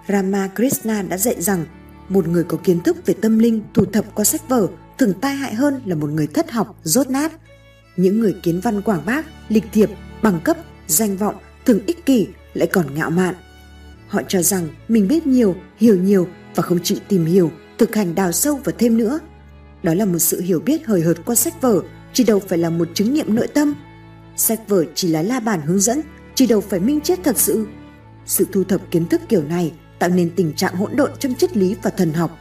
Rama Krishna đã dạy rằng một người có kiến thức về tâm linh thu thập qua sách vở thường tai hại hơn là một người thất học, rốt nát. Những người kiến văn quảng bác, lịch thiệp, bằng cấp, danh vọng thường ích kỷ lại còn ngạo mạn. Họ cho rằng mình biết nhiều, hiểu nhiều và không chịu tìm hiểu, thực hành đào sâu và thêm nữa. Đó là một sự hiểu biết hời hợt qua sách vở, chỉ đâu phải là một chứng nghiệm nội tâm. Sách vở chỉ là la bàn hướng dẫn, chỉ đâu phải minh triết thật sự. Sự thu thập kiến thức kiểu này tạo nên tình trạng hỗn độn trong triết lý và thần học.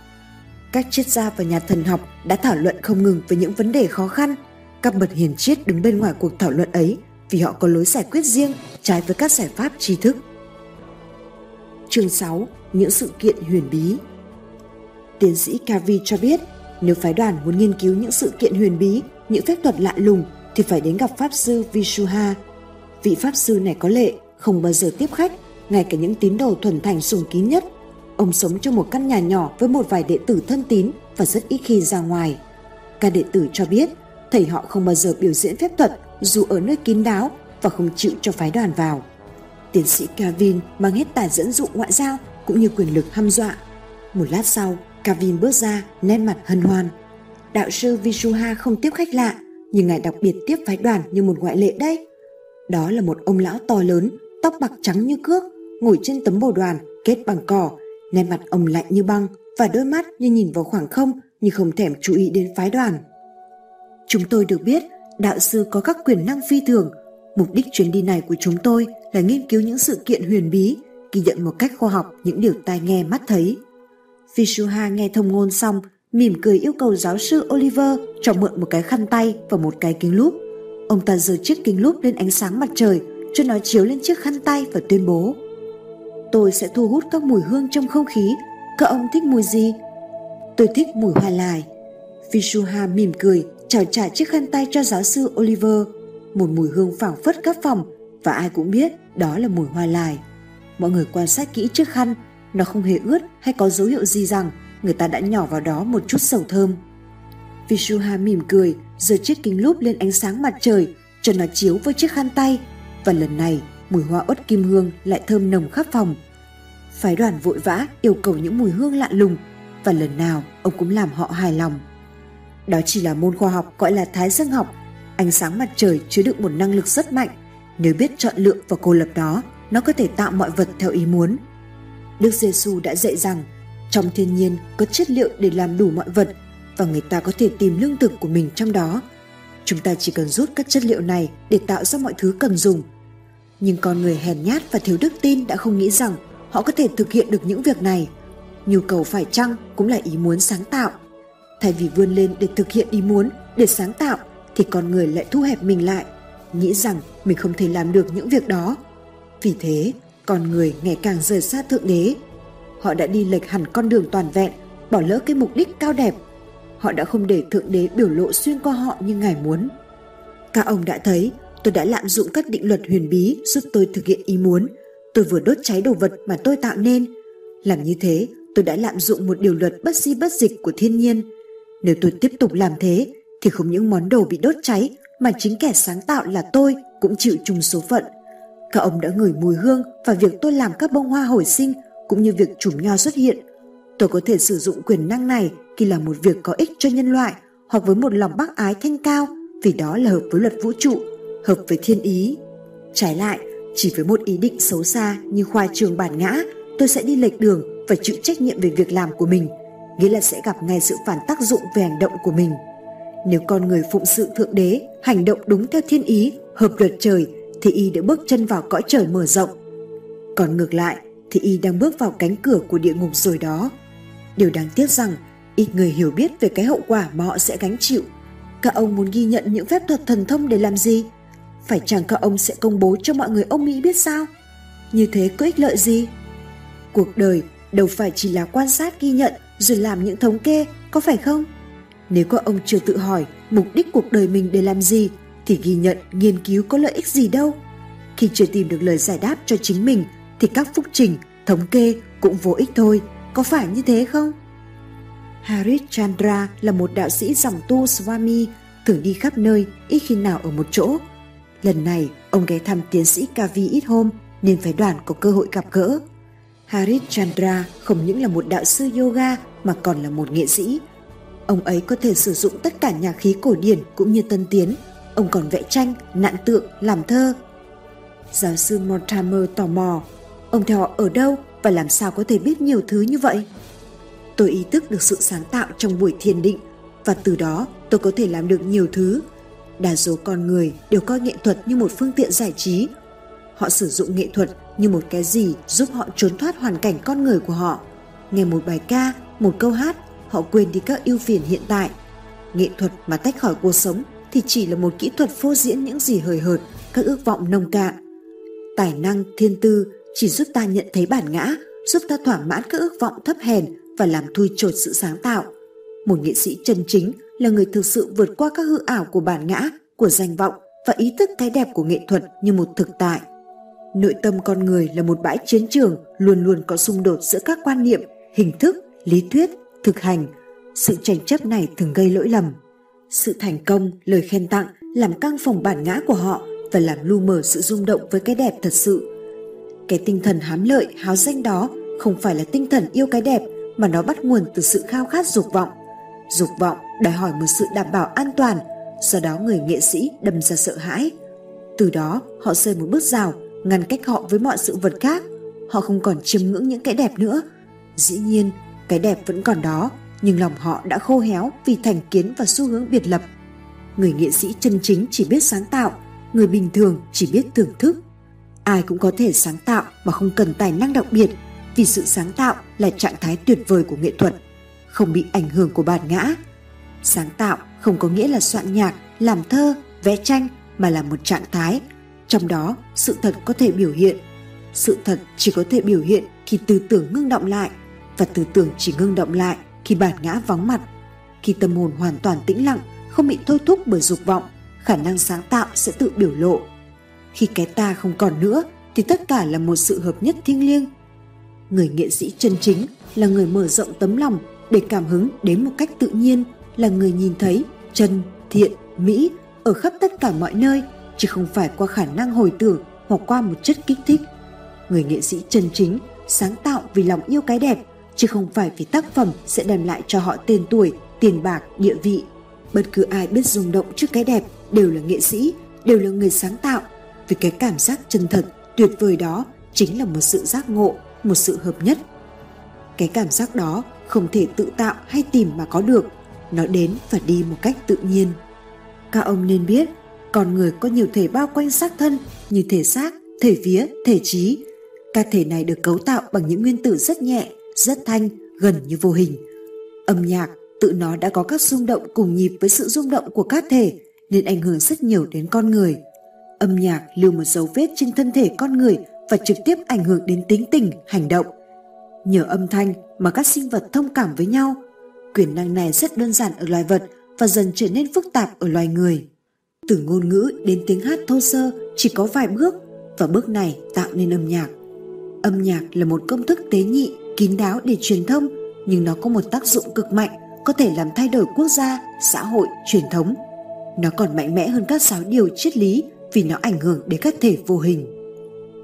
Các triết gia và nhà thần học đã thảo luận không ngừng về những vấn đề khó khăn. Các bậc hiền triết đứng bên ngoài cuộc thảo luận ấy vì họ có lối giải quyết riêng trái với các giải pháp tri thức. Chương 6. Những sự kiện huyền bí Tiến sĩ Cavi cho biết, nếu phái đoàn muốn nghiên cứu những sự kiện huyền bí, những phép thuật lạ lùng thì phải đến gặp Pháp sư Vishuha. Vị Pháp sư này có lệ, không bao giờ tiếp khách ngay cả những tín đồ thuần thành sùng kín nhất. Ông sống trong một căn nhà nhỏ với một vài đệ tử thân tín và rất ít khi ra ngoài. Các đệ tử cho biết thầy họ không bao giờ biểu diễn phép thuật dù ở nơi kín đáo và không chịu cho phái đoàn vào. Tiến sĩ Calvin mang hết tài dẫn dụ ngoại giao cũng như quyền lực hăm dọa. Một lát sau, Calvin bước ra, nét mặt hân hoan. Đạo sư Vishuha không tiếp khách lạ, nhưng ngài đặc biệt tiếp phái đoàn như một ngoại lệ đấy. Đó là một ông lão to lớn, tóc bạc trắng như cước, ngồi trên tấm bồ đoàn kết bằng cỏ, nét mặt ông lạnh như băng và đôi mắt như nhìn vào khoảng không như không thèm chú ý đến phái đoàn. Chúng tôi được biết đạo sư có các quyền năng phi thường. Mục đích chuyến đi này của chúng tôi là nghiên cứu những sự kiện huyền bí, ghi nhận một cách khoa học những điều tai nghe mắt thấy. Vishuha nghe thông ngôn xong, mỉm cười yêu cầu giáo sư Oliver cho mượn một cái khăn tay và một cái kính lúp. Ông ta giơ chiếc kính lúp lên ánh sáng mặt trời cho nó chiếu lên chiếc khăn tay và tuyên bố tôi sẽ thu hút các mùi hương trong không khí. Các ông thích mùi gì? Tôi thích mùi hoa lại. Vishuha mỉm cười, chào trả chiếc khăn tay cho giáo sư Oliver. Một mùi hương phảng phất khắp phòng và ai cũng biết đó là mùi hoa lại. Mọi người quan sát kỹ chiếc khăn, nó không hề ướt hay có dấu hiệu gì rằng người ta đã nhỏ vào đó một chút sầu thơm. Vishuha mỉm cười, giơ chiếc kính lúp lên ánh sáng mặt trời cho nó chiếu với chiếc khăn tay và lần này mùi hoa ớt kim hương lại thơm nồng khắp phòng. Phái đoàn vội vã yêu cầu những mùi hương lạ lùng và lần nào ông cũng làm họ hài lòng. Đó chỉ là môn khoa học gọi là thái dương học. Ánh sáng mặt trời chứa đựng một năng lực rất mạnh. Nếu biết chọn lựa và cô lập đó, nó có thể tạo mọi vật theo ý muốn. Đức Giêsu đã dạy rằng trong thiên nhiên có chất liệu để làm đủ mọi vật và người ta có thể tìm lương thực của mình trong đó. Chúng ta chỉ cần rút các chất liệu này để tạo ra mọi thứ cần dùng nhưng con người hèn nhát và thiếu đức tin đã không nghĩ rằng họ có thể thực hiện được những việc này. Nhu cầu phải chăng cũng là ý muốn sáng tạo. Thay vì vươn lên để thực hiện ý muốn để sáng tạo thì con người lại thu hẹp mình lại nghĩ rằng mình không thể làm được những việc đó. Vì thế con người ngày càng rời xa thượng đế. Họ đã đi lệch hẳn con đường toàn vẹn bỏ lỡ cái mục đích cao đẹp. Họ đã không để Thượng Đế biểu lộ xuyên qua họ như Ngài muốn. Các ông đã thấy, tôi đã lạm dụng các định luật huyền bí giúp tôi thực hiện ý muốn. Tôi vừa đốt cháy đồ vật mà tôi tạo nên. Làm như thế, tôi đã lạm dụng một điều luật bất di bất dịch của thiên nhiên. Nếu tôi tiếp tục làm thế, thì không những món đồ bị đốt cháy mà chính kẻ sáng tạo là tôi cũng chịu chung số phận. Các ông đã ngửi mùi hương và việc tôi làm các bông hoa hồi sinh cũng như việc chùm nho xuất hiện. Tôi có thể sử dụng quyền năng này khi làm một việc có ích cho nhân loại hoặc với một lòng bác ái thanh cao vì đó là hợp với luật vũ trụ, hợp với thiên ý. Trái lại, chỉ với một ý định xấu xa như khoa trường bản ngã, tôi sẽ đi lệch đường và chịu trách nhiệm về việc làm của mình, nghĩa là sẽ gặp ngay sự phản tác dụng về hành động của mình. Nếu con người phụng sự Thượng Đế, hành động đúng theo thiên ý, hợp luật trời, thì y đã bước chân vào cõi trời mở rộng. Còn ngược lại, thì y đang bước vào cánh cửa của địa ngục rồi đó. Điều đáng tiếc rằng, ít người hiểu biết về cái hậu quả mà họ sẽ gánh chịu. Các ông muốn ghi nhận những phép thuật thần thông để làm gì? Phải chẳng các ông sẽ công bố cho mọi người ông Mỹ biết sao? Như thế có ích lợi gì? Cuộc đời đâu phải chỉ là quan sát ghi nhận rồi làm những thống kê, có phải không? Nếu các ông chưa tự hỏi mục đích cuộc đời mình để làm gì thì ghi nhận, nghiên cứu có lợi ích gì đâu. Khi chưa tìm được lời giải đáp cho chính mình thì các phúc trình, thống kê cũng vô ích thôi, có phải như thế không? Harit Chandra là một đạo sĩ dòng tu Swami, thường đi khắp nơi, ít khi nào ở một chỗ. Lần này, ông ghé thăm tiến sĩ Kavi ít hôm nên phải đoàn có cơ hội gặp gỡ. Harit Chandra không những là một đạo sư yoga mà còn là một nghệ sĩ. Ông ấy có thể sử dụng tất cả nhạc khí cổ điển cũng như tân tiến. Ông còn vẽ tranh, nạn tượng, làm thơ. Giáo sư Mortimer tò mò, ông theo họ ở đâu và làm sao có thể biết nhiều thứ như vậy? Tôi ý thức được sự sáng tạo trong buổi thiền định và từ đó tôi có thể làm được nhiều thứ. Đa số con người đều coi nghệ thuật như một phương tiện giải trí. Họ sử dụng nghệ thuật như một cái gì giúp họ trốn thoát hoàn cảnh con người của họ. Nghe một bài ca, một câu hát, họ quên đi các ưu phiền hiện tại. Nghệ thuật mà tách khỏi cuộc sống thì chỉ là một kỹ thuật phô diễn những gì hời hợt, các ước vọng nông cạn. Tài năng, thiên tư chỉ giúp ta nhận thấy bản ngã, giúp ta thỏa mãn các ước vọng thấp hèn và làm thui chột sự sáng tạo. Một nghệ sĩ chân chính là người thực sự vượt qua các hư ảo của bản ngã, của danh vọng và ý thức cái đẹp của nghệ thuật như một thực tại. Nội tâm con người là một bãi chiến trường luôn luôn có xung đột giữa các quan niệm, hình thức, lý thuyết, thực hành. Sự tranh chấp này thường gây lỗi lầm. Sự thành công, lời khen tặng làm căng phòng bản ngã của họ và làm lu mờ sự rung động với cái đẹp thật sự. Cái tinh thần hám lợi, háo danh đó không phải là tinh thần yêu cái đẹp mà nó bắt nguồn từ sự khao khát dục vọng. Dục vọng đòi hỏi một sự đảm bảo an toàn, do đó người nghệ sĩ đâm ra sợ hãi. Từ đó họ xây một bước rào ngăn cách họ với mọi sự vật khác. Họ không còn chiêm ngưỡng những cái đẹp nữa. Dĩ nhiên, cái đẹp vẫn còn đó, nhưng lòng họ đã khô héo vì thành kiến và xu hướng biệt lập. Người nghệ sĩ chân chính chỉ biết sáng tạo, người bình thường chỉ biết thưởng thức. Ai cũng có thể sáng tạo mà không cần tài năng đặc biệt, vì sự sáng tạo là trạng thái tuyệt vời của nghệ thuật, không bị ảnh hưởng của bản ngã. Sáng tạo không có nghĩa là soạn nhạc, làm thơ, vẽ tranh mà là một trạng thái trong đó, sự thật có thể biểu hiện. Sự thật chỉ có thể biểu hiện khi tư tưởng ngưng động lại và tư tưởng chỉ ngưng động lại khi bản ngã vắng mặt. Khi tâm hồn hoàn toàn tĩnh lặng, không bị thôi thúc bởi dục vọng, khả năng sáng tạo sẽ tự biểu lộ. Khi cái ta không còn nữa thì tất cả là một sự hợp nhất thiêng liêng. Người nghệ sĩ chân chính là người mở rộng tấm lòng để cảm hứng đến một cách tự nhiên, là người nhìn thấy chân, thiện, mỹ ở khắp tất cả mọi nơi chứ không phải qua khả năng hồi tưởng hoặc qua một chất kích thích. Người nghệ sĩ chân chính sáng tạo vì lòng yêu cái đẹp chứ không phải vì tác phẩm sẽ đem lại cho họ tên tuổi, tiền bạc, địa vị. Bất cứ ai biết rung động trước cái đẹp đều là nghệ sĩ, đều là người sáng tạo vì cái cảm giác chân thật, tuyệt vời đó chính là một sự giác ngộ, một sự hợp nhất. Cái cảm giác đó không thể tự tạo hay tìm mà có được, nó đến và đi một cách tự nhiên. Các ông nên biết con người có nhiều thể bao quanh xác thân như thể xác, thể vía, thể trí. Các thể này được cấu tạo bằng những nguyên tử rất nhẹ, rất thanh, gần như vô hình. Âm nhạc tự nó đã có các rung động cùng nhịp với sự rung động của các thể nên ảnh hưởng rất nhiều đến con người. Âm nhạc lưu một dấu vết trên thân thể con người và trực tiếp ảnh hưởng đến tính tình, hành động. Nhờ âm thanh mà các sinh vật thông cảm với nhau. Quyền năng này rất đơn giản ở loài vật và dần trở nên phức tạp ở loài người. Từ ngôn ngữ đến tiếng hát thô sơ chỉ có vài bước và bước này tạo nên âm nhạc. Âm nhạc là một công thức tế nhị, kín đáo để truyền thông nhưng nó có một tác dụng cực mạnh có thể làm thay đổi quốc gia, xã hội, truyền thống. Nó còn mạnh mẽ hơn các giáo điều triết lý vì nó ảnh hưởng đến các thể vô hình.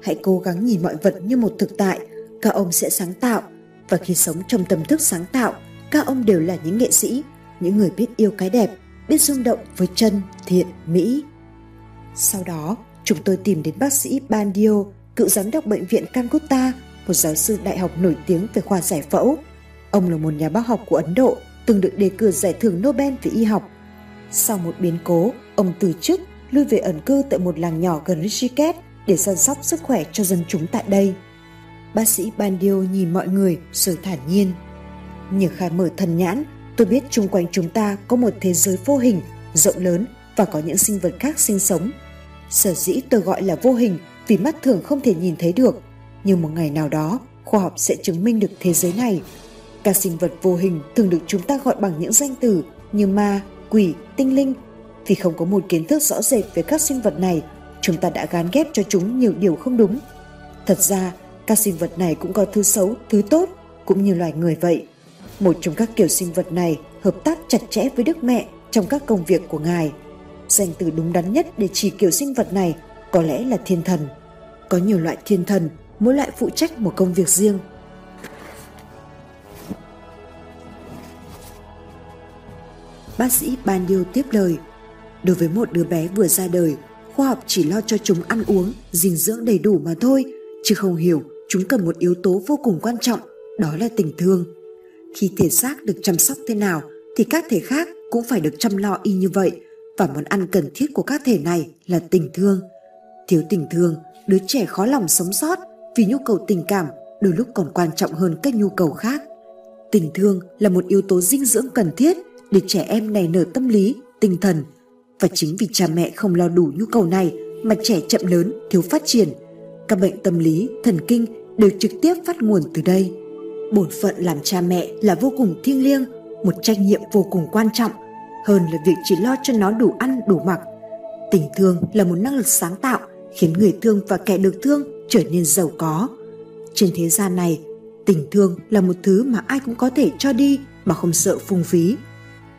Hãy cố gắng nhìn mọi vật như một thực tại, các ông sẽ sáng tạo và khi sống trong tâm thức sáng tạo, các ông đều là những nghệ sĩ, những người biết yêu cái đẹp, biết rung động với chân, thiện, mỹ. Sau đó, chúng tôi tìm đến bác sĩ Bandio, cựu giám đốc bệnh viện Calcutta, một giáo sư đại học nổi tiếng về khoa giải phẫu. Ông là một nhà bác học của Ấn Độ, từng được đề cử giải thưởng Nobel về y học. Sau một biến cố, ông từ chức, lui về ẩn cư tại một làng nhỏ gần Rishikesh để săn sóc sức khỏe cho dân chúng tại đây. Bác sĩ Bandio nhìn mọi người rồi thản nhiên. Nhờ khai mở thần nhãn, tôi biết chung quanh chúng ta có một thế giới vô hình, rộng lớn và có những sinh vật khác sinh sống. Sở dĩ tôi gọi là vô hình vì mắt thường không thể nhìn thấy được, nhưng một ngày nào đó, khoa học sẽ chứng minh được thế giới này. Các sinh vật vô hình thường được chúng ta gọi bằng những danh từ như ma, quỷ, tinh linh. Vì không có một kiến thức rõ rệt về các sinh vật này, chúng ta đã gán ghép cho chúng nhiều điều không đúng. Thật ra, các sinh vật này cũng có thứ xấu, thứ tốt, cũng như loài người vậy. Một trong các kiểu sinh vật này hợp tác chặt chẽ với Đức Mẹ trong các công việc của Ngài. Danh từ đúng đắn nhất để chỉ kiểu sinh vật này có lẽ là thiên thần. Có nhiều loại thiên thần, mỗi loại phụ trách một công việc riêng. Bác sĩ Ban Điêu tiếp lời, đối với một đứa bé vừa ra đời, khoa học chỉ lo cho chúng ăn uống, dinh dưỡng đầy đủ mà thôi, chứ không hiểu chúng cần một yếu tố vô cùng quan trọng, đó là tình thương. Khi thể xác được chăm sóc thế nào thì các thể khác cũng phải được chăm lo y như vậy và món ăn cần thiết của các thể này là tình thương. Thiếu tình thương, đứa trẻ khó lòng sống sót vì nhu cầu tình cảm đôi lúc còn quan trọng hơn các nhu cầu khác. Tình thương là một yếu tố dinh dưỡng cần thiết để trẻ em nảy nở tâm lý, tinh thần và chính vì cha mẹ không lo đủ nhu cầu này mà trẻ chậm lớn, thiếu phát triển. Các bệnh tâm lý, thần kinh đều trực tiếp phát nguồn từ đây. Bổn phận làm cha mẹ là vô cùng thiêng liêng, một trách nhiệm vô cùng quan trọng hơn là việc chỉ lo cho nó đủ ăn đủ mặc. Tình thương là một năng lực sáng tạo khiến người thương và kẻ được thương trở nên giàu có. Trên thế gian này, tình thương là một thứ mà ai cũng có thể cho đi mà không sợ phung phí.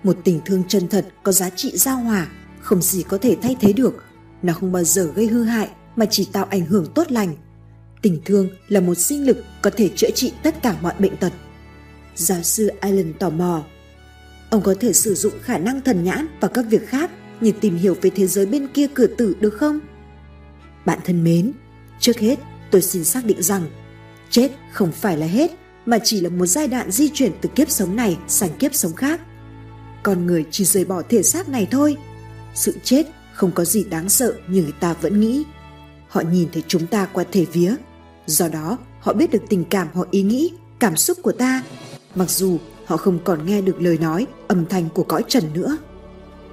Một tình thương chân thật có giá trị giao hòa, không gì có thể thay thế được. Nó không bao giờ gây hư hại mà chỉ tạo ảnh hưởng tốt lành. Tình thương là một sinh lực có thể chữa trị tất cả mọi bệnh tật. Giáo sư Allen tò mò. Ông có thể sử dụng khả năng thần nhãn và các việc khác như tìm hiểu về thế giới bên kia cửa tử được không? Bạn thân mến, trước hết tôi xin xác định rằng chết không phải là hết mà chỉ là một giai đoạn di chuyển từ kiếp sống này sang kiếp sống khác. Con người chỉ rời bỏ thể xác này thôi. Sự chết không có gì đáng sợ như người ta vẫn nghĩ. Họ nhìn thấy chúng ta qua thể vía. Do đó, họ biết được tình cảm hoặc ý nghĩ, cảm xúc của ta. Mặc dù họ không còn nghe được lời nói, âm thanh của cõi trần nữa.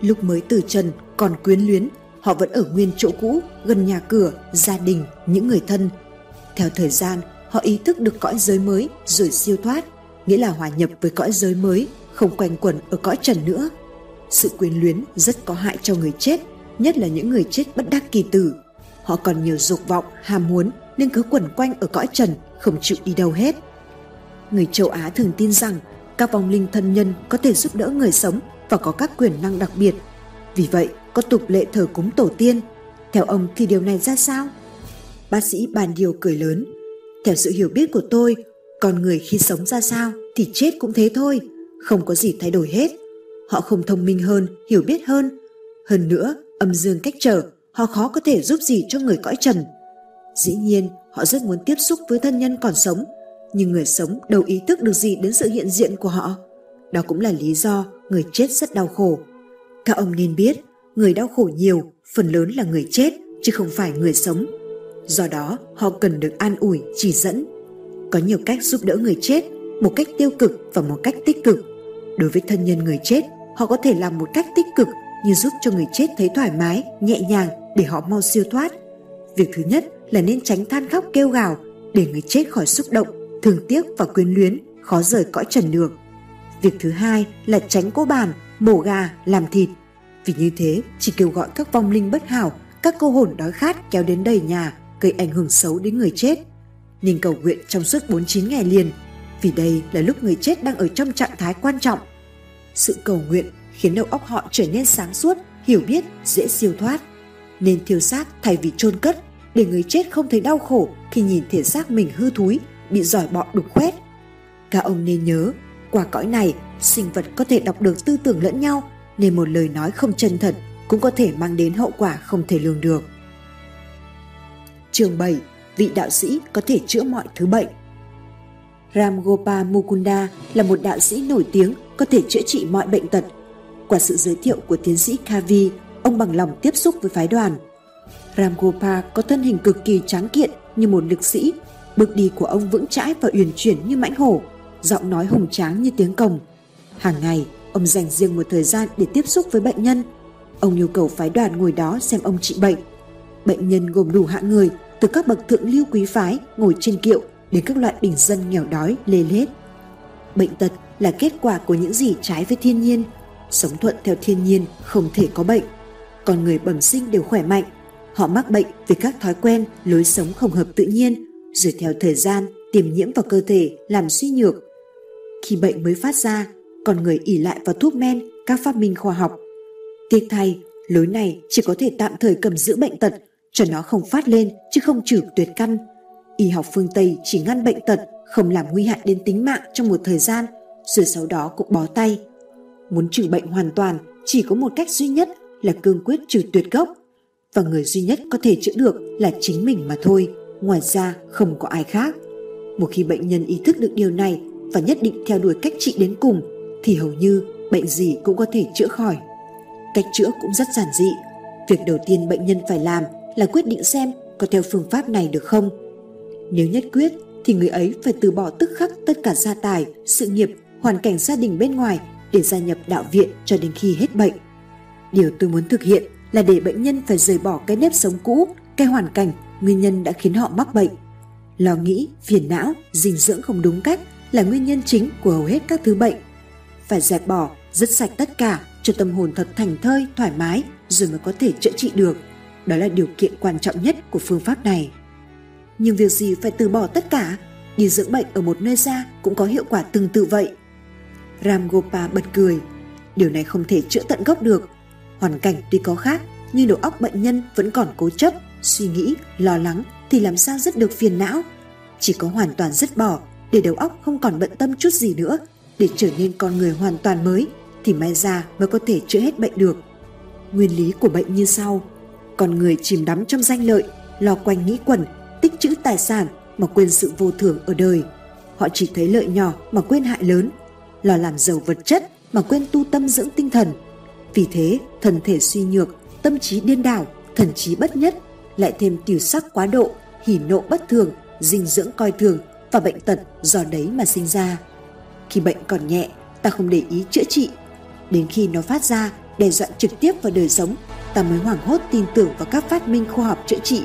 Lúc mới từ trần còn quyến luyến họ vẫn ở nguyên chỗ cũ, gần nhà cửa, gia đình, những người thân. Theo thời gian, họ ý thức được cõi giới mới rồi siêu thoát, nghĩa là hòa nhập với cõi giới mới, không quanh quẩn ở cõi trần nữa. Sự quyến luyến rất có hại cho người chết, nhất là những người chết bất đắc kỳ tử. Họ còn nhiều dục vọng, ham muốn nên cứ quẩn quanh ở cõi trần, không chịu đi đâu hết. Người châu Á thường tin rằng các vong linh thân nhân có thể giúp đỡ người sống và có các quyền năng đặc biệt. Vì vậy, có tục lệ thờ cúng tổ tiên. Theo ông thì điều này ra sao? Bác sĩ bàn điều cười lớn. Theo sự hiểu biết của tôi, con người khi sống ra sao thì chết cũng thế thôi, không có gì thay đổi hết. Họ không thông minh hơn, hiểu biết hơn. Hơn nữa, âm dương cách trở, họ khó có thể giúp gì cho người cõi trần. Dĩ nhiên, họ rất muốn tiếp xúc với thân nhân còn sống, nhưng người sống đâu ý thức được gì đến sự hiện diện của họ. Đó cũng là lý do người chết rất đau khổ. Các ông nên biết, người đau khổ nhiều, phần lớn là người chết chứ không phải người sống. Do đó, họ cần được an ủi, chỉ dẫn. Có nhiều cách giúp đỡ người chết, một cách tiêu cực và một cách tích cực. Đối với thân nhân người chết, họ có thể làm một cách tích cực như giúp cho người chết thấy thoải mái, nhẹ nhàng để họ mau siêu thoát. Việc thứ nhất là nên tránh than khóc kêu gào để người chết khỏi xúc động, thương tiếc và quyến luyến, khó rời cõi trần được. Việc thứ hai là tránh cố bàn, mổ gà, làm thịt. Vì như thế chỉ kêu gọi các vong linh bất hảo, các cô hồn đói khát kéo đến đầy nhà, gây ảnh hưởng xấu đến người chết. Nên cầu nguyện trong suốt 49 ngày liền, vì đây là lúc người chết đang ở trong trạng thái quan trọng. Sự cầu nguyện khiến đầu óc họ trở nên sáng suốt, hiểu biết, dễ siêu thoát. Nên thiêu xác thay vì chôn cất để người chết không thấy đau khổ khi nhìn thể xác mình hư thúi, bị giỏi bọ đục khoét. Các ông nên nhớ, qua cõi này, sinh vật có thể đọc được tư tưởng lẫn nhau, nên một lời nói không chân thật cũng có thể mang đến hậu quả không thể lường được. Chương 7. Vị đạo sĩ có thể chữa mọi thứ bệnh Ram Gopal Mukunda là một đạo sĩ nổi tiếng có thể chữa trị mọi bệnh tật. Qua sự giới thiệu của tiến sĩ Kavi, ông bằng lòng tiếp xúc với phái đoàn. Ramgopal có thân hình cực kỳ tráng kiện như một lực sĩ, bước đi của ông vững chãi và uyển chuyển như mãnh hổ, giọng nói hùng tráng như tiếng cồng. Hàng ngày, ông dành riêng một thời gian để tiếp xúc với bệnh nhân. Ông yêu cầu phái đoàn ngồi đó xem ông trị bệnh. Bệnh nhân gồm đủ hạng người, từ các bậc thượng lưu quý phái ngồi trên kiệu đến các loại bình dân nghèo đói lê lết. Bệnh tật là kết quả của những gì trái với thiên nhiên. Sống thuận theo thiên nhiên không thể có bệnh. Con người bẩm sinh đều khỏe mạnh. Họ mắc bệnh vì các thói quen, lối sống không hợp tự nhiên, rồi theo thời gian tiềm nhiễm vào cơ thể làm suy nhược. Khi bệnh mới phát ra, con người ỉ lại vào thuốc men, các phát minh khoa học. Tiếc thay, lối này chỉ có thể tạm thời cầm giữ bệnh tật cho nó không phát lên chứ không trừ tuyệt căn Y học phương Tây chỉ ngăn bệnh tật, không làm nguy hại đến tính mạng trong một thời gian, rồi sau đó cũng bó tay. Muốn trừ bệnh hoàn toàn chỉ có một cách duy nhất là cương quyết trừ tuyệt gốc. Và người duy nhất có thể chữa được là chính mình mà thôi, ngoài ra không có ai khác. Một khi bệnh nhân ý thức được điều này và nhất định theo đuổi cách trị đến cùng, thì hầu như bệnh gì cũng có thể chữa khỏi. Cách chữa cũng rất giản dị. Việc đầu tiên bệnh nhân phải làm là quyết định xem có theo phương pháp này được không nếu nhất quyết thì người ấy phải từ bỏ tức khắc tất cả gia tài, sự nghiệp, hoàn cảnh gia đình bên ngoài để gia nhập đạo viện cho đến khi hết bệnh. Điều tôi muốn thực hiện là để bệnh nhân phải rời bỏ cái nếp sống cũ, cái hoàn cảnh, nguyên nhân đã khiến họ mắc bệnh. Lo nghĩ, phiền não, dinh dưỡng không đúng cách là nguyên nhân chính của hầu hết các thứ bệnh. Phải dẹp bỏ, dứt sạch tất cả cho tâm hồn thật thành thơi, thoải mái rồi mới có thể chữa trị được. Đó là điều kiện quan trọng nhất của phương pháp này nhưng việc gì phải từ bỏ tất cả đi dưỡng bệnh ở một nơi xa cũng có hiệu quả tương tự vậy ram gopa bật cười điều này không thể chữa tận gốc được hoàn cảnh tuy có khác nhưng đầu óc bệnh nhân vẫn còn cố chấp suy nghĩ lo lắng thì làm sao dứt được phiền não chỉ có hoàn toàn dứt bỏ để đầu óc không còn bận tâm chút gì nữa để trở nên con người hoàn toàn mới thì may ra mới có thể chữa hết bệnh được nguyên lý của bệnh như sau con người chìm đắm trong danh lợi lo quanh nghĩ quẩn tích trữ tài sản mà quên sự vô thường ở đời. Họ chỉ thấy lợi nhỏ mà quên hại lớn, lo làm giàu vật chất mà quên tu tâm dưỡng tinh thần. Vì thế, thân thể suy nhược, tâm trí điên đảo, thần trí bất nhất, lại thêm tiểu sắc quá độ, hỉ nộ bất thường, dinh dưỡng coi thường và bệnh tật do đấy mà sinh ra. Khi bệnh còn nhẹ, ta không để ý chữa trị. Đến khi nó phát ra, đe dọa trực tiếp vào đời sống, ta mới hoảng hốt tin tưởng vào các phát minh khoa học chữa trị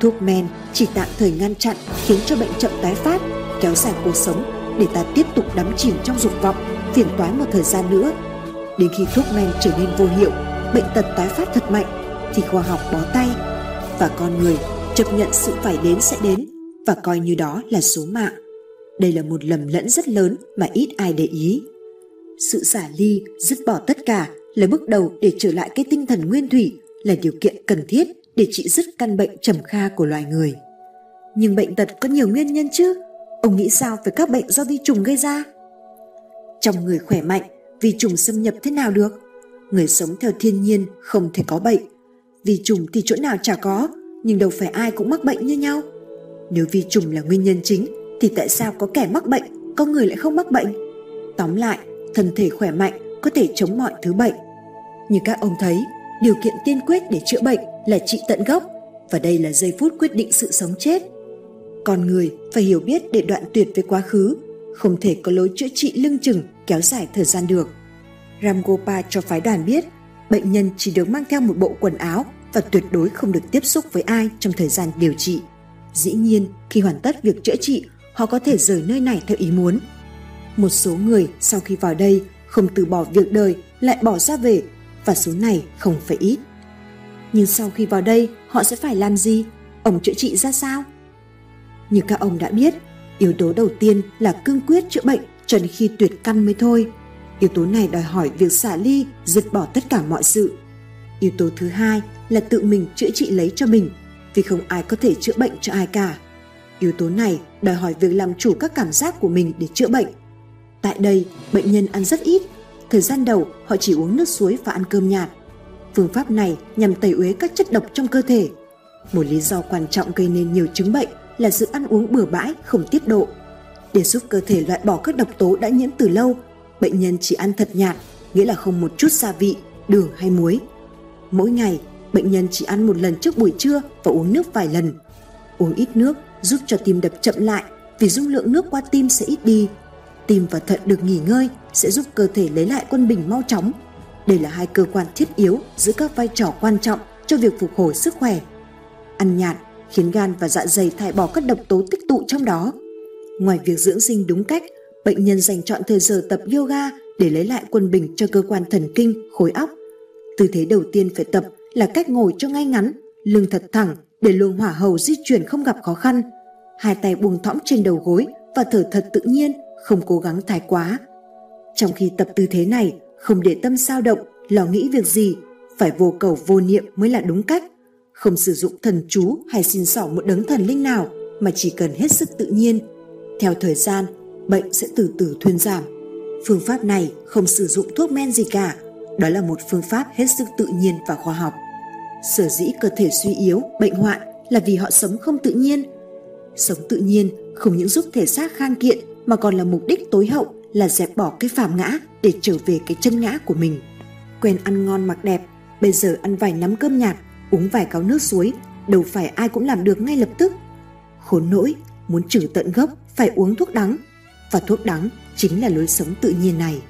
Thuốc men chỉ tạm thời ngăn chặn khiến cho bệnh chậm tái phát, kéo dài cuộc sống để ta tiếp tục đắm chìm trong dục vọng, phiền toái một thời gian nữa. Đến khi thuốc men trở nên vô hiệu, bệnh tật tái phát thật mạnh thì khoa học bó tay và con người chấp nhận sự phải đến sẽ đến và coi như đó là số mạng. Đây là một lầm lẫn rất lớn mà ít ai để ý. Sự xả ly, dứt bỏ tất cả là bước đầu để trở lại cái tinh thần nguyên thủy là điều kiện cần thiết để trị dứt căn bệnh trầm kha của loài người. Nhưng bệnh tật có nhiều nguyên nhân chứ? Ông nghĩ sao về các bệnh do vi trùng gây ra? Trong người khỏe mạnh, vi trùng xâm nhập thế nào được? Người sống theo thiên nhiên không thể có bệnh. Vi trùng thì chỗ nào chả có, nhưng đâu phải ai cũng mắc bệnh như nhau. Nếu vi trùng là nguyên nhân chính, thì tại sao có kẻ mắc bệnh, có người lại không mắc bệnh? Tóm lại, thân thể khỏe mạnh có thể chống mọi thứ bệnh. Như các ông thấy, điều kiện tiên quyết để chữa bệnh là trị tận gốc và đây là giây phút quyết định sự sống chết. Con người phải hiểu biết để đoạn tuyệt với quá khứ, không thể có lối chữa trị lưng chừng kéo dài thời gian được. Ramgopa cho phái đoàn biết, bệnh nhân chỉ được mang theo một bộ quần áo và tuyệt đối không được tiếp xúc với ai trong thời gian điều trị. Dĩ nhiên, khi hoàn tất việc chữa trị, họ có thể rời nơi này theo ý muốn. Một số người sau khi vào đây không từ bỏ việc đời lại bỏ ra về và số này không phải ít. Nhưng sau khi vào đây họ sẽ phải làm gì? Ông chữa trị ra sao? Như các ông đã biết, yếu tố đầu tiên là cương quyết chữa bệnh cho đến khi tuyệt căn mới thôi. Yếu tố này đòi hỏi việc xả ly, dứt bỏ tất cả mọi sự. Yếu tố thứ hai là tự mình chữa trị lấy cho mình, vì không ai có thể chữa bệnh cho ai cả. Yếu tố này đòi hỏi việc làm chủ các cảm giác của mình để chữa bệnh. Tại đây, bệnh nhân ăn rất ít. Thời gian đầu, họ chỉ uống nước suối và ăn cơm nhạt. Phương pháp này nhằm tẩy uế các chất độc trong cơ thể. Một lý do quan trọng gây nên nhiều chứng bệnh là sự ăn uống bừa bãi, không tiết độ. Để giúp cơ thể loại bỏ các độc tố đã nhiễm từ lâu, bệnh nhân chỉ ăn thật nhạt, nghĩa là không một chút gia vị, đường hay muối. Mỗi ngày, bệnh nhân chỉ ăn một lần trước buổi trưa và uống nước vài lần. Uống ít nước giúp cho tim đập chậm lại vì dung lượng nước qua tim sẽ ít đi. Tim và thận được nghỉ ngơi sẽ giúp cơ thể lấy lại quân bình mau chóng. Đây là hai cơ quan thiết yếu giữ các vai trò quan trọng cho việc phục hồi sức khỏe. Ăn nhạt khiến gan và dạ dày thải bỏ các độc tố tích tụ trong đó. Ngoài việc dưỡng sinh đúng cách, bệnh nhân dành chọn thời giờ tập yoga để lấy lại quân bình cho cơ quan thần kinh, khối óc. Tư thế đầu tiên phải tập là cách ngồi cho ngay ngắn, lưng thật thẳng để luồng hỏa hầu di chuyển không gặp khó khăn. Hai tay buông thõng trên đầu gối và thở thật tự nhiên, không cố gắng thái quá. Trong khi tập tư thế này, không để tâm sao động, lo nghĩ việc gì, phải vô cầu vô niệm mới là đúng cách. Không sử dụng thần chú hay xin xỏ một đấng thần linh nào mà chỉ cần hết sức tự nhiên. Theo thời gian, bệnh sẽ từ từ thuyên giảm. Phương pháp này không sử dụng thuốc men gì cả, đó là một phương pháp hết sức tự nhiên và khoa học. Sở dĩ cơ thể suy yếu, bệnh hoạn là vì họ sống không tự nhiên. Sống tự nhiên không những giúp thể xác khang kiện mà còn là mục đích tối hậu là dẹp bỏ cái phàm ngã để trở về cái chân ngã của mình. Quen ăn ngon mặc đẹp, bây giờ ăn vài nắm cơm nhạt, uống vài cáo nước suối, đâu phải ai cũng làm được ngay lập tức. Khốn nỗi, muốn trừ tận gốc phải uống thuốc đắng, và thuốc đắng chính là lối sống tự nhiên này.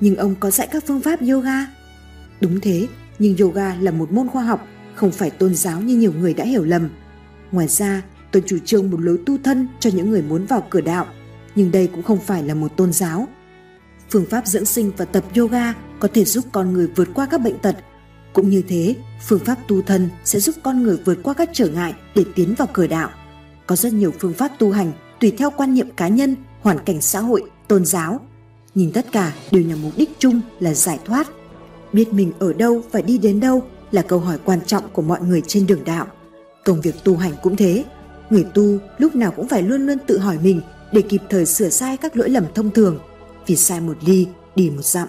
Nhưng ông có dạy các phương pháp yoga? Đúng thế, nhưng yoga là một môn khoa học, không phải tôn giáo như nhiều người đã hiểu lầm. Ngoài ra, tôi chủ trương một lối tu thân cho những người muốn vào cửa đạo, nhưng đây cũng không phải là một tôn giáo. Phương pháp dưỡng sinh và tập yoga có thể giúp con người vượt qua các bệnh tật. Cũng như thế, phương pháp tu thân sẽ giúp con người vượt qua các trở ngại để tiến vào cửa đạo. Có rất nhiều phương pháp tu hành tùy theo quan niệm cá nhân, hoàn cảnh xã hội, tôn giáo. Nhìn tất cả đều nhằm mục đích chung là giải thoát. Biết mình ở đâu và đi đến đâu là câu hỏi quan trọng của mọi người trên đường đạo. Công việc tu hành cũng thế. Người tu lúc nào cũng phải luôn luôn tự hỏi mình để kịp thời sửa sai các lỗi lầm thông thường. Vì sai một ly đi một dặm.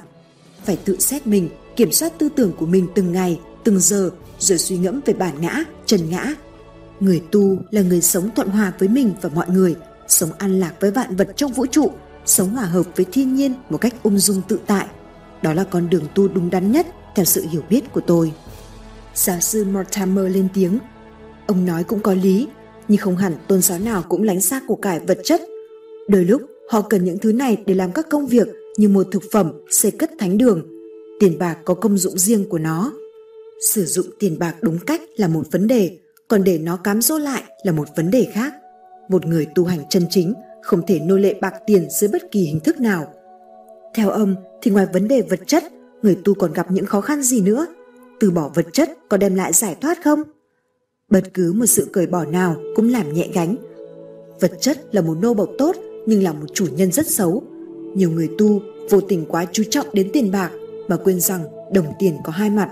Phải tự xét mình kiểm soát tư tưởng của mình từng ngày từng giờ rồi suy ngẫm về bản ngã trần ngã người tu là người sống thuận hòa với mình và mọi người sống an lạc với vạn vật trong vũ trụ sống hòa hợp với thiên nhiên một cách ung dung tự tại đó là con đường tu đúng đắn nhất theo sự hiểu biết của tôi. Giáo sư Mortimer lên tiếng. Ông nói cũng có lý, nhưng không hẳn tôn giáo nào cũng lánh xa của cải vật chất. Đôi lúc họ cần những thứ này để làm các công việc như mua thực phẩm, xây cất thánh đường. Tiền bạc có công dụng riêng của nó. Sử dụng tiền bạc đúng cách là một vấn đề, còn để nó cám dỗ lại là một vấn đề khác. Một người tu hành chân chính không thể nô lệ bạc tiền dưới bất kỳ hình thức nào. Theo ông, thì ngoài vấn đề vật chất, người tu còn gặp những khó khăn gì nữa? Từ bỏ vật chất có đem lại giải thoát không? Bất cứ một sự cởi bỏ nào cũng làm nhẹ gánh. Vật chất là một nô bộc tốt nhưng là một chủ nhân rất xấu. Nhiều người tu vô tình quá chú trọng đến tiền bạc mà quên rằng đồng tiền có hai mặt.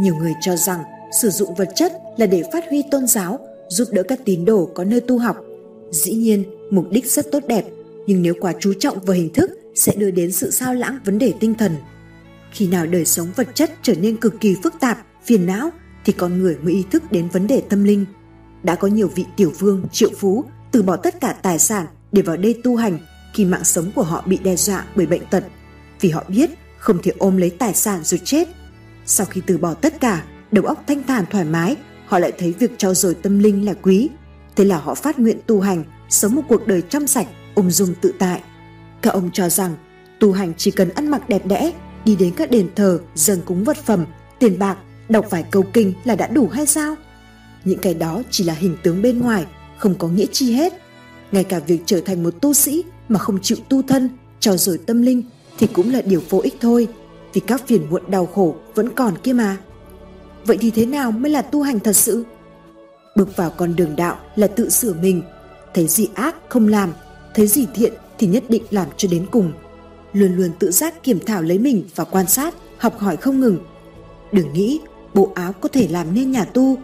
Nhiều người cho rằng sử dụng vật chất là để phát huy tôn giáo, giúp đỡ các tín đồ có nơi tu học. Dĩ nhiên, mục đích rất tốt đẹp, nhưng nếu quá chú trọng vào hình thức sẽ đưa đến sự sao lãng vấn đề tinh thần. Khi nào đời sống vật chất trở nên cực kỳ phức tạp, phiền não thì con người mới ý thức đến vấn đề tâm linh. Đã có nhiều vị tiểu vương, triệu phú từ bỏ tất cả tài sản để vào đây tu hành khi mạng sống của họ bị đe dọa bởi bệnh tật vì họ biết không thể ôm lấy tài sản rồi chết. Sau khi từ bỏ tất cả, đầu óc thanh thản thoải mái, họ lại thấy việc trao dồi tâm linh là quý. Thế là họ phát nguyện tu hành, sống một cuộc đời trong sạch, ung dung tự tại. Các ông cho rằng tu hành chỉ cần ăn mặc đẹp đẽ, đi đến các đền thờ, dâng cúng vật phẩm, tiền bạc, đọc vài câu kinh là đã đủ hay sao? Những cái đó chỉ là hình tướng bên ngoài, không có nghĩa chi hết. Ngay cả việc trở thành một tu sĩ mà không chịu tu thân, trao dồi tâm linh thì cũng là điều vô ích thôi, vì các phiền muộn đau khổ vẫn còn kia mà. Vậy thì thế nào mới là tu hành thật sự? Bước vào con đường đạo là tự sửa mình, thấy gì ác không làm, thấy gì thiện thì nhất định làm cho đến cùng. Luôn luôn tự giác kiểm thảo lấy mình và quan sát, học hỏi không ngừng. Đừng nghĩ bộ áo có thể làm nên nhà tu.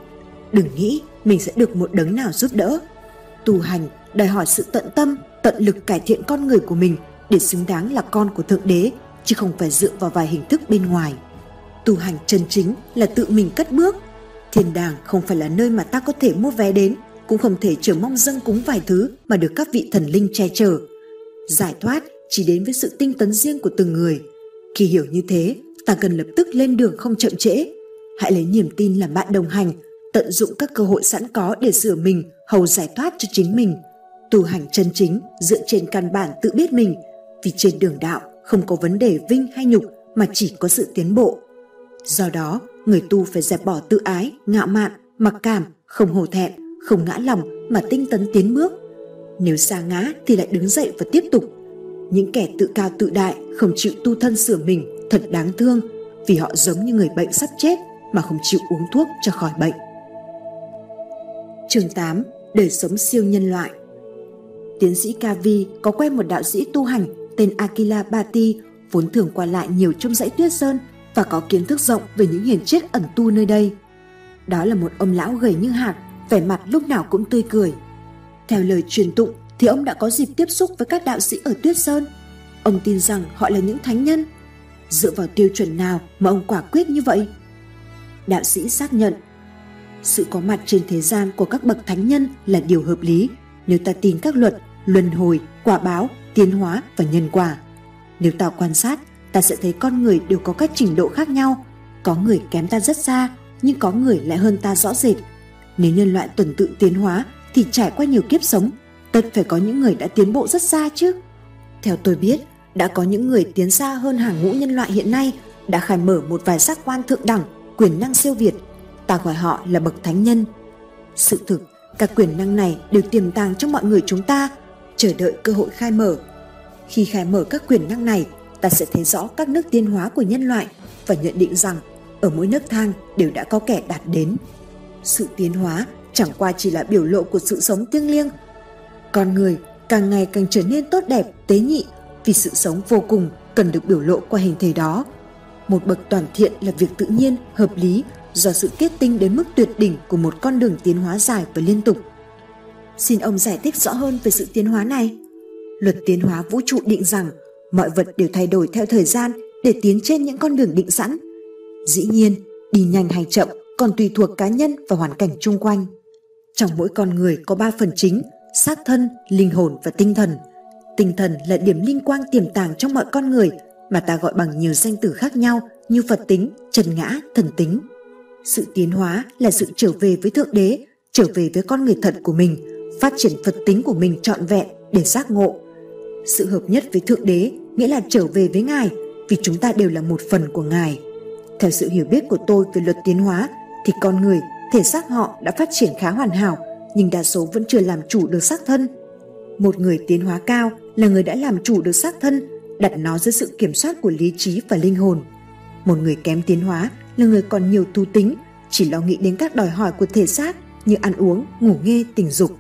Đừng nghĩ mình sẽ được một đấng nào giúp đỡ. Tu hành đòi hỏi sự tận tâm, tận lực cải thiện con người của mình để xứng đáng là con của Thượng Đế, chứ không phải dựa vào vài hình thức bên ngoài. Tu hành chân chính là tự mình cất bước. Thiên đàng không phải là nơi mà ta có thể mua vé đến, cũng không thể chờ mong dâng cúng vài thứ mà được các vị thần linh che chở. Giải thoát chỉ đến với sự tinh tấn riêng của từng người. Khi hiểu như thế, ta cần lập tức lên đường không chậm trễ. Hãy lấy niềm tin làm bạn đồng hành, tận dụng các cơ hội sẵn có để sửa mình, hầu giải thoát cho chính mình. Tu hành chân chính dựa trên căn bản tự biết mình, vì trên đường đạo không có vấn đề vinh hay nhục mà chỉ có sự tiến bộ. Do đó, người tu phải dẹp bỏ tự ái, ngạo mạn, mặc cảm, không hổ thẹn, không ngã lòng mà tinh tấn tiến bước. Nếu xa ngã thì lại đứng dậy và tiếp tục. Những kẻ tự cao tự đại không chịu tu thân sửa mình thật đáng thương vì họ giống như người bệnh sắp chết mà không chịu uống thuốc cho khỏi bệnh. Chương 8. Đời sống siêu nhân loại Tiến sĩ Kavi có quen một đạo sĩ tu hành tên Akila Bati vốn thường qua lại nhiều trong dãy tuyết sơn và có kiến thức rộng về những hiền triết ẩn tu nơi đây. Đó là một ông lão gầy như hạt, vẻ mặt lúc nào cũng tươi cười. Theo lời truyền tụng thì ông đã có dịp tiếp xúc với các đạo sĩ ở Tuyết Sơn. Ông tin rằng họ là những thánh nhân. Dựa vào tiêu chuẩn nào mà ông quả quyết như vậy? Đạo sĩ xác nhận sự có mặt trên thế gian của các bậc thánh nhân là điều hợp lý nếu ta tin các luật luân hồi, quả báo, tiến hóa và nhân quả. Nếu ta quan sát, ta sẽ thấy con người đều có các trình độ khác nhau. Có người kém ta rất xa, nhưng có người lại hơn ta rõ rệt. Nếu nhân loại tuần tự tiến hóa thì trải qua nhiều kiếp sống, tất phải có những người đã tiến bộ rất xa chứ. Theo tôi biết, đã có những người tiến xa hơn hàng ngũ nhân loại hiện nay đã khai mở một vài giác quan thượng đẳng, quyền năng siêu việt. Ta gọi họ là bậc thánh nhân. Sự thực, các quyền năng này đều tiềm tàng trong mọi người chúng ta, chờ đợi cơ hội khai mở. Khi khai mở các quyền năng này, ta sẽ thấy rõ các nước tiến hóa của nhân loại và nhận định rằng ở mỗi nước thang đều đã có kẻ đạt đến. Sự tiến hóa chẳng qua chỉ là biểu lộ của sự sống thiêng liêng. Con người càng ngày càng trở nên tốt đẹp, tế nhị vì sự sống vô cùng cần được biểu lộ qua hình thể đó. Một bậc toàn thiện là việc tự nhiên, hợp lý do sự kết tinh đến mức tuyệt đỉnh của một con đường tiến hóa dài và liên tục. Xin ông giải thích rõ hơn về sự tiến hóa này. Luật tiến hóa vũ trụ định rằng mọi vật đều thay đổi theo thời gian để tiến trên những con đường định sẵn. Dĩ nhiên, đi nhanh hay chậm còn tùy thuộc cá nhân và hoàn cảnh chung quanh. Trong mỗi con người có ba phần chính, xác thân, linh hồn và tinh thần. Tinh thần là điểm linh quang tiềm tàng trong mọi con người mà ta gọi bằng nhiều danh từ khác nhau như Phật tính, trần ngã, thần tính. Sự tiến hóa là sự trở về với Thượng Đế, trở về với con người thật của mình, phát triển Phật tính của mình trọn vẹn để giác ngộ. Sự hợp nhất với Thượng Đế nghĩa là trở về với Ngài vì chúng ta đều là một phần của Ngài. Theo sự hiểu biết của tôi về luật tiến hóa thì con người, thể xác họ đã phát triển khá hoàn hảo nhưng đa số vẫn chưa làm chủ được xác thân. Một người tiến hóa cao là người đã làm chủ được xác thân, đặt nó dưới sự kiểm soát của lý trí và linh hồn. Một người kém tiến hóa là người còn nhiều thú tính, chỉ lo nghĩ đến các đòi hỏi của thể xác như ăn uống, ngủ nghe tình dục.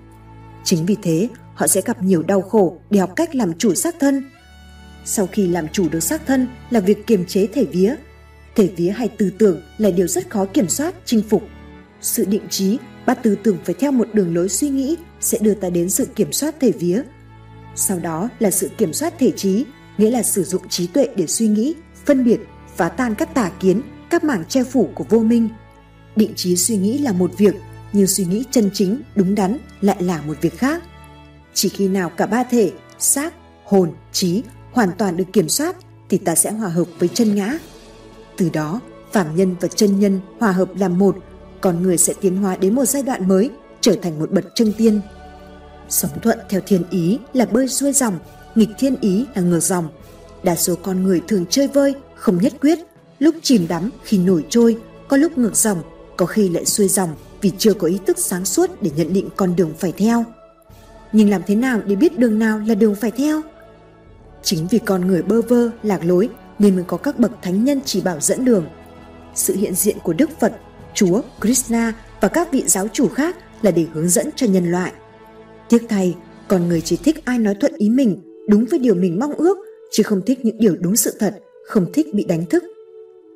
Chính vì thế, họ sẽ gặp nhiều đau khổ để học cách làm chủ xác thân. Sau khi làm chủ được xác thân là việc kiềm chế thể vía. Thể vía hay tư tưởng là điều rất khó kiểm soát, chinh phục. Sự định trí bắt tư tưởng phải theo một đường lối suy nghĩ sẽ đưa ta đến sự kiểm soát thể vía. Sau đó là sự kiểm soát thể trí, nghĩa là sử dụng trí tuệ để suy nghĩ, phân biệt, phá tan các tà kiến, các mảng che phủ của vô minh. Định trí suy nghĩ là một việc, nhưng suy nghĩ chân chính, đúng đắn lại là một việc khác. Chỉ khi nào cả ba thể, xác, hồn, trí hoàn toàn được kiểm soát thì ta sẽ hòa hợp với chân ngã. Từ đó, phạm nhân và chân nhân hòa hợp làm một, con người sẽ tiến hóa đến một giai đoạn mới, trở thành một bậc chân tiên. Sống thuận theo thiên ý là bơi xuôi dòng, nghịch thiên ý là ngược dòng. Đa số con người thường chơi vơi, không nhất quyết, lúc chìm đắm khi nổi trôi, có lúc ngược dòng, có khi lại xuôi dòng vì chưa có ý thức sáng suốt để nhận định con đường phải theo. Nhưng làm thế nào để biết đường nào là đường phải theo? Chính vì con người bơ vơ, lạc lối nên mới có các bậc thánh nhân chỉ bảo dẫn đường. Sự hiện diện của Đức Phật, Chúa, Krishna và các vị giáo chủ khác là để hướng dẫn cho nhân loại. Tiếc thay, con người chỉ thích ai nói thuận ý mình, đúng với điều mình mong ước, chứ không thích những điều đúng sự thật, không thích bị đánh thức.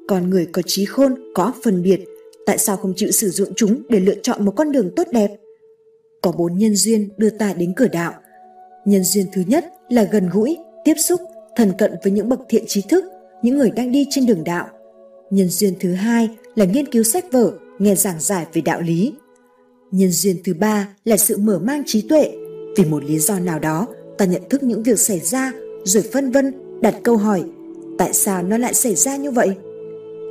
Con người có trí khôn, có phân biệt, tại sao không chịu sử dụng chúng để lựa chọn một con đường tốt đẹp? Có bốn nhân duyên đưa ta đến cửa đạo. Nhân duyên thứ nhất là gần gũi, tiếp xúc, thần cận với những bậc thiện trí thức, những người đang đi trên đường đạo. Nhân duyên thứ hai là nghiên cứu sách vở, nghe giảng giải về đạo lý. Nhân duyên thứ ba là sự mở mang trí tuệ. Vì một lý do nào đó, ta nhận thức những việc xảy ra rồi phân vân, đặt câu hỏi tại sao nó lại xảy ra như vậy?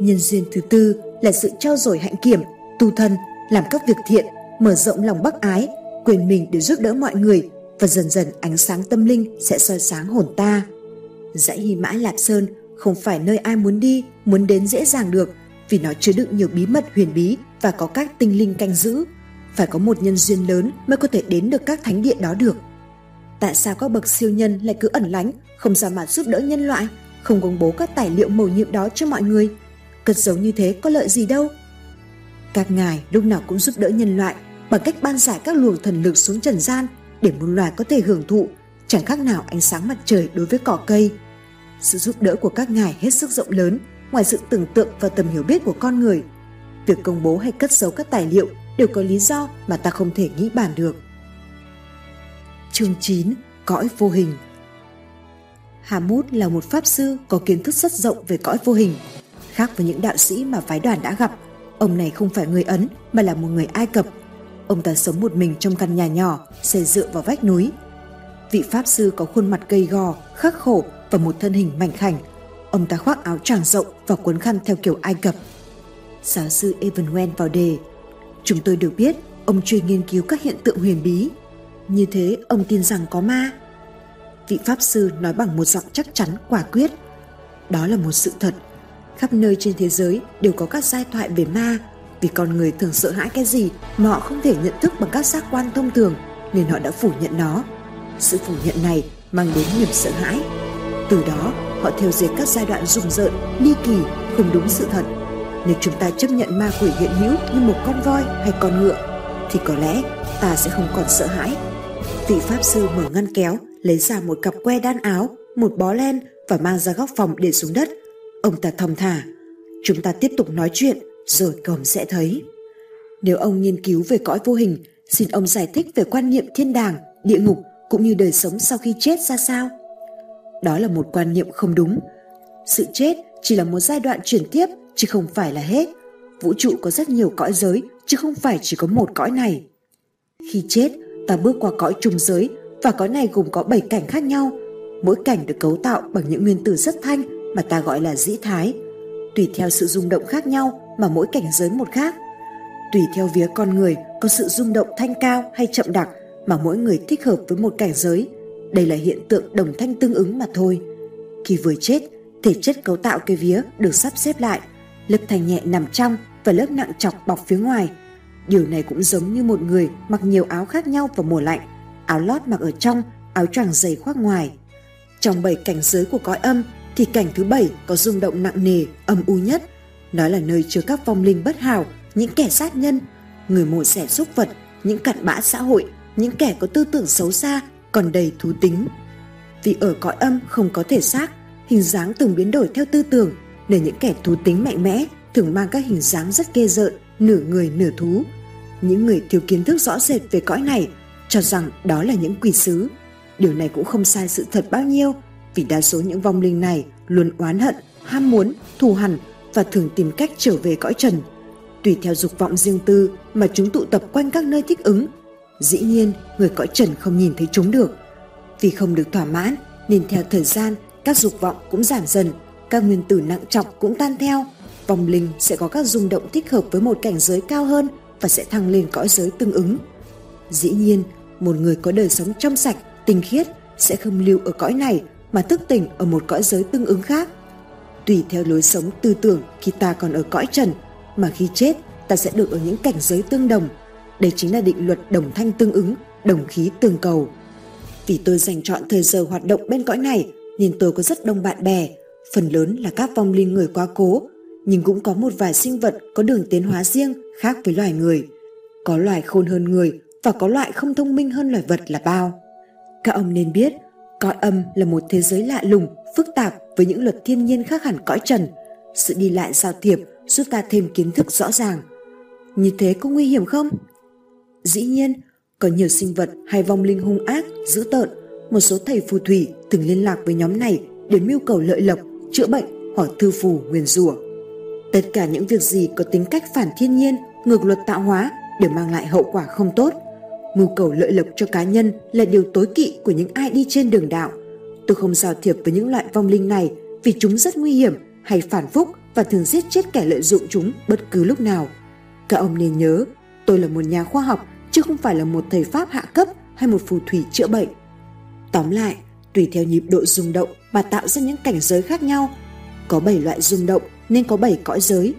Nhân duyên thứ tư là sự trao dồi hạnh kiểm, tu thân, làm các việc thiện, mở rộng lòng bác ái, quyền mình để giúp đỡ mọi người và dần dần ánh sáng tâm linh sẽ soi sáng hồn ta. Dãy Hy Mã Lạp Sơn không phải nơi ai muốn đi, muốn đến dễ dàng được vì nó chứa đựng nhiều bí mật huyền bí và có các tinh linh canh giữ. Phải có một nhân duyên lớn mới có thể đến được các thánh địa đó được. Tại sao các bậc siêu nhân lại cứ ẩn lánh, không ra mặt giúp đỡ nhân loại, không công bố các tài liệu mầu nhiệm đó cho mọi người? Cất giấu như thế có lợi gì đâu? Các ngài lúc nào cũng giúp đỡ nhân loại bằng cách ban giải các luồng thần lực xuống trần gian để muôn loài có thể hưởng thụ, chẳng khác nào ánh sáng mặt trời đối với cỏ cây. Sự giúp đỡ của các ngài hết sức rộng lớn, ngoài sự tưởng tượng và tầm hiểu biết của con người. Việc công bố hay cất giấu các tài liệu đều có lý do mà ta không thể nghĩ bàn được. Chương 9. Cõi vô hình Hamut là một pháp sư có kiến thức rất rộng về cõi vô hình. Khác với những đạo sĩ mà phái đoàn đã gặp, ông này không phải người Ấn mà là một người Ai Cập. Ông ta sống một mình trong căn nhà nhỏ, xây dựa vào vách núi. Vị pháp sư có khuôn mặt gầy gò, khắc khổ và một thân hình mảnh khảnh. Ông ta khoác áo tràng rộng và cuốn khăn theo kiểu Ai Cập. Giáo sư Evan vào đề. Chúng tôi được biết ông chuyên nghiên cứu các hiện tượng huyền bí như thế ông tin rằng có ma. Vị Pháp Sư nói bằng một giọng chắc chắn quả quyết. Đó là một sự thật. Khắp nơi trên thế giới đều có các giai thoại về ma vì con người thường sợ hãi cái gì mà họ không thể nhận thức bằng các giác quan thông thường nên họ đã phủ nhận nó. Sự phủ nhận này mang đến niềm sợ hãi. Từ đó, họ theo dệt các giai đoạn rùng rợn, ly kỳ, không đúng sự thật. Nếu chúng ta chấp nhận ma quỷ hiện hữu như một con voi hay con ngựa, thì có lẽ ta sẽ không còn sợ hãi Vị Pháp Sư mở ngăn kéo, lấy ra một cặp que đan áo, một bó len và mang ra góc phòng để xuống đất. Ông ta thong thả. Chúng ta tiếp tục nói chuyện, rồi còm sẽ thấy. Nếu ông nghiên cứu về cõi vô hình, xin ông giải thích về quan niệm thiên đàng, địa ngục cũng như đời sống sau khi chết ra sao. Đó là một quan niệm không đúng. Sự chết chỉ là một giai đoạn chuyển tiếp, chứ không phải là hết. Vũ trụ có rất nhiều cõi giới, chứ không phải chỉ có một cõi này. Khi chết, ta bước qua cõi trùng giới và cõi này gồm có 7 cảnh khác nhau. Mỗi cảnh được cấu tạo bằng những nguyên tử rất thanh mà ta gọi là dĩ thái. Tùy theo sự rung động khác nhau mà mỗi cảnh giới một khác. Tùy theo vía con người có sự rung động thanh cao hay chậm đặc mà mỗi người thích hợp với một cảnh giới. Đây là hiện tượng đồng thanh tương ứng mà thôi. Khi vừa chết, thể chất cấu tạo cây vía được sắp xếp lại, lớp thanh nhẹ nằm trong và lớp nặng chọc bọc phía ngoài – Điều này cũng giống như một người mặc nhiều áo khác nhau vào mùa lạnh, áo lót mặc ở trong, áo choàng dày khoác ngoài. Trong bảy cảnh giới của cõi âm thì cảnh thứ bảy có rung động nặng nề, âm u nhất. Nó là nơi chứa các vong linh bất hảo, những kẻ sát nhân, người mổ xẻ xúc vật, những cặn bã xã hội, những kẻ có tư tưởng xấu xa, còn đầy thú tính. Vì ở cõi âm không có thể xác, hình dáng từng biến đổi theo tư tưởng, nên những kẻ thú tính mạnh mẽ thường mang các hình dáng rất ghê rợn, nửa người nửa thú. Những người thiếu kiến thức rõ rệt về cõi này cho rằng đó là những quỷ sứ. Điều này cũng không sai sự thật bao nhiêu vì đa số những vong linh này luôn oán hận, ham muốn, thù hằn và thường tìm cách trở về cõi trần. Tùy theo dục vọng riêng tư mà chúng tụ tập quanh các nơi thích ứng. Dĩ nhiên, người cõi trần không nhìn thấy chúng được. Vì không được thỏa mãn nên theo thời gian các dục vọng cũng giảm dần, các nguyên tử nặng trọng cũng tan theo vòng linh sẽ có các rung động thích hợp với một cảnh giới cao hơn và sẽ thăng lên cõi giới tương ứng. Dĩ nhiên, một người có đời sống trong sạch, tinh khiết sẽ không lưu ở cõi này mà thức tỉnh ở một cõi giới tương ứng khác. Tùy theo lối sống tư tưởng khi ta còn ở cõi trần, mà khi chết ta sẽ được ở những cảnh giới tương đồng. Đây chính là định luật đồng thanh tương ứng, đồng khí tương cầu. Vì tôi dành chọn thời giờ hoạt động bên cõi này nên tôi có rất đông bạn bè, phần lớn là các vong linh người quá cố, nhưng cũng có một vài sinh vật có đường tiến hóa riêng khác với loài người. Có loài khôn hơn người và có loại không thông minh hơn loài vật là bao. Các ông nên biết, cõi âm là một thế giới lạ lùng, phức tạp với những luật thiên nhiên khác hẳn cõi trần. Sự đi lại giao thiệp giúp ta thêm kiến thức rõ ràng. Như thế có nguy hiểm không? Dĩ nhiên, có nhiều sinh vật hay vong linh hung ác, dữ tợn. Một số thầy phù thủy từng liên lạc với nhóm này để mưu cầu lợi lộc, chữa bệnh hoặc thư phù nguyền rủa. Tất cả những việc gì có tính cách phản thiên nhiên, ngược luật tạo hóa đều mang lại hậu quả không tốt. Mưu cầu lợi lộc cho cá nhân là điều tối kỵ của những ai đi trên đường đạo. Tôi không giao thiệp với những loại vong linh này vì chúng rất nguy hiểm hay phản phúc và thường giết chết kẻ lợi dụng chúng bất cứ lúc nào. Các ông nên nhớ, tôi là một nhà khoa học chứ không phải là một thầy pháp hạ cấp hay một phù thủy chữa bệnh. Tóm lại, tùy theo nhịp độ rung động mà tạo ra những cảnh giới khác nhau. Có 7 loại rung động nên có 7 cõi giới.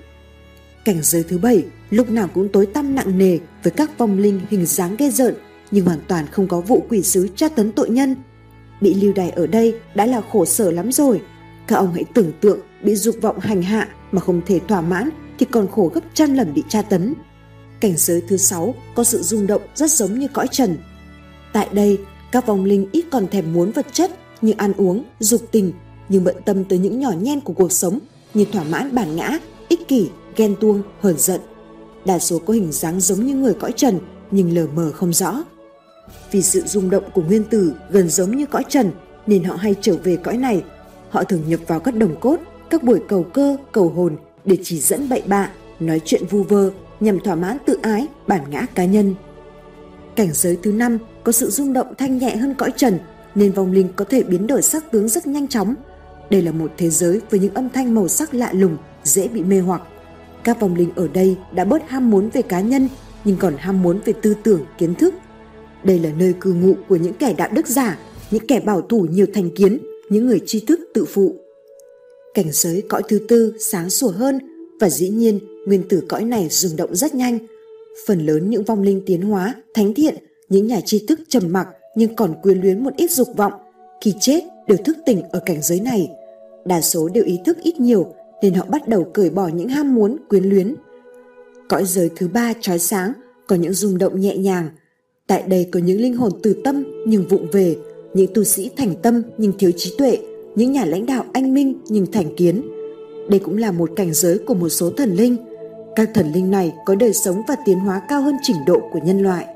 Cảnh giới thứ 7 lúc nào cũng tối tăm nặng nề với các vong linh hình dáng ghê rợn nhưng hoàn toàn không có vụ quỷ sứ tra tấn tội nhân. Bị lưu đày ở đây đã là khổ sở lắm rồi. Các ông hãy tưởng tượng bị dục vọng hành hạ mà không thể thỏa mãn thì còn khổ gấp trăm lần bị tra tấn. Cảnh giới thứ sáu có sự rung động rất giống như cõi trần. Tại đây, các vong linh ít còn thèm muốn vật chất như ăn uống, dục tình, nhưng bận tâm tới những nhỏ nhen của cuộc sống như thỏa mãn bản ngã, ích kỷ, ghen tuông, hờn giận. Đa số có hình dáng giống như người cõi trần nhưng lờ mờ không rõ. Vì sự rung động của nguyên tử gần giống như cõi trần nên họ hay trở về cõi này. Họ thường nhập vào các đồng cốt, các buổi cầu cơ, cầu hồn để chỉ dẫn bậy bạ, nói chuyện vu vơ nhằm thỏa mãn tự ái, bản ngã cá nhân. Cảnh giới thứ năm có sự rung động thanh nhẹ hơn cõi trần nên vong linh có thể biến đổi sắc tướng rất nhanh chóng. Đây là một thế giới với những âm thanh màu sắc lạ lùng, dễ bị mê hoặc. Các vong linh ở đây đã bớt ham muốn về cá nhân nhưng còn ham muốn về tư tưởng, kiến thức. Đây là nơi cư ngụ của những kẻ đạo đức giả, những kẻ bảo thủ nhiều thành kiến, những người tri thức tự phụ. Cảnh giới cõi thứ tư sáng sủa hơn và dĩ nhiên nguyên tử cõi này rung động rất nhanh. Phần lớn những vong linh tiến hóa, thánh thiện, những nhà tri thức trầm mặc nhưng còn quyến luyến một ít dục vọng, khi chết đều thức tỉnh ở cảnh giới này. Đa số đều ý thức ít nhiều nên họ bắt đầu cởi bỏ những ham muốn quyến luyến. Cõi giới thứ ba trói sáng, có những rung động nhẹ nhàng. Tại đây có những linh hồn từ tâm nhưng vụng về, những tu sĩ thành tâm nhưng thiếu trí tuệ, những nhà lãnh đạo anh minh nhưng thành kiến. Đây cũng là một cảnh giới của một số thần linh. Các thần linh này có đời sống và tiến hóa cao hơn trình độ của nhân loại.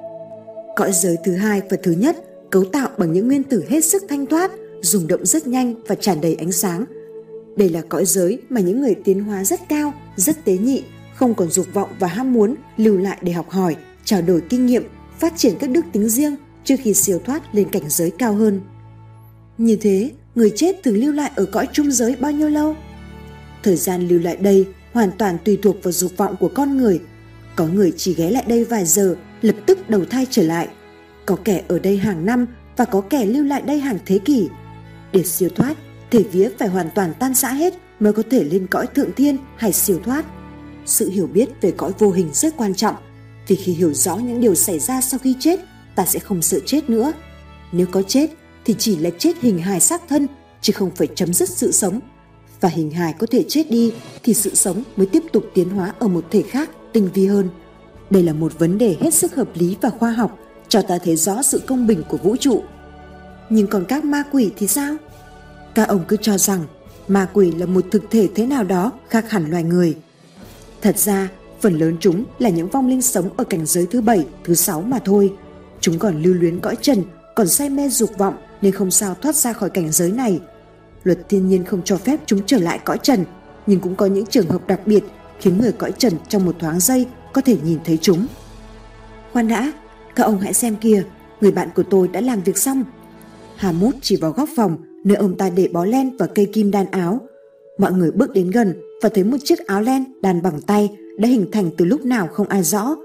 Cõi giới thứ hai và thứ nhất cấu tạo bằng những nguyên tử hết sức thanh thoát, rung động rất nhanh và tràn đầy ánh sáng. Đây là cõi giới mà những người tiến hóa rất cao, rất tế nhị, không còn dục vọng và ham muốn lưu lại để học hỏi, trao đổi kinh nghiệm, phát triển các đức tính riêng trước khi siêu thoát lên cảnh giới cao hơn. Như thế, người chết thường lưu lại ở cõi trung giới bao nhiêu lâu? Thời gian lưu lại đây hoàn toàn tùy thuộc vào dục vọng của con người. Có người chỉ ghé lại đây vài giờ, lập tức đầu thai trở lại. Có kẻ ở đây hàng năm và có kẻ lưu lại đây hàng thế kỷ. Để siêu thoát, thể vía phải hoàn toàn tan rã hết mới có thể lên cõi thượng thiên hay siêu thoát. Sự hiểu biết về cõi vô hình rất quan trọng, vì khi hiểu rõ những điều xảy ra sau khi chết, ta sẽ không sợ chết nữa. Nếu có chết thì chỉ là chết hình hài xác thân, chứ không phải chấm dứt sự sống. Và hình hài có thể chết đi thì sự sống mới tiếp tục tiến hóa ở một thể khác tinh vi hơn. Đây là một vấn đề hết sức hợp lý và khoa học, cho ta thấy rõ sự công bình của vũ trụ. Nhưng còn các ma quỷ thì sao? Các ông cứ cho rằng ma quỷ là một thực thể thế nào đó khác hẳn loài người. Thật ra, phần lớn chúng là những vong linh sống ở cảnh giới thứ bảy, thứ sáu mà thôi. Chúng còn lưu luyến cõi trần, còn say mê dục vọng nên không sao thoát ra khỏi cảnh giới này. Luật thiên nhiên không cho phép chúng trở lại cõi trần, nhưng cũng có những trường hợp đặc biệt khiến người cõi trần trong một thoáng giây có thể nhìn thấy chúng. Khoan đã, các ông hãy xem kìa, người bạn của tôi đã làm việc xong. Hà Mút chỉ vào góc phòng nơi ông ta để bó len và cây kim đan áo. Mọi người bước đến gần và thấy một chiếc áo len đan bằng tay đã hình thành từ lúc nào không ai rõ.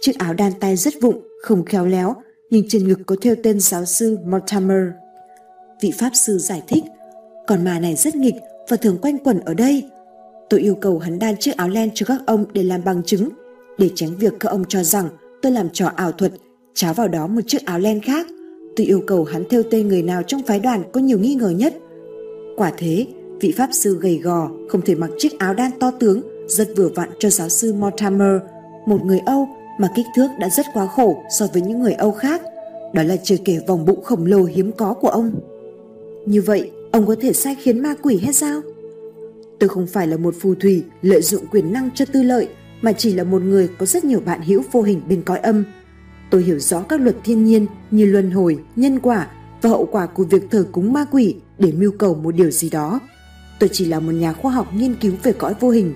Chiếc áo đan tay rất vụng, không khéo léo, nhưng trên ngực có thêu tên giáo sư Mortimer. Vị pháp sư giải thích, còn mà này rất nghịch và thường quanh quẩn ở đây. Tôi yêu cầu hắn đan chiếc áo len cho các ông để làm bằng chứng, để tránh việc các ông cho rằng tôi làm trò ảo thuật, cháo vào đó một chiếc áo len khác. Tôi yêu cầu hắn theo tên người nào trong phái đoàn có nhiều nghi ngờ nhất, Quả thế, vị pháp sư gầy gò không thể mặc chiếc áo đan to tướng rất vừa vặn cho giáo sư Mortimer, một người Âu mà kích thước đã rất quá khổ so với những người Âu khác. Đó là chưa kể vòng bụng khổng lồ hiếm có của ông. Như vậy, ông có thể sai khiến ma quỷ hay sao? Tôi không phải là một phù thủy lợi dụng quyền năng cho tư lợi, mà chỉ là một người có rất nhiều bạn hữu vô hình bên cõi âm. Tôi hiểu rõ các luật thiên nhiên như luân hồi, nhân quả và hậu quả của việc thờ cúng ma quỷ để mưu cầu một điều gì đó. Tôi chỉ là một nhà khoa học nghiên cứu về cõi vô hình.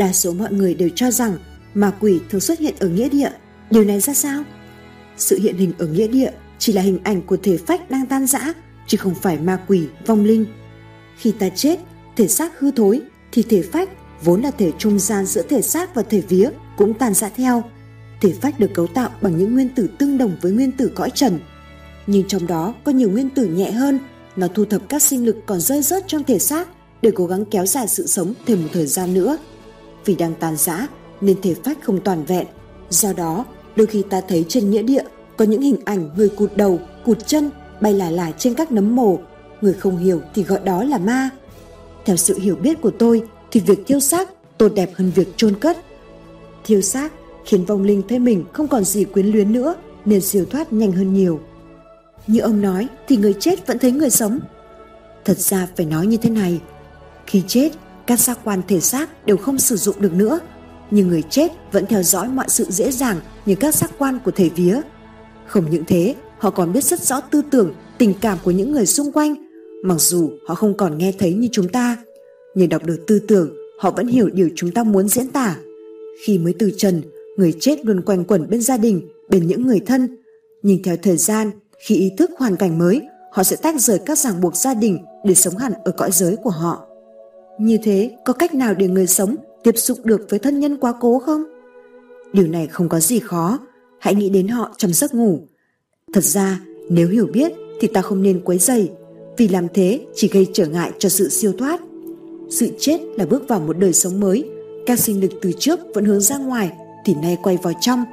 Đa số mọi người đều cho rằng ma quỷ thường xuất hiện ở nghĩa địa. Điều này ra sao? Sự hiện hình ở nghĩa địa chỉ là hình ảnh của thể phách đang tan rã, chứ không phải ma quỷ, vong linh. Khi ta chết, thể xác hư thối, thì thể phách vốn là thể trung gian giữa thể xác và thể vía cũng tan rã theo. Thể phách được cấu tạo bằng những nguyên tử tương đồng với nguyên tử cõi trần. Nhưng trong đó có nhiều nguyên tử nhẹ hơn, nó thu thập các sinh lực còn rơi rớt trong thể xác để cố gắng kéo dài sự sống thêm một thời gian nữa. Vì đang tan rã nên thể phách không toàn vẹn. Do đó, đôi khi ta thấy trên nghĩa địa có những hình ảnh người cụt đầu, cụt chân bay lả lả trên các nấm mồ. Người không hiểu thì gọi đó là ma. Theo sự hiểu biết của tôi thì việc thiêu xác tốt đẹp hơn việc chôn cất. Thiêu xác khiến vong linh thấy mình không còn gì quyến luyến nữa nên siêu thoát nhanh hơn nhiều. Như ông nói thì người chết vẫn thấy người sống. Thật ra phải nói như thế này, khi chết các giác quan thể xác đều không sử dụng được nữa nhưng người chết vẫn theo dõi mọi sự dễ dàng như các giác quan của thể vía. Không những thế, họ còn biết rất rõ tư tưởng, tình cảm của những người xung quanh, mặc dù họ không còn nghe thấy như chúng ta. Nhưng đọc được tư tưởng, họ vẫn hiểu điều chúng ta muốn diễn tả. Khi mới từ trần, người chết luôn quanh quẩn bên gia đình, bên những người thân. Nhưng theo thời gian, khi ý thức hoàn cảnh mới, họ sẽ tách rời các ràng buộc gia đình để sống hẳn ở cõi giới của họ. Như thế, có cách nào để người sống tiếp xúc được với thân nhân quá cố không? Điều này không có gì khó, hãy nghĩ đến họ trong giấc ngủ. Thật ra, nếu hiểu biết thì ta không nên quấy dày, vì làm thế chỉ gây trở ngại cho sự siêu thoát. Sự chết là bước vào một đời sống mới, các sinh lực từ trước vẫn hướng ra ngoài thì nay quay vào trong,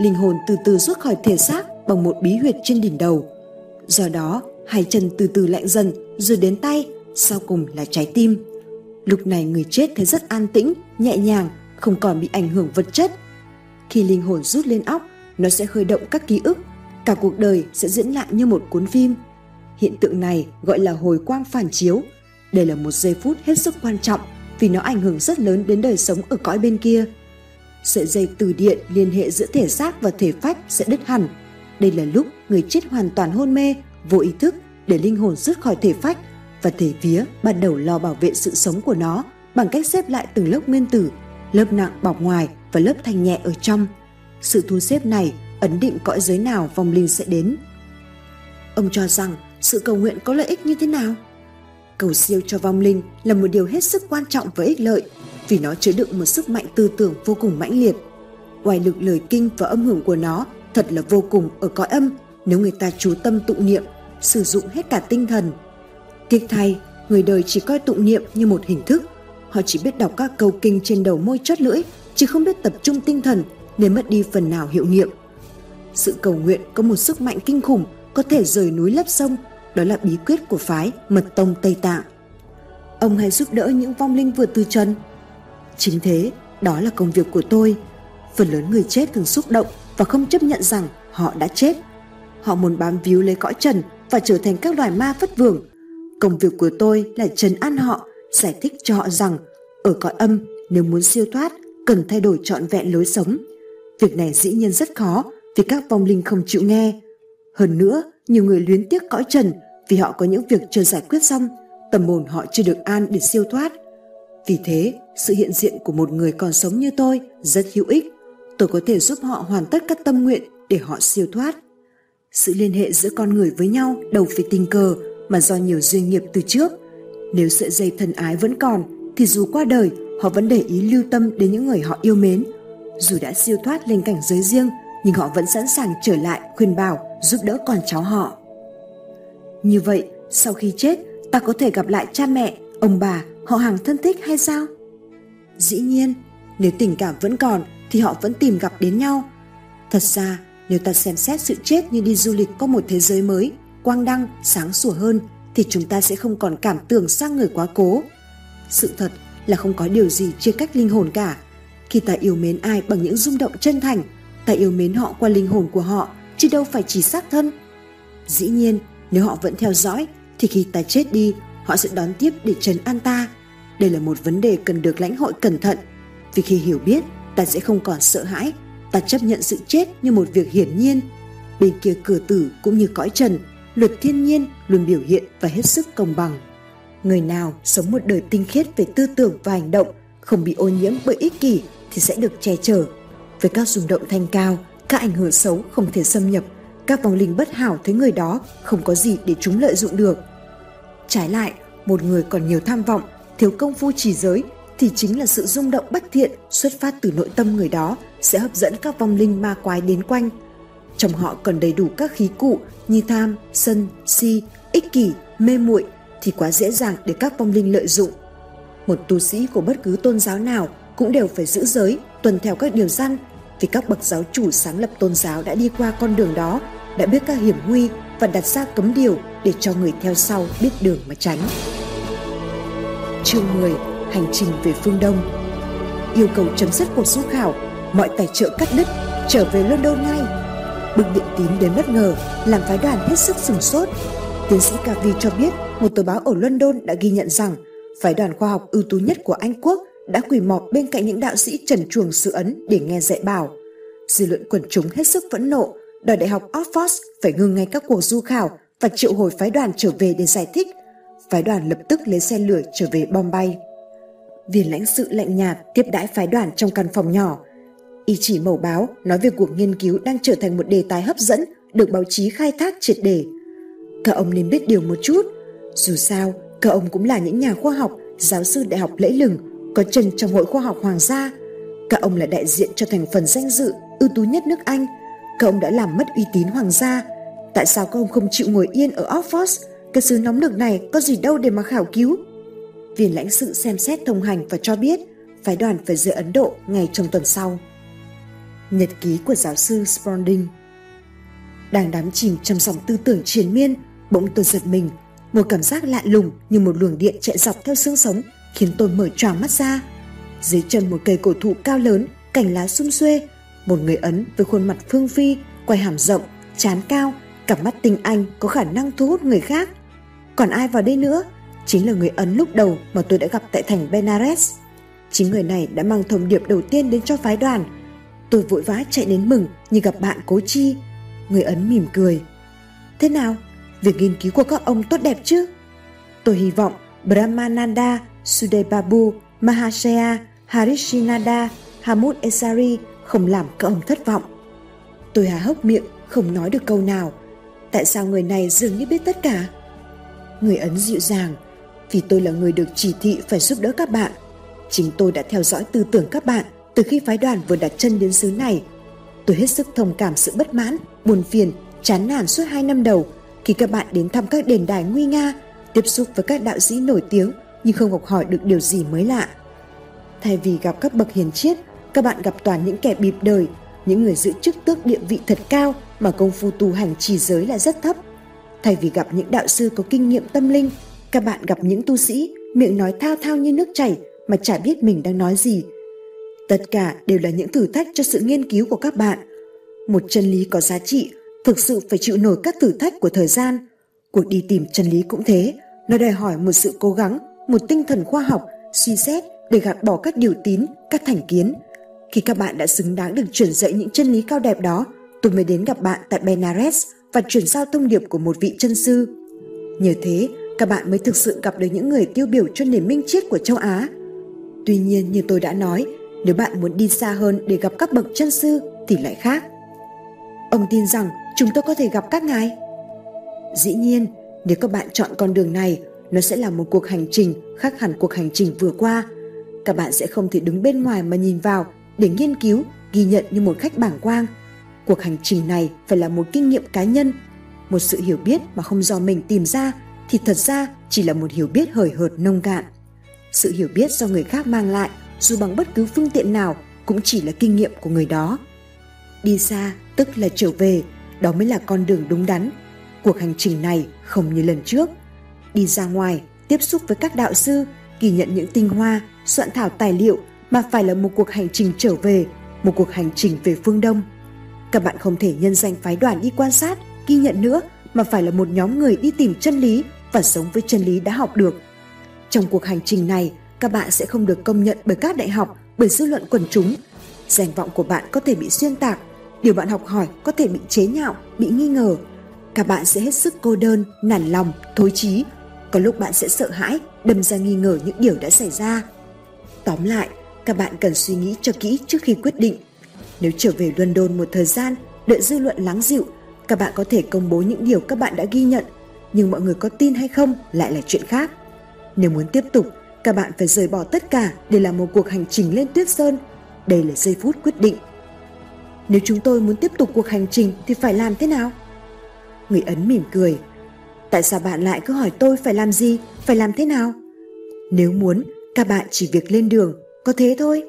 linh hồn từ từ rút khỏi thể xác bằng một bí huyệt trên đỉnh đầu. Do đó, hai chân từ từ lạnh dần rồi đến tay, sau cùng là trái tim. Lúc này người chết thấy rất an tĩnh, nhẹ nhàng, không còn bị ảnh hưởng vật chất. Khi linh hồn rút lên óc, nó sẽ khơi động các ký ức, cả cuộc đời sẽ diễn lại như một cuốn phim. Hiện tượng này gọi là hồi quang phản chiếu. Đây là một giây phút hết sức quan trọng vì nó ảnh hưởng rất lớn đến đời sống ở cõi bên kia. Sợi dây từ điện liên hệ giữa thể xác và thể phách sẽ đứt hẳn. Đây là lúc người chết hoàn toàn hôn mê, vô ý thức để linh hồn rút khỏi thể phách và thể vía bắt đầu lo bảo vệ sự sống của nó bằng cách xếp lại từng lớp nguyên tử, lớp nặng bọc ngoài và lớp thanh nhẹ ở trong. Sự thu xếp này ấn định cõi giới nào vong linh sẽ đến. Ông cho rằng sự cầu nguyện có lợi ích như thế nào? Cầu siêu cho vong linh là một điều hết sức quan trọng và ích lợi vì nó chứa đựng một sức mạnh tư tưởng vô cùng mãnh liệt. ngoài lực lời kinh và âm hưởng của nó thật là vô cùng ở cõi âm nếu người ta chú tâm tụng niệm, sử dụng hết cả tinh thần Tiếc thay, người đời chỉ coi tụng niệm như một hình thức. Họ chỉ biết đọc các câu kinh trên đầu môi chót lưỡi, chứ không biết tập trung tinh thần nên mất đi phần nào hiệu nghiệm. Sự cầu nguyện có một sức mạnh kinh khủng có thể rời núi lấp sông, đó là bí quyết của phái Mật Tông Tây Tạng. Ông hay giúp đỡ những vong linh vừa từ trần. Chính thế, đó là công việc của tôi. Phần lớn người chết thường xúc động và không chấp nhận rằng họ đã chết. Họ muốn bám víu lấy cõi trần và trở thành các loài ma phất vưởng Công việc của tôi là trấn an họ, giải thích cho họ rằng ở cõi âm nếu muốn siêu thoát cần thay đổi trọn vẹn lối sống. Việc này dĩ nhiên rất khó vì các vong linh không chịu nghe. Hơn nữa, nhiều người luyến tiếc cõi trần vì họ có những việc chưa giải quyết xong, tâm hồn họ chưa được an để siêu thoát. Vì thế, sự hiện diện của một người còn sống như tôi rất hữu ích. Tôi có thể giúp họ hoàn tất các tâm nguyện để họ siêu thoát. Sự liên hệ giữa con người với nhau đầu phải tình cờ mà do nhiều duyên nghiệp từ trước. Nếu sợi dây thân ái vẫn còn, thì dù qua đời, họ vẫn để ý lưu tâm đến những người họ yêu mến. Dù đã siêu thoát lên cảnh giới riêng, nhưng họ vẫn sẵn sàng trở lại khuyên bảo, giúp đỡ con cháu họ. Như vậy, sau khi chết, ta có thể gặp lại cha mẹ, ông bà, họ hàng thân thích hay sao? Dĩ nhiên, nếu tình cảm vẫn còn thì họ vẫn tìm gặp đến nhau. Thật ra, nếu ta xem xét sự chết như đi du lịch có một thế giới mới quang đăng, sáng sủa hơn thì chúng ta sẽ không còn cảm tưởng sang người quá cố. Sự thật là không có điều gì chia cách linh hồn cả. Khi ta yêu mến ai bằng những rung động chân thành, ta yêu mến họ qua linh hồn của họ, chứ đâu phải chỉ xác thân. Dĩ nhiên, nếu họ vẫn theo dõi, thì khi ta chết đi, họ sẽ đón tiếp để trấn an ta. Đây là một vấn đề cần được lãnh hội cẩn thận, vì khi hiểu biết, ta sẽ không còn sợ hãi, ta chấp nhận sự chết như một việc hiển nhiên. Bên kia cửa tử cũng như cõi trần, luật thiên nhiên luôn biểu hiện và hết sức công bằng. Người nào sống một đời tinh khiết về tư tưởng và hành động, không bị ô nhiễm bởi ích kỷ thì sẽ được che chở. Với các rung động thanh cao, các ảnh hưởng xấu không thể xâm nhập, các vong linh bất hảo thấy người đó không có gì để chúng lợi dụng được. Trái lại, một người còn nhiều tham vọng, thiếu công phu trì giới thì chính là sự rung động bất thiện xuất phát từ nội tâm người đó sẽ hấp dẫn các vong linh ma quái đến quanh. Trong họ còn đầy đủ các khí cụ như tham, sân, si, ích kỷ, mê muội thì quá dễ dàng để các vong linh lợi dụng. Một tu sĩ của bất cứ tôn giáo nào cũng đều phải giữ giới, tuân theo các điều răn vì các bậc giáo chủ sáng lập tôn giáo đã đi qua con đường đó, đã biết các hiểm nguy và đặt ra cấm điều để cho người theo sau biết đường mà tránh. Chương 10 hành trình về phương Đông. Yêu cầu chấm dứt cuộc du khảo, mọi tài trợ cắt đứt, trở về London ngay. Bức điện tín đến bất ngờ, làm phái đoàn hết sức sửng sốt. Tiến sĩ Cavi cho biết một tờ báo ở London đã ghi nhận rằng phái đoàn khoa học ưu tú nhất của Anh Quốc đã quỳ mọp bên cạnh những đạo sĩ trần truồng sự ấn để nghe dạy bảo. Dư luận quần chúng hết sức phẫn nộ, đòi đại học Oxford phải ngừng ngay các cuộc du khảo và triệu hồi phái đoàn trở về để giải thích. Phái đoàn lập tức lấy xe lửa trở về Bombay viên lãnh sự lạnh nhạt tiếp đãi phái đoàn trong căn phòng nhỏ. Y chỉ màu báo nói về cuộc nghiên cứu đang trở thành một đề tài hấp dẫn được báo chí khai thác triệt để. Các ông nên biết điều một chút. Dù sao, các ông cũng là những nhà khoa học, giáo sư đại học lẫy lừng, có chân trong hội khoa học hoàng gia. Các ông là đại diện cho thành phần danh dự ưu tú nhất nước Anh. Các ông đã làm mất uy tín hoàng gia. Tại sao các ông không chịu ngồi yên ở Oxford? Cái xứ nóng lực này có gì đâu để mà khảo cứu? viên lãnh sự xem xét thông hành và cho biết phái đoàn phải rời Ấn Độ ngay trong tuần sau. Nhật ký của giáo sư Sponding Đang đắm chìm trong dòng tư tưởng triền miên, bỗng tôi giật mình. Một cảm giác lạ lùng như một luồng điện chạy dọc theo xương sống khiến tôi mở tròn mắt ra. Dưới chân một cây cổ thụ cao lớn, cành lá sum xuê, một người Ấn với khuôn mặt phương phi, quay hàm rộng, chán cao, cặp mắt tinh anh có khả năng thu hút người khác. Còn ai vào đây nữa? chính là người Ấn lúc đầu mà tôi đã gặp tại thành Benares. Chính người này đã mang thông điệp đầu tiên đến cho phái đoàn. Tôi vội vã chạy đến mừng như gặp bạn cố chi. Người Ấn mỉm cười. Thế nào? Việc nghiên cứu của các ông tốt đẹp chứ? Tôi hy vọng Brahmananda, Sudebabu, Mahashaya, Harishinada, Hamud Esari không làm các ông thất vọng. Tôi há hốc miệng, không nói được câu nào. Tại sao người này dường như biết tất cả? Người Ấn dịu dàng, vì tôi là người được chỉ thị phải giúp đỡ các bạn. Chính tôi đã theo dõi tư tưởng các bạn từ khi phái đoàn vừa đặt chân đến xứ này. Tôi hết sức thông cảm sự bất mãn, buồn phiền, chán nản suốt hai năm đầu khi các bạn đến thăm các đền đài nguy nga, tiếp xúc với các đạo sĩ nổi tiếng nhưng không học hỏi được điều gì mới lạ. Thay vì gặp các bậc hiền triết, các bạn gặp toàn những kẻ bịp đời, những người giữ chức tước địa vị thật cao mà công phu tu hành trì giới lại rất thấp. Thay vì gặp những đạo sư có kinh nghiệm tâm linh các bạn gặp những tu sĩ miệng nói thao thao như nước chảy mà chả biết mình đang nói gì. Tất cả đều là những thử thách cho sự nghiên cứu của các bạn. Một chân lý có giá trị thực sự phải chịu nổi các thử thách của thời gian. Cuộc đi tìm chân lý cũng thế, nó đòi hỏi một sự cố gắng, một tinh thần khoa học, suy xét để gạt bỏ các điều tín, các thành kiến. Khi các bạn đã xứng đáng được truyền dạy những chân lý cao đẹp đó, tôi mới đến gặp bạn tại Benares và chuyển giao thông điệp của một vị chân sư. Nhờ thế, các bạn mới thực sự gặp được những người tiêu biểu cho nền minh triết của châu Á. Tuy nhiên như tôi đã nói, nếu bạn muốn đi xa hơn để gặp các bậc chân sư thì lại khác. Ông tin rằng chúng tôi có thể gặp các ngài. Dĩ nhiên, nếu các bạn chọn con đường này, nó sẽ là một cuộc hành trình khác hẳn cuộc hành trình vừa qua. Các bạn sẽ không thể đứng bên ngoài mà nhìn vào để nghiên cứu, ghi nhận như một khách bảng quang. Cuộc hành trình này phải là một kinh nghiệm cá nhân, một sự hiểu biết mà không do mình tìm ra thì thật ra chỉ là một hiểu biết hời hợt nông cạn. Sự hiểu biết do người khác mang lại dù bằng bất cứ phương tiện nào cũng chỉ là kinh nghiệm của người đó. Đi xa tức là trở về, đó mới là con đường đúng đắn. Cuộc hành trình này không như lần trước. đi ra ngoài, tiếp xúc với các đạo sư, ghi nhận những tinh hoa, soạn thảo tài liệu mà phải là một cuộc hành trình trở về, một cuộc hành trình về phương Đông. Các bạn không thể nhân danh phái đoàn đi quan sát, ghi nhận nữa mà phải là một nhóm người đi tìm chân lý và sống với chân lý đã học được. Trong cuộc hành trình này, các bạn sẽ không được công nhận bởi các đại học, bởi dư luận quần chúng. Danh vọng của bạn có thể bị xuyên tạc, điều bạn học hỏi có thể bị chế nhạo, bị nghi ngờ. Các bạn sẽ hết sức cô đơn, nản lòng, thối chí. Có lúc bạn sẽ sợ hãi, đâm ra nghi ngờ những điều đã xảy ra. Tóm lại, các bạn cần suy nghĩ cho kỹ trước khi quyết định. Nếu trở về London một thời gian, đợi dư luận lắng dịu, các bạn có thể công bố những điều các bạn đã ghi nhận, nhưng mọi người có tin hay không lại là chuyện khác. Nếu muốn tiếp tục, các bạn phải rời bỏ tất cả để làm một cuộc hành trình lên tuyết sơn. Đây là giây phút quyết định. Nếu chúng tôi muốn tiếp tục cuộc hành trình thì phải làm thế nào? Người Ấn mỉm cười. Tại sao bạn lại cứ hỏi tôi phải làm gì, phải làm thế nào? Nếu muốn, các bạn chỉ việc lên đường, có thế thôi.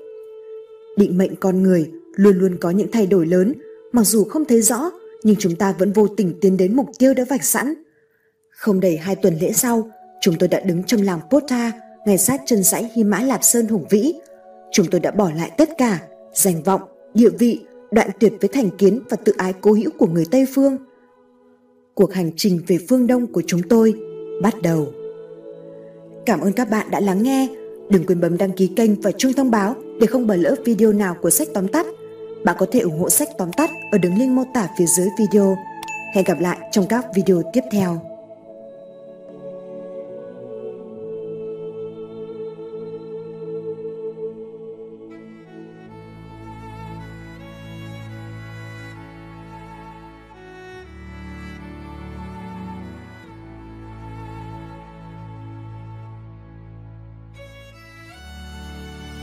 Định mệnh con người luôn luôn có những thay đổi lớn, mặc dù không thấy rõ, nhưng chúng ta vẫn vô tình tiến đến mục tiêu đã vạch sẵn. Không đầy hai tuần lễ sau, chúng tôi đã đứng trong làng Pota, ngay sát chân dãy Hy Mã Lạp Sơn hùng vĩ. Chúng tôi đã bỏ lại tất cả, danh vọng, địa vị, đoạn tuyệt với thành kiến và tự ái cố hữu của người Tây Phương. Cuộc hành trình về phương Đông của chúng tôi bắt đầu. Cảm ơn các bạn đã lắng nghe. Đừng quên bấm đăng ký kênh và chuông thông báo để không bỏ lỡ video nào của sách tóm tắt. Bạn có thể ủng hộ sách tóm tắt ở đường link mô tả phía dưới video. Hẹn gặp lại trong các video tiếp theo.